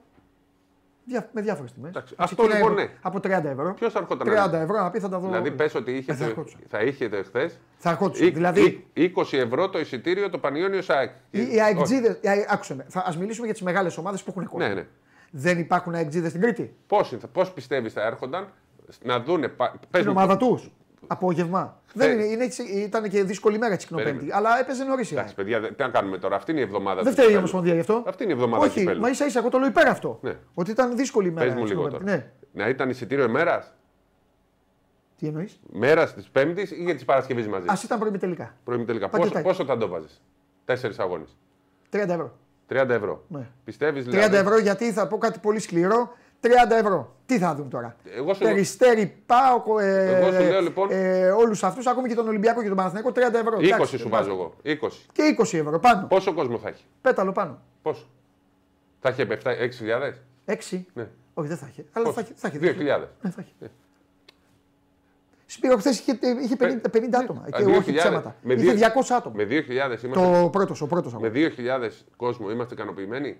Δια, με διάφορες τιμές. Εντάξει, αυτό λοιπόν, ναι. Από 30 ευρώ. Ποιος θα ερχόταν 30 να ευρώ να πει θα τα δω. Δηλαδή, πες ότι είχε, Ε, θα ερχόντουσαν. θα είχε χθες. Θα ερχόντουσαν. Δηλαδή, 20 ευρώ το εισιτήριο το Πανιόνιο ΣΑΕΚ. οι, οι αεκτζίδε. Άκουσε με. Α μιλήσουμε για τις μεγάλες ομάδες που έχουν κόσμο. Ναι, ναι. Δεν υπάρχουν αεκτζίδε στην Κρήτη; Πώς πιστεύεις θα έρχονταν να δούνε. πα- Πες Την μου, ομάδα τους. Απόγευμα. Δεν είναι, είναι, έτσι- ήταν και δύσκολη μέρα τη Κινοπέμπτη. Περίμενε. Αλλά έπαιζε νωρίς. Εντάξει, παιδιά, δε- τι να κάνουμε τώρα. Αυτή είναι η εβδομάδα. Δεν του φταίει η κυπέλλου. Ομοσπονδία γι' αυτό. Αυτή είναι η εβδομάδα Όχι, κυπέλλου. μα ίσα ίσα εγώ το λέω υπέρ αυτό. Ναι. Ότι ήταν δύσκολη μέρα. Πες μου της λίγο Κινοπέμπτη. τώρα. Ναι. Να ήταν εισιτήριο ημέρας; Τι εννοείς; Μέρας της Πέμπτης ή για της Παρασκευής μαζί; Α ήταν πρωί τελικά. Πρωί τελικά. Πακετάκι. Πόσο, πόσο θα το βάζεις; Τέσσερις αγώνες. 30 ευρώ. 30 ευρώ. Ναι. Πιστεύεις 30 δηλαδή; ευρώ γιατί θα πω κάτι πολύ σκληρό. 30 ευρώ. Τι θα δουν τώρα; Εγώ σου- Περιστέρι, πάω. Ε, Εγώ σου λέω, λοιπόν- Ε, Όλους αυτούς, ακόμη και τον Ολυμπιακό και τον Παναθηναϊκό, 30 ευρώ. 20 Εντάξει, σου βάζω. βάζω εγώ. 20. Και 20 ευρώ πάνω. Πόσο κόσμο θα έχει; Πέταλο πάνω. Πόσο; Θα έχει 6.000. 6. Ναι. Όχι, δεν θα έχει. Αλλά Πόσο; θα έχει. Θα έχει 2.000. Ναι, θα έχει. Σπύρο, χθες είχε, είχε 50, 50 άτομα. Α, Και όχι 2.000. ψέματα. Με Είχε 200 δύο- άτομα. Με 2.000 είμαστε. Το πρώτος, ο πρώτος Με 2.000 κόσμο είμαστε ικανοποιημένοι;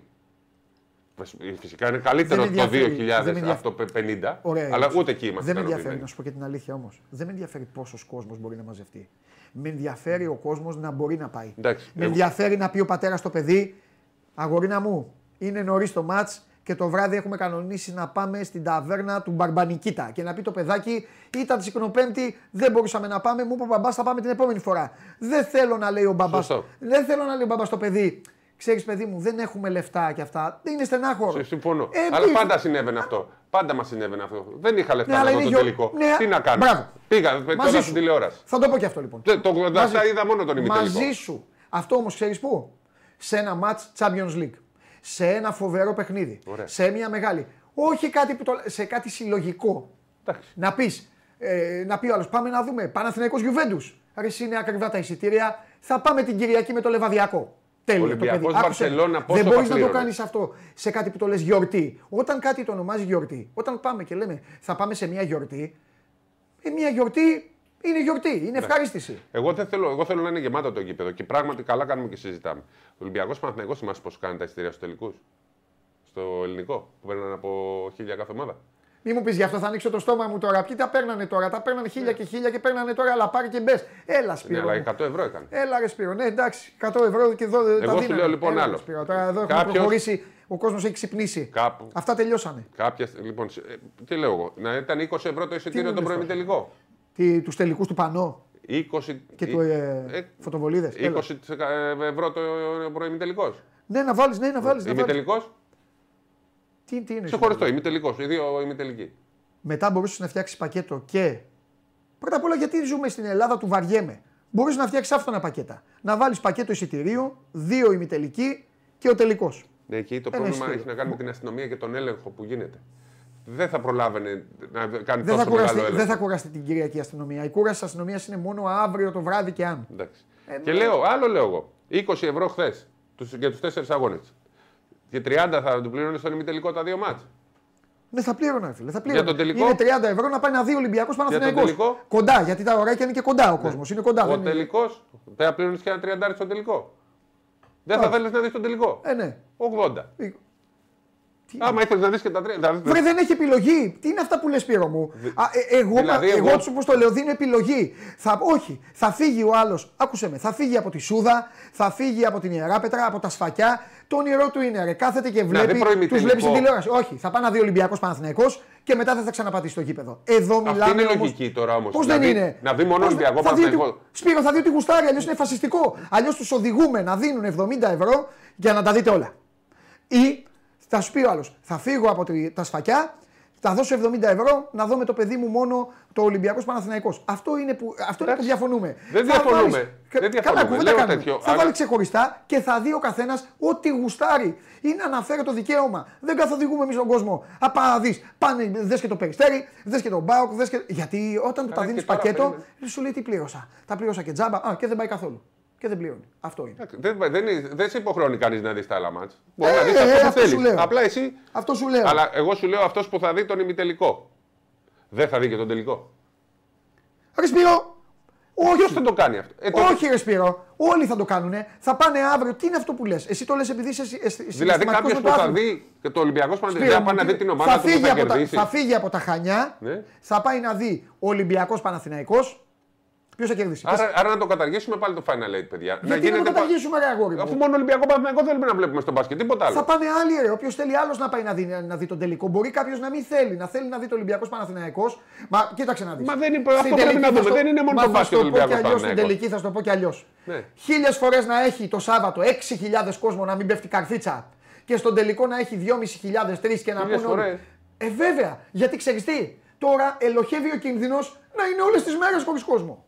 Φυσικά είναι καλύτερο Δεν με το ενδιαφέρει. Δεν με 2.000 ενδιαφέρει. από το 50. Ωραία, αλλά είναι. ούτε εκεί είμαστε Δεν με ενδιαφέρει ικανοποιημένοι. να σου πω και την αλήθεια όμως. Δεν με ενδιαφέρει πόσος κόσμος μπορεί να μαζευτεί. Με ενδιαφέρει ο κόσμος να μπορεί να πάει. Εντάξει, με εγώ- ενδιαφέρει να πει ο πατέρας στο παιδί, αγορίνα μου, είναι νωρίς το ματ και το βράδυ έχουμε κανονίσει να πάμε στην ταβέρνα του Μπαρμπανικίτα και να πει το παιδάκι ήταν Τσικνοπέμπτη, δεν μπορούσαμε να πάμε. Μου είπε ο μπαμπάς θα πάμε την επόμενη φορά. Δεν θέλω να λέει ο μπαμπά. Σωστό. Δεν θέλω να λέει ο μπαμπάς στο παιδί. Ξέρεις, παιδί μου, δεν έχουμε λεφτά και αυτά. Δεν είναι στενάχωρο. Σε- Συμφωνώ. Ε, αλλά τι- πάντα συνέβαινε αυτό. Πάντα μας συνέβαινε αυτό. Δεν είχα λεφτά Ναι, αλλά να δω είναι το γιο- τελικό. ναι, Τι να κάνω; μπράβο. Πήγα Μαζί τώρα σου. στην τηλεόραση. Θα το πω και αυτό λοιπόν. Το, το 87 Μαζί- είδα μόνο τον ημιτελικό. Μαζί σου. Αυτό όμως ξέρεις πού; Σε ένα match Champions League. Σε ένα φοβερό παιχνίδι. Ωραία. Σε μια μεγάλη. Όχι κάτι που το, σε κάτι συλλογικό. Εντάξει. Να πεις, ε, να πει ο άλλος, πάμε να δούμε. Παναθηναϊκός Γιουβέντους. Ρε, εσύ είναι ακριβά τα εισιτήρια. Θα πάμε την Κυριακή με το Λεβαδιακό. Τέλειο. το Ολυμπιακός παιδί. Άκουσε. Βαρσελόνα, πόσο Δεν θα μπορείς να το πλήρωνες; κάνεις αυτό σε κάτι που το λες γιορτή. Όταν κάτι το ονομάζεις γιορτή, όταν πάμε και λέμε θα πάμε σε μια γιορτή, ε, μια γιορτή είναι γιορτή, Ναι. είναι ευχαρίστηση. Εγώ, δεν θέλω, εγώ θέλω να είναι γεμάτο το γήπεδο και πράγματι καλά κάνουμε και συζητάμε. Ο Ολυμπιακός Παναθυναϊκό θυμάσαι πώς κάνει τα εισιτήρια στους τελικούς; Στο ελληνικό που παίρνουν από χίλια κάθε ομάδα; Μη μου πεις γι' αυτό θα ανοίξω το στόμα μου τώρα. Ποιοι τα παίρνανε τώρα, τα παίρνανε χίλια και χίλια και παίρνανε τώρα, αλλά πάρει και μπες. Έλα, Ναι, Σπύρο. αλλά μου. 100 ευρώ έκανε. Έλα, ρε Σπύρο. Ναι, εντάξει, 100 ευρώ και εδώ δεν τα Εγώ σου δίνανε. λέω λοιπόν Έλα, άλλο. ρε Σπύρο, τώρα εδώ έχουμε Κάποιος- προχωρήσει, ο κόσμος έχει ξυπνήσει. Κάπου. Αυτά τελειώσανε. Κάποια, λοιπόν, σε- ε, τι λέω εγώ, να ήταν 20 ευρώ το εισιτήριο μου τον λες πρωί τελικό. Τους τελικούς του πανό 20, και ε, του ε, ε, φωτοβολίδες. 20 ευρώ το πρωί τελικός. Ναι, να βάλεις, ναι, να βάλεις. Είμαι τελικός; Τι, τι είναι. Σε χωριστό, είμαι τελικός. Οι δύο είμαι τελικοί. Μετά μπορούσε να φτιάξεις πακέτο και. Πρώτα απ' όλα, γιατί ζούμε στην Ελλάδα του βαριέμαι. Μπορείς να φτιάξεις άφθονα πακέτα. Να βάλεις πακέτο εισιτηρίου, δύο ημιτελικοί και ο τελικός. Ναι, εκεί το Ένα πρόβλημα εισιτήριο. έχει να κάνει με την αστυνομία και τον έλεγχο που γίνεται. Δεν θα προλάβαινε να κάνει Δεν θα, τόσο κουραστεί, μεγάλο έλεγχο. δεν θα κουραστεί την Κυριακή αστυνομία. Η κούραση της αστυνομίας είναι μόνο αύριο το βράδυ και αν. Εντάξει. Ε, και ναι. λέω, άλλο λέω εγώ. 20 ευρώ χθες για τους τέσσερις αγώνες. Και 30 θα του πλήρωνε στον ημιτελικό τα δύο μάτς. Δεν θα πλήρωνα, φίλε. Θα πλήρωνα. τον τελικό; Είναι 30 ευρώ να πάει να δει Ολυμπιακός Παναθηναϊκός. τελικό; Κοντά, γιατί τα ωράκια είναι και κοντά ο κόσμος. Είναι κοντά. Ο δεν είναι- τελικός, δεν θα πλήρωνε και ένα 30 στον τελικό. Δεν θα Α. θέλεις να δεις τον τελικό; Ε, ναι. 80. Ε, Τι- Άμα ήθελες να δεις και τα τρία. θα δεις- Βρε, δεν έχει επιλογή. Τι είναι αυτά που λες, Πύρο μου; Α, ε, εγώ, δηλαδή, εγώ, εγώ- του όπως το λέω, δίνω επιλογή. Θα, όχι, θα φύγει ο άλλος. Άκουσε με, θα φύγει από τη Σούδα, θα φύγει από την Ιεράπετρα, από τα σφακιά. Το όνειρό του είναι ρε. Κάθεται και δει βλέπει. προημιτελικό. Τους βλέπεις στην τηλεόραση. Όχι, θα πάει να δει Ολυμπιακός Παναθηναϊκός και μετά δεν θα ξαναπατήσει το γήπεδο. Εδώ μιλάμε. Αυτή είναι όμως- λογική τώρα όμως. Πώς δεν είναι; Να δει μόνο Πώς- Ολυμπιακό θα δει ότι- Παναθηναϊκό. Σπύρο, θα δει ότι γουστάρει, αλλιώς είναι φασιστικό. Αλλιώς τους οδηγούμε να δίνουν 70 ευρώ για να τα δείτε όλα. Ή θα σου πει ο άλλος, θα φύγω από τη- τα σφακιά, θα δώσω 70 ευρώ να δω με το παιδί μου μόνο το Ολυμπιακός Παναθηναϊκός. Αυτό είναι που, αυτό είναι που Εντάξει. διαφωνούμε. Δεν Θα διαφωνούμε. βάλεις- Δεν Κα- διαφωνούμε. Καλά, κουβέντα Λέω κάνουμε. τέτοιο, Θα αλλά- βάλει ξεχωριστά και θα δει ο καθένας ό,τι γουστάρει. Είναι αναφέρω το δικαίωμα. Δεν καθοδηγούμε εμείς τον κόσμο. Απά να δεις. Πάνε, δες και το περιστέρι, δες και τον Μπάουκ. Δες και... Γιατί όταν του τα Καλά, δίνεις και τώρα πακέτο, περίμενε. σου λέει τι πλήρωσα. Τα πλήρωσα και τζάμπα. Α, και δεν πάει καθόλου. Και δεν πληρώνει. Αυτό είναι. Εντάξει, Δεν, δεν, είναι- δεν σε υποχρεώνει κανείς να δεις τα άλλα μάτς. Μπορεί Ε, να δεις ε, αυτό αυτό που σου θέλει. λέω. Απλά εσύ. Αυτό σου λέω. Αλλά εγώ σου λέω αυτός που θα δει τον ημιτελικό. Δεν θα δει και τον τελικό. Ρε Σπύρο, Ποιος όχι. θα το κάνει αυτό; Ε, τότε- Όχι, ρε Σπύρο. Όλοι θα το κάνουν. Θα πάνε αύριο. Τι είναι αυτό που λες; Εσύ το λες επειδή είσαι εσύ- εσύ- Δηλαδή συναισθηματικός κάποιος με που το θα άθλημα. δει και το Ολυμπιακό Σπύρο Παναθηναϊκός μου, πάει να τι- δει την ομάδα του που φύγει θα από τα- κερδίσει. θα φύγει από τα Χανιά, Ναι. θα πάει να δει Ολυμπιακός Παναθηναϊκός. Ποιος θα κερδίσει; Πες. Άρα, άρα να το καταργήσουμε πάλι το Final Eight, παιδιά. Γιατί να το πα- καταργήσουμε, ρε αγόρι μου; Αφού μόνο Ολυμπιακό Παναθηναϊκό θέλουμε να βλέπουμε στο μπάσκετ, τίποτα άλλο. Θα πάνε άλλοι, ρε. Όποιος θέλει άλλος να πάει να δει, να δει τον τελικό. Μπορεί κάποιος να μην θέλει, να θέλει να δει το Ολυμπιακός Παναθηναϊκός. Μα κοίταξε να δεις. Μα δεν είναι- αυτό πρέπει να δούμε. Δεν είναι μόνο το μπάσκετ Στην Ολυμπιακός τελική Παναθηναϊκός. θα σου το πω κι αλλιώς. Ναι. Χίλιες φορές να έχει το Σάββατο 6.000 κόσμο να μην πέφτει καρφίτσα και στον τελικό να έχει 2.500-3 και να Χίλιες πούνε. όλοι- φορές. Ε, βέβαια. Γιατί ξέρεις τι; Τώρα ελοχεύει ο κίνδυνος να είναι όλες τις μέρες χωρίς κόσμο.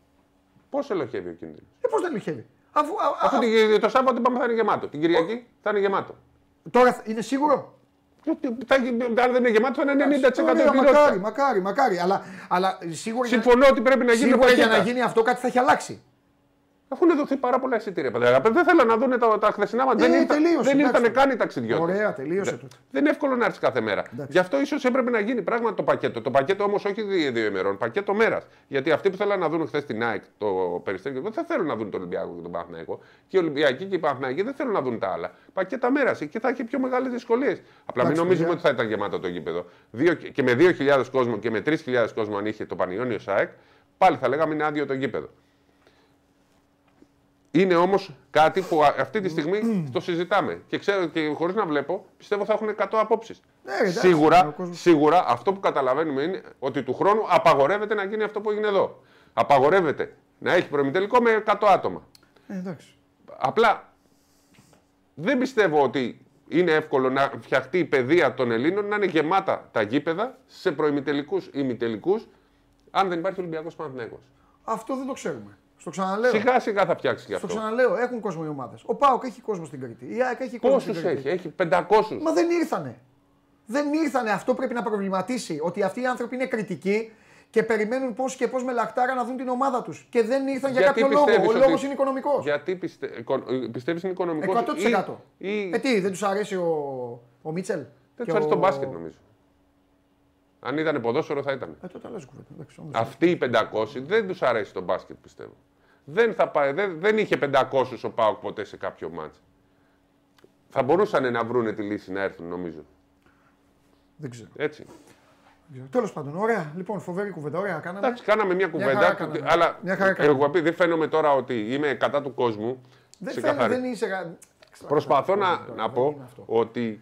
Πώς ελοχεύει ο κίνδυνος; Ε, πώς δεν ελοχεύει; Αφού, α, α, Αφού τη- το Σάββατο είπαμε θα είναι γεμάτο. Την Κυριακή θα είναι γεμάτο. τώρα θα- είναι σίγουρο; Θα, αν δεν είναι γεμάτο θα είναι 90% Ωραία, επιρρότητα. μακάρι, μακάρι, μακάρι. Αλλά, αλλά σίγουρα, για- Συμφωνώ ότι πρέπει να γίνει σίγουρα για να πακέτα. γίνει αυτό κάτι θα έχει αλλάξει. Αφού έχουν δοθεί πάρα πολλά εισιτήρια. παιδιά. Δεν θέλουν να δουν τα, τα χθεσινά μα. Ε, δεν ήρθαν, τελείωσε, δεν ήρθαν εντάξει. καν οι ταξιδιώτες. Ωραία, τελείωσε τότε. Δεν είναι εύκολο να έρθεις κάθε μέρα. Γι' αυτό ίσως έπρεπε να γίνει πράγματι το πακέτο. Το πακέτο όμως όχι δύο, δύο ημερών, πακέτο μέρας. Γιατί αυτοί που θέλουν να δουν χθες την ΑΕΚ, το περιστέρι, δεν θα θέλουν να δουν τον Ολυμπιακό και τον Παναθηναϊκό. Και οι Ολυμπιακοί και οι Παναθηναϊκοί δεν θέλουν να δουν τα άλλα. Πακέτα μέρας. Εκεί θα έχει πιο μεγάλες δυσκολίες. Απλά μην Εντάξει, νομίζουμε παιδιά. ότι θα ήταν γεμάτο το γήπεδο. Δύο, και με 2.000 κόσμο και με 3.000 κόσμο αν είχε το Πανιόνιο ΣΑΕΚ, πάλι θα λέγαμε είναι άδειο το γήπεδο. Είναι όμως κάτι που α- αυτή τη στιγμή το συζητάμε. Και ξέρω και χωρίς να βλέπω, πιστεύω θα έχουν 100 απόψεις. Ναι, εντάξει, ο σίγουρα, κόσμος- σίγουρα αυτό που καταλαβαίνουμε είναι ότι του χρόνου απαγορεύεται να γίνει αυτό που έγινε εδώ. Απαγορεύεται να έχει προημιτελικό με 100 άτομα. Ε, εντάξει. Απλά δεν πιστεύω ότι είναι εύκολο να φτιαχτεί η παιδεία των Ελλήνων να είναι γεμάτα τα γήπεδα σε προημιτελικούς ή μητελικούς, αν δεν υπάρχει Ολυμπιακός Παναθηναίκος. Αυτό δεν το ξέρουμε. Στο ξαναλέω. Σιγά σιγά θα φτιάξεις και Στο αυτό. ξαναλέω. Έχουν κόσμο οι ομάδες. Ο Πάοκ έχει κόσμο στην Κρήτη. Η ΑΕΚ έχει κόσμο στην Πόσους Κρήτη. έχει, έχει 500. Μα δεν ήρθανε. Δεν ήρθανε. Αυτό πρέπει να προβληματίσει. Ότι αυτοί οι άνθρωποι είναι κριτικοί και περιμένουν πώς και πώς με λαχτάρα να δουν την ομάδα τους. Και δεν ήρθαν για Γιατί κάποιο λόγο. πιστεύεις Ο ότι- λόγος είναι οικονομικός. Γιατί πιστε... πιστεύεις είναι οικονομικός; 100%. Ή... ή... Ε, τι, δεν τους αρέσει ο, ο Μίτσελ. Δεν Και τους αρέσει ο- το μπάσκετ νομίζω. Αν ήταν ποδόσφαιρο θα ήταν. Ε, τότε αλλάζει κουβέντα. Εντάξει, όμως. Αυτοί οι 500 δεν τους αρέσει το μπάσκετ πιστεύω. Δεν, θα πάει, δεν, δεν είχε 500 ο Πάοκ ποτέ σε κάποιο μάτς. Θα μπορούσαν να βρούνε τη λύση να έρθουν νομίζω. Δεν ξέρω. Έτσι. Τέλος πάντων, ωραία. Λοιπόν, φοβερή κουβέντα. Ωραία, κάναμε. Εντάξει, κάναμε μια χαρά κουβέντα. κάναμε. αλλά Μια χαρά κάναμε. εγώ πει, δεν φαίνομαι τώρα ότι είμαι κατά του κόσμου. δεν, ξεκαθαρή. φαίνεται, δεν είσαι. κα- Προσπαθώ να, Τώρα, να δεν πω είναι αυτό. ότι.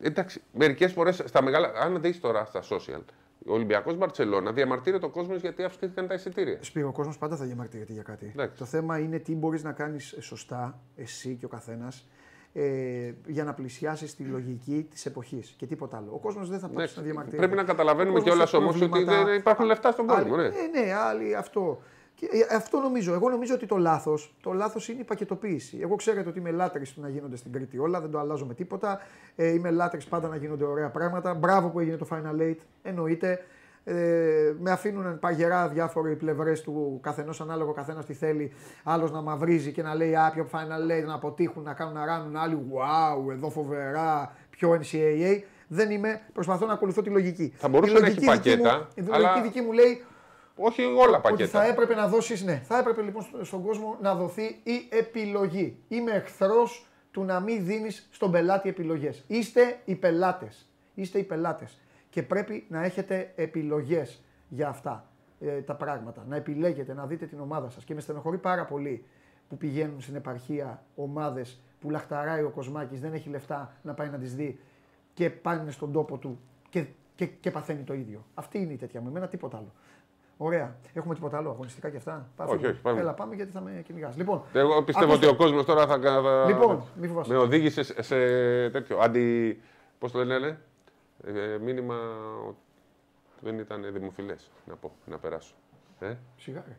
Εντάξει, μερικές φορές στα μεγάλα. Αν δεις τώρα στα social, ο Ολυμπιακός Μπαρσελόνα διαμαρτύρεται ο κόσμος γιατί αυξήθηκαν τα εισιτήρια. Σπύρο, ο κόσμος πάντα θα διαμαρτύρεται για κάτι. Εντάξει. Το θέμα είναι τι μπορείς να κάνεις σωστά, εσύ και ο καθένας, ε, για να πλησιάσεις τη λογική της εποχής και τίποτα άλλο. Ο κόσμος δεν θα πάψει Εντάξει, να διαμαρτύρεται. πρέπει να καταλαβαίνουμε Ο κόσμος κιόλας έχει όμως ότι προβλήματα. δεν υπάρχουν λεφτά στον κόσμο, Άλλοι- ναι. Ε, ναι, άλλοι αυτό. Και, ε, αυτό νομίζω. Εγώ νομίζω ότι το λάθος το λάθος είναι η πακετοποίηση. Εγώ ξέρετε ότι είμαι λάτρης του να γίνονται στην Κρήτη όλα, δεν το αλλάζω με τίποτα. Ε, είμαι λάτρης πάντα να γίνονται ωραία πράγματα. Μπράβο που έγινε το Final Eight, εννοείται. Ε, με αφήνουν παγερά διάφοροι πλευρές του καθενός, ανάλογο καθένας τι θέλει. Άλλος να μαυρίζει και να λέει Α, πιο Final Eight, να αποτύχουν, να κάνουν να ράνουν. Άλλοι, Wow, εδώ φοβερά, πιο NCAA. Δεν είμαι, προσπαθώ να ακολουθώ τη λογική. Θα μπορούσε Η να λογική έχει δική μου- πακέτα, Η αλλά- λογική δική μου λέει Όχι όλα ότι πακέτα. θα έπρεπε να δώσεις, ναι, θα έπρεπε λοιπόν στο- στον κόσμο να δοθεί η επιλογή. Είμαι εχθρός του να μην δίνεις στον πελάτη επιλογές. Είστε οι πελάτες. Είστε οι πελάτες. Και πρέπει να έχετε επιλογές για αυτά ε, τα πράγματα. Να επιλέγετε, να δείτε την ομάδα σας. Και με στενοχωρεί πάρα πολύ που πηγαίνουν στην επαρχία ομάδες που λαχταράει ο Κοσμάκης, δεν έχει λεφτά να πάει να τις δει και πάνε στον τόπο του και, και, και παθαίνει το ίδιο. Αυτή είναι η τέτοια μου. Εμένα τίποτα άλλο. Ωραία. Έχουμε τίποτα άλλο αγωνιστικά και αυτά; Πάμε. Όχι, όχι, πάμε. Έλα, πάμε γιατί θα με κυνηγάς. Λοιπόν, Εγώ πιστεύω ακούστε. ότι ο κόσμος τώρα θα, θα Λοιπόν, μη φοβάσαι. με οδήγησε σε, σε τέτοιο αντι. Πώς το λένε, ε, μήνυμα ότι δεν ήταν δημοφιλές. Να πω, να περάσω. Ε; Σιγά, ρε.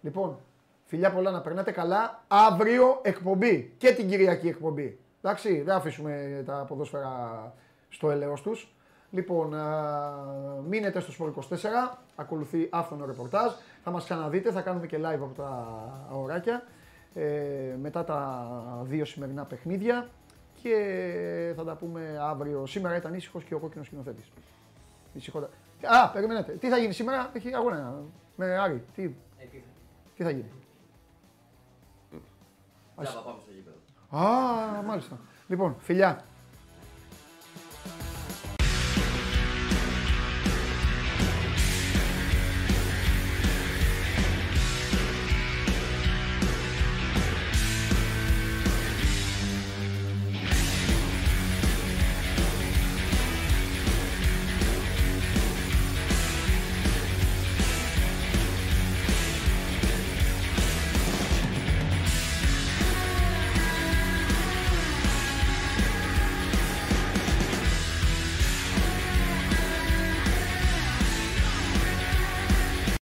Λοιπόν, φιλιά πολλά να περνάτε καλά. Αύριο εκπομπή και την Κυριακή εκπομπή. Εντάξει, δεν αφήσουμε τα ποδόσφαιρα στο έλεος τους. Λοιπόν, α, μείνετε στο Σπορ 24, ακολουθεί άφθονο ρεπορτάζ. Θα μας ξαναδείτε, θα κάνουμε και live από τα αωράκια ε, μετά τα δύο σημερινά παιχνίδια και θα τα πούμε αύριο. Σήμερα ήταν ήσυχος και ο κόκκινος σκηνοθέτης. Ησυχότα. Α, περιμένετε. Τι θα γίνει σήμερα, έχει αγώνα με Άρη. Τι, τι θα γίνει. Τζάμπα πάμε στο γήπεδο. Α, μάλιστα. Λοιπόν, φιλιά.